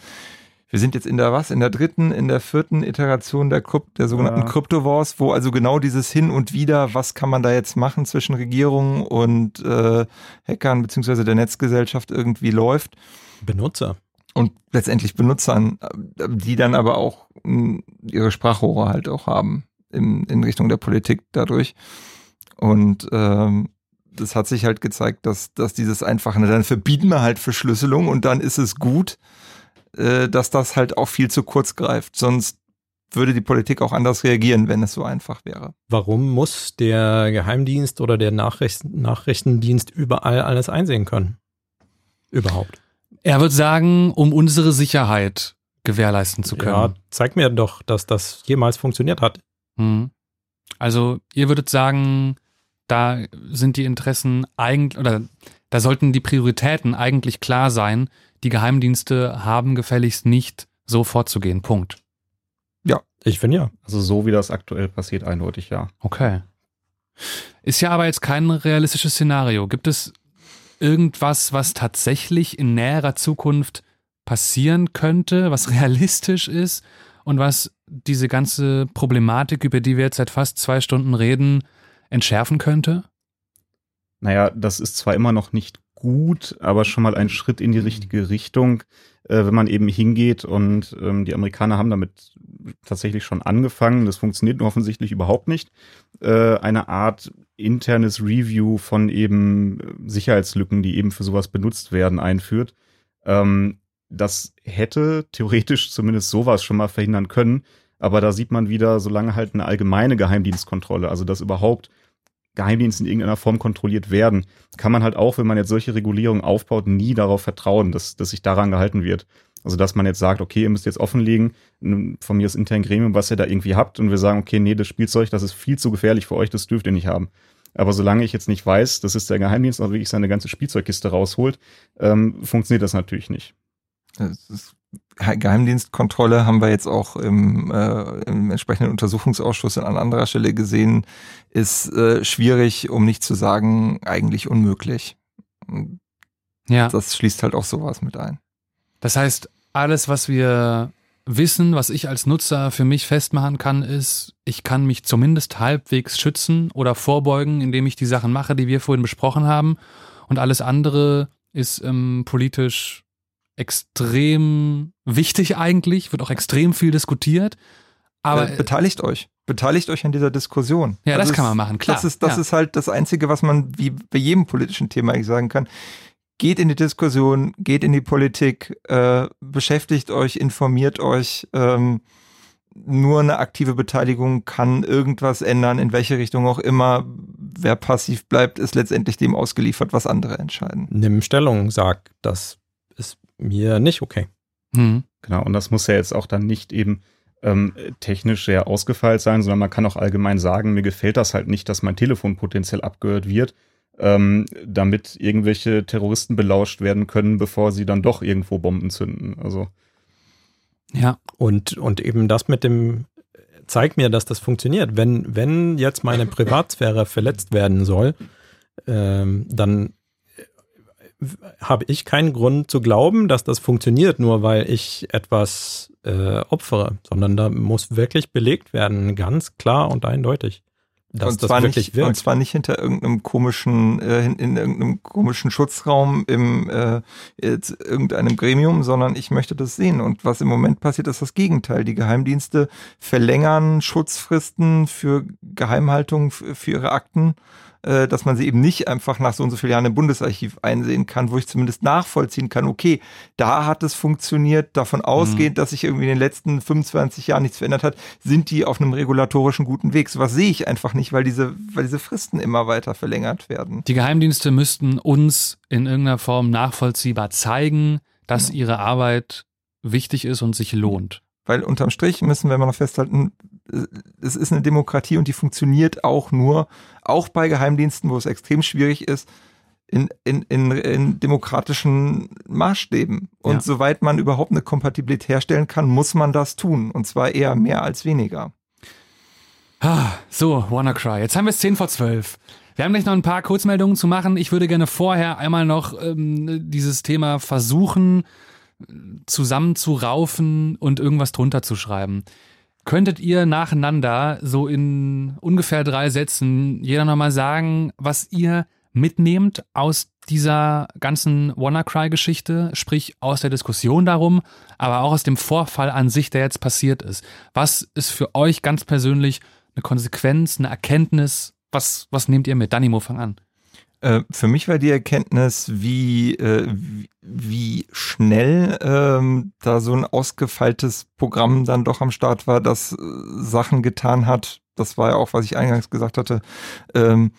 Wir sind jetzt in der was? In der dritten, in der vierten Iteration der, Krypt, der sogenannten ja. Crypto Wars, wo also genau dieses Hin und Wieder, was kann man da jetzt machen zwischen Regierungen und äh, Hackern beziehungsweise der Netzgesellschaft irgendwie läuft. Benutzer und letztendlich Benutzern, die dann aber auch ihre Sprachrohre halt auch haben in, in Richtung der Politik dadurch. Und ähm, das hat sich halt gezeigt, dass, dass dieses einfache, dann verbieten wir halt Verschlüsselung und dann ist es gut, äh, dass das halt auch viel zu kurz greift. Sonst würde die Politik auch anders reagieren, wenn es so einfach wäre. Warum muss der Geheimdienst oder der Nachricht Nachrichtendienst überall alles einsehen können? Überhaupt? Er wird sagen, um unsere Sicherheit gewährleisten zu können. Ja, zeig mir doch, dass das jemals funktioniert hat. Hm. Also, ihr würdet sagen, da sind die Interessen eigentlich, oder da sollten die Prioritäten eigentlich klar sein. Die Geheimdienste haben gefälligst nicht so vorzugehen. Punkt. Ja, ich finde ja. Also so wie das aktuell passiert, eindeutig ja. Okay. Ist ja aber jetzt kein realistisches Szenario. Gibt es irgendwas, was tatsächlich in näherer Zukunft passieren könnte, was (laughs) realistisch ist und was diese ganze Problematik, über die wir jetzt seit fast zwei Stunden reden, entschärfen könnte? Naja, das ist zwar immer noch nicht gut, aber schon mal ein Schritt in die richtige Richtung, äh, wenn man eben hingeht und ähm, die Amerikaner haben damit tatsächlich schon angefangen. Das funktioniert nur offensichtlich überhaupt nicht. Äh, eine Art internes Review von eben Sicherheitslücken, die eben für sowas benutzt werden, einführt. Ähm, das hätte theoretisch zumindest sowas schon mal verhindern können. Aber da sieht man wieder, solange halt eine allgemeine Geheimdienstkontrolle, also dass überhaupt Geheimdienste in irgendeiner Form kontrolliert werden, kann man halt auch, wenn man jetzt solche Regulierungen aufbaut, nie darauf vertrauen, dass, dass sich daran gehalten wird. Also, dass man jetzt sagt, okay, ihr müsst jetzt offenlegen, von mir das interne Gremium, was ihr da irgendwie habt, und wir sagen, okay, nee, das Spielzeug, das ist viel zu gefährlich für euch, das dürft ihr nicht haben. Aber solange ich jetzt nicht weiß, dass es der Geheimdienst auch wirklich seine ganze Spielzeugkiste rausholt, ähm, funktioniert das natürlich nicht. Geheimdienstkontrolle haben wir jetzt auch im, äh, im entsprechenden Untersuchungsausschuss an anderer Stelle gesehen, ist äh, schwierig, um nicht zu sagen, eigentlich unmöglich. Ja. Das schließt halt auch sowas mit ein. Das heißt, alles, was wir wissen, was ich als Nutzer für mich festmachen kann, ist, ich kann mich zumindest halbwegs schützen oder vorbeugen, indem ich die Sachen mache, die wir vorhin besprochen haben. Und alles andere ist ähm, politisch extrem wichtig eigentlich, wird auch extrem viel diskutiert. Aber äh, beteiligt euch. Beteiligt euch an dieser Diskussion. Ja, das, das kann man machen, klar. Das ist, das ja. ist halt das Einzige, was man wie bei jedem politischen Thema eigentlich sagen kann geht in die Diskussion, geht in die Politik, äh, beschäftigt euch, informiert euch. Ähm, nur eine aktive Beteiligung kann irgendwas ändern, in welche Richtung auch immer. Wer passiv bleibt, ist letztendlich dem ausgeliefert, was andere entscheiden. Nimm Stellung, sag, das mir nicht okay. Mhm. Genau, und das muss ja jetzt auch dann nicht eben ähm, technisch sehr ausgefeilt sein, sondern man kann auch allgemein sagen, mir gefällt das halt nicht, dass mein Telefon potenziell abgehört wird ähm, damit irgendwelche Terroristen belauscht werden können, bevor sie dann doch irgendwo Bomben zünden. Also Ja. Und, und eben das mit dem, zeigt mir, dass das funktioniert. Wenn, wenn jetzt meine Privatsphäre verletzt werden soll, ähm, dann habe ich keinen Grund zu glauben, dass das funktioniert, nur weil ich etwas äh, opfere, sondern da muss wirklich belegt werden, ganz klar und eindeutig. Dass und, zwar nicht, wirkt. und zwar nicht hinter irgendeinem komischen, äh, in, in irgendeinem komischen Schutzraum im äh, irgendeinem Gremium, sondern ich möchte das sehen. Und was im Moment passiert, ist das Gegenteil. Die Geheimdienste verlängern Schutzfristen für Geheimhaltung für ihre Akten äh, dass man sie eben nicht einfach nach so und so vielen Jahren im Bundesarchiv einsehen kann, wo ich zumindest nachvollziehen kann, okay, da hat es funktioniert, davon ausgehend, mhm. dass sich irgendwie in den letzten 25 Jahren nichts verändert hat, sind die auf einem regulatorischen guten Weg. Sowas sehe ich einfach nicht, weil diese, weil diese Fristen immer weiter verlängert werden. Die Geheimdienste müssten uns in irgendeiner Form nachvollziehbar zeigen, dass ihre Arbeit wichtig ist und sich lohnt. Weil unterm Strich müssen wir immer noch festhalten, es ist eine Demokratie und die funktioniert auch nur, auch bei Geheimdiensten, wo es extrem schwierig ist, in, in, in, in demokratischen Maßstäben. Und ja. soweit man überhaupt eine Kompatibilität herstellen kann, muss man das tun. Und zwar eher mehr als weniger. Ah, so, WannaCry. Jetzt haben wir es 10 vor 12. Wir haben gleich noch ein paar Kurzmeldungen zu machen. Ich würde gerne vorher einmal noch ähm, dieses Thema versuchen zusammenzuraufen und irgendwas drunter zu schreiben. Könntet ihr nacheinander so in ungefähr drei Sätzen jeder nochmal sagen, was ihr mitnehmt aus dieser ganzen WannaCry-Geschichte, sprich aus der Diskussion darum, aber auch aus dem Vorfall an sich, der jetzt passiert ist. Was ist für euch ganz persönlich eine Konsequenz, eine Erkenntnis? Was, was nehmt ihr mit? Danimo, fang an. Äh, für mich war die Erkenntnis, wie, äh, wie, wie schnell ähm, da so ein ausgefeiltes Programm dann doch am Start war, das äh, Sachen getan hat. Das war ja auch, was ich eingangs gesagt hatte, ähm,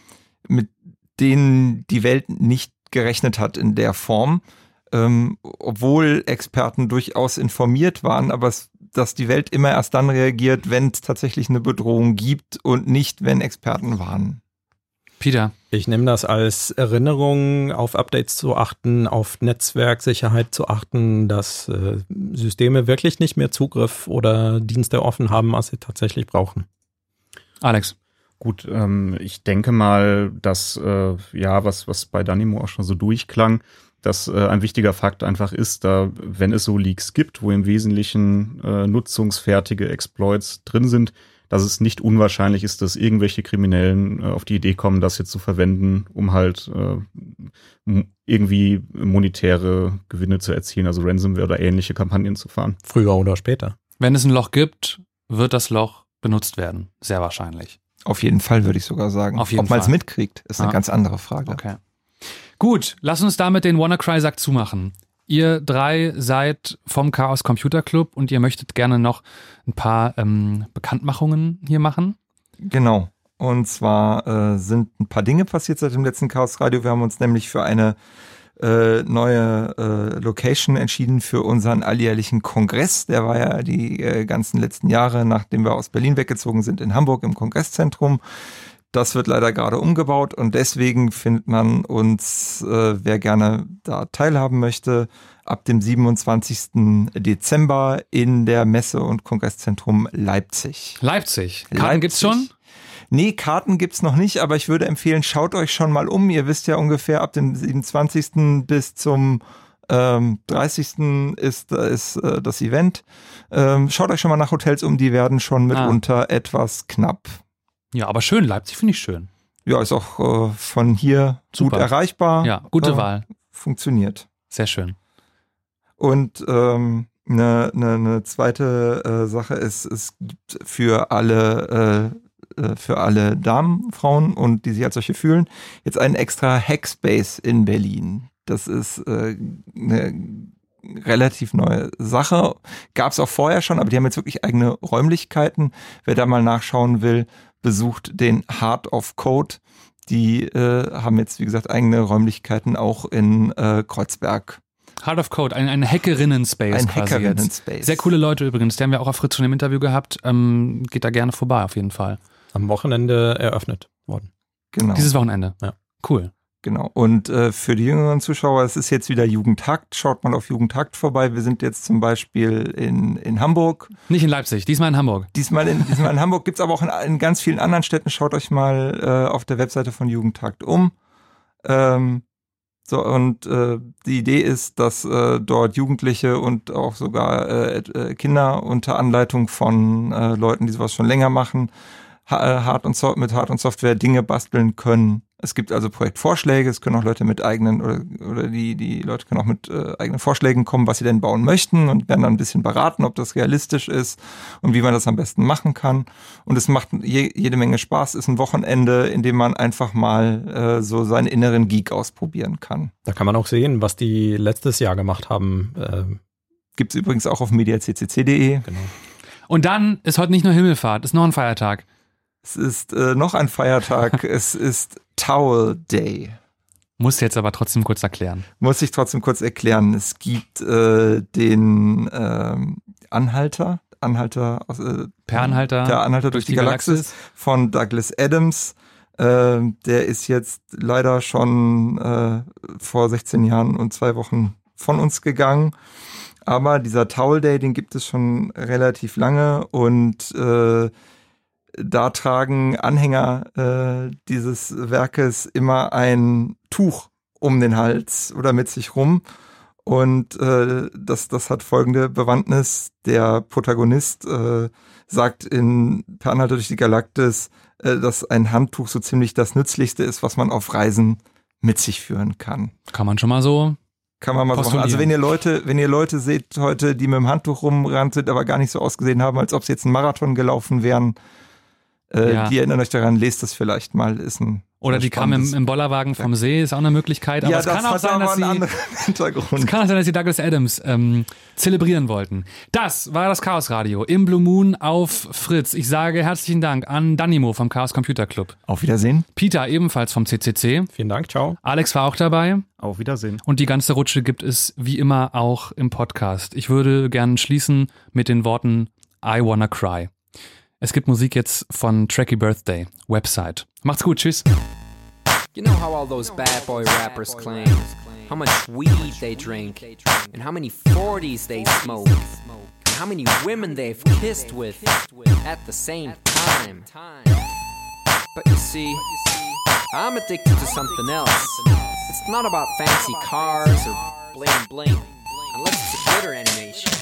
mit denen die Welt nicht gerechnet hat in der Form. Ähm, obwohl Experten durchaus informiert waren, aber es, dass die Welt immer erst dann reagiert, wenn es tatsächlich eine Bedrohung gibt und nicht, wenn Experten warnen. Peter. Ich nehme das als Erinnerung, auf Updates zu achten, auf Netzwerksicherheit zu achten, dass äh, Systeme wirklich nicht mehr Zugriff oder Dienste offen haben, als sie tatsächlich brauchen. Alex. Gut, ähm, ich denke mal, dass äh, ja, was, was bei Danimo auch schon so durchklang, dass äh, ein wichtiger Fakt einfach ist, da, wenn es so Leaks gibt, wo im Wesentlichen äh, nutzungsfertige Exploits drin sind, dass es nicht unwahrscheinlich ist, dass irgendwelche Kriminellen äh, auf die Idee kommen, das jetzt zu verwenden, um halt äh, irgendwie monetäre Gewinne zu erzielen, also Ransomware oder ähnliche Kampagnen zu fahren. Früher oder später. Wenn es ein Loch gibt, wird das Loch benutzt werden. Sehr wahrscheinlich. Auf jeden Fall würde ich sogar sagen. Auf jeden Ob man es mitkriegt, ist ah. eine ganz andere Frage. Okay. Gut, lass uns damit den WannaCry-Sack zumachen. Ihr drei seid vom Chaos Computer Club und ihr möchtet gerne noch ein paar ähm, Bekanntmachungen hier machen. Genau. Und zwar äh, sind ein paar Dinge passiert seit dem letzten Chaos Radio. Wir haben uns nämlich für eine äh, neue äh, Location entschieden für unseren alljährlichen Kongress. Der war ja die äh, ganzen letzten Jahre, nachdem wir aus Berlin weggezogen sind, in Hamburg im Kongresszentrum. Das wird leider gerade umgebaut und deswegen findet man uns, äh, wer gerne da teilhaben möchte, ab dem 27. Dezember in der Messe- und Kongresszentrum Leipzig. Leipzig. Karten Leipzig. gibt's schon? Nee, Karten gibt's noch nicht, aber ich würde empfehlen, schaut euch schon mal um. Ihr wisst ja ungefähr ab dem 27. bis zum ähm, 30. ist, ist äh, das Event. Ähm, schaut euch schon mal nach Hotels um, die werden schon mitunter ah. etwas knapp. Ja, aber schön, Leipzig finde ich schön. Ja, ist auch äh, von hier Super. gut erreichbar. Ja, gute äh, Wahl. Funktioniert. Sehr schön. Und ähm, eine, eine, eine zweite äh, Sache ist, es gibt für alle äh, äh, für alle Damen, Frauen und die sich als solche fühlen, jetzt einen extra Hackspace in Berlin. Das ist äh, eine relativ neue Sache. Gab es auch vorher schon, aber die haben jetzt wirklich eigene Räumlichkeiten. Wer da mal nachschauen will, besucht den Heart of Code. Die äh, haben jetzt, wie gesagt, eigene Räumlichkeiten auch in äh, Kreuzberg. Heart of Code, ein, ein Hackerinnen-Space. Ein Hackerinnen-Space. Sehr coole Leute übrigens. Die haben wir auch auf Fritz schon im Interview gehabt. Ähm, geht da gerne vorbei, auf jeden Fall. Am Wochenende eröffnet worden. Genau. Dieses Wochenende. Ja. Cool. Genau. Und äh, für die jüngeren Zuschauer, es ist jetzt wieder Jugendtakt. Schaut mal auf Jugendtakt vorbei. Wir sind jetzt zum Beispiel in, in Hamburg. Nicht in Leipzig, diesmal in Hamburg. Diesmal in, diesmal in Hamburg. Gibt's aber auch in, in, ganz vielen anderen Städten. Schaut euch mal äh, auf der Webseite von Jugendtakt um. Ähm, so, und äh, die Idee ist, dass äh, dort Jugendliche und auch sogar äh, äh Kinder unter Anleitung von äh, Leuten, die sowas schon länger machen, äh, hart und so mit Hard- und Software Dinge basteln können. Es gibt also Projektvorschläge, es können auch Leute mit eigenen oder, oder die, die Leute können auch mit äh, eigenen Vorschlägen kommen, was sie denn bauen möchten und werden dann ein bisschen beraten, ob das realistisch ist und wie man das am besten machen kann. Und es macht je, jede Menge Spaß, ist ein Wochenende, in dem man einfach mal äh, so seinen inneren Geek ausprobieren kann. Da kann man auch sehen, was die letztes Jahr gemacht haben. Ähm Gibt es übrigens auch auf mediaccc.de. Genau. Und dann ist heute nicht nur Himmelfahrt, ist noch ein Feiertag. Es ist äh, noch ein Feiertag. (laughs) es ist Towel Day. Muss jetzt aber trotzdem kurz erklären. Muss ich trotzdem kurz erklären. Es gibt äh, den äh, Anhalter, Anhalter aus, äh, per Anhalter, per Anhalter durch, durch die, die Galaxis, Galaxis, von Douglas Adams. Äh, der ist jetzt leider schon äh, vor 16 Jahren und zwei Wochen von uns gegangen. Aber dieser Towel Day, den gibt es schon relativ lange und äh, da tragen Anhänger äh, dieses Werkes immer ein Tuch um den Hals oder mit sich rum. Und äh, das, das hat folgende Bewandtnis. Der Protagonist äh, sagt in Per Anhalter durch die Galaktis, äh, dass ein Handtuch so ziemlich das Nützlichste ist, was man auf Reisen mit sich führen kann. Kann man schon mal so kann man mal so machen. Also wenn ihr Leute, wenn ihr Leute seht heute, die mit dem Handtuch rumrannt sind, aber gar nicht so ausgesehen haben, als ob sie jetzt einen Marathon gelaufen wären, äh, ja. Die erinnern euch daran, lest das vielleicht mal, ist ein oder die kam im, im Bollerwagen vom See, ist auch eine Möglichkeit. Aber ja, es kann auch sein, dass sie, (laughs) es kann auch sein, dass sie Douglas Adams ähm, zelebrieren wollten. Das war das Chaos Radio im Blue Moon auf Fritz. Ich sage herzlichen Dank an Danimo vom Chaos Computer Club. Auf Wiedersehen. Peter ebenfalls vom CCC. Vielen Dank, ciao. Alex war auch dabei. Auf Wiedersehen. Und die ganze Rutsche gibt es wie immer auch im Podcast. Ich würde gern schließen mit den Worten I wanna cry. Es gibt Musik jetzt von Tracky Birthday, Website. Macht's gut, tschüss. You know how all those bad boy rappers claim how much weed they drink and how many 40s they smoke and how many women they've kissed with at the same time. But you see, I'm addicted to something else. It's not about fancy cars or bling bling, unless it's a glitter animation.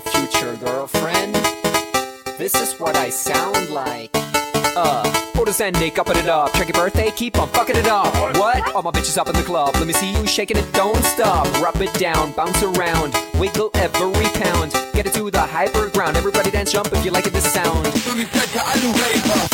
Future girlfriend. This is what I sound like. Uh, photos and Nick, upping it up. Check your birthday, keep on fucking it up. What? All my bitches up in the club. Let me see you shaking it, don't stop. Rub it down, bounce around, wiggle every pound. Get it to the hyper ground. Everybody dance, jump if you like it, this sound.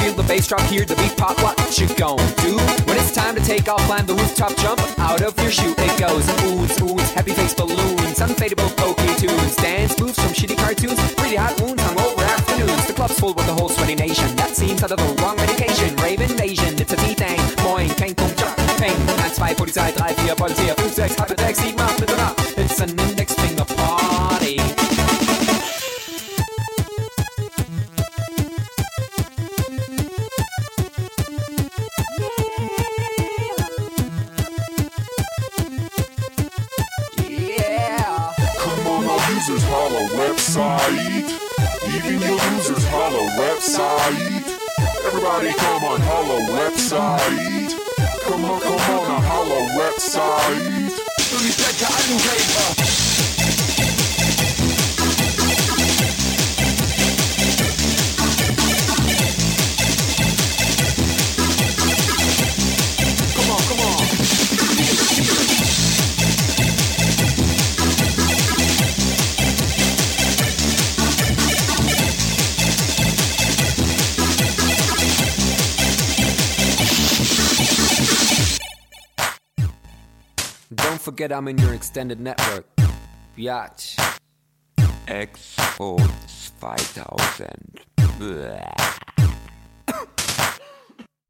Feel the bass drop, hear the beat pop. What you gon' do? When it's time to take off, climb the rooftop, jump out of your shoe. It goes oohs, oohs, happy face balloons, unfadable pokey tunes, dance moves from shitty cartoons, pretty hot wounds hung over afternoons. The club's full with the whole sweaty nation. That seems out of the wrong medication. Rave invasion, it's a V-Thing. Moin, kein Punkt, Peng. 1, 2, Polizei, 3, 4, Polizei, 5, 6, halbe 6, 7, 8, bitte nach. It's an index finger party. users holla website. Even your users holla website. Everybody come on holla website. Come on, come on, a hollow website. Du nicht lecker Angeber. Don't forget I'm in your extended network. Biatch. Expo 2000. Blah.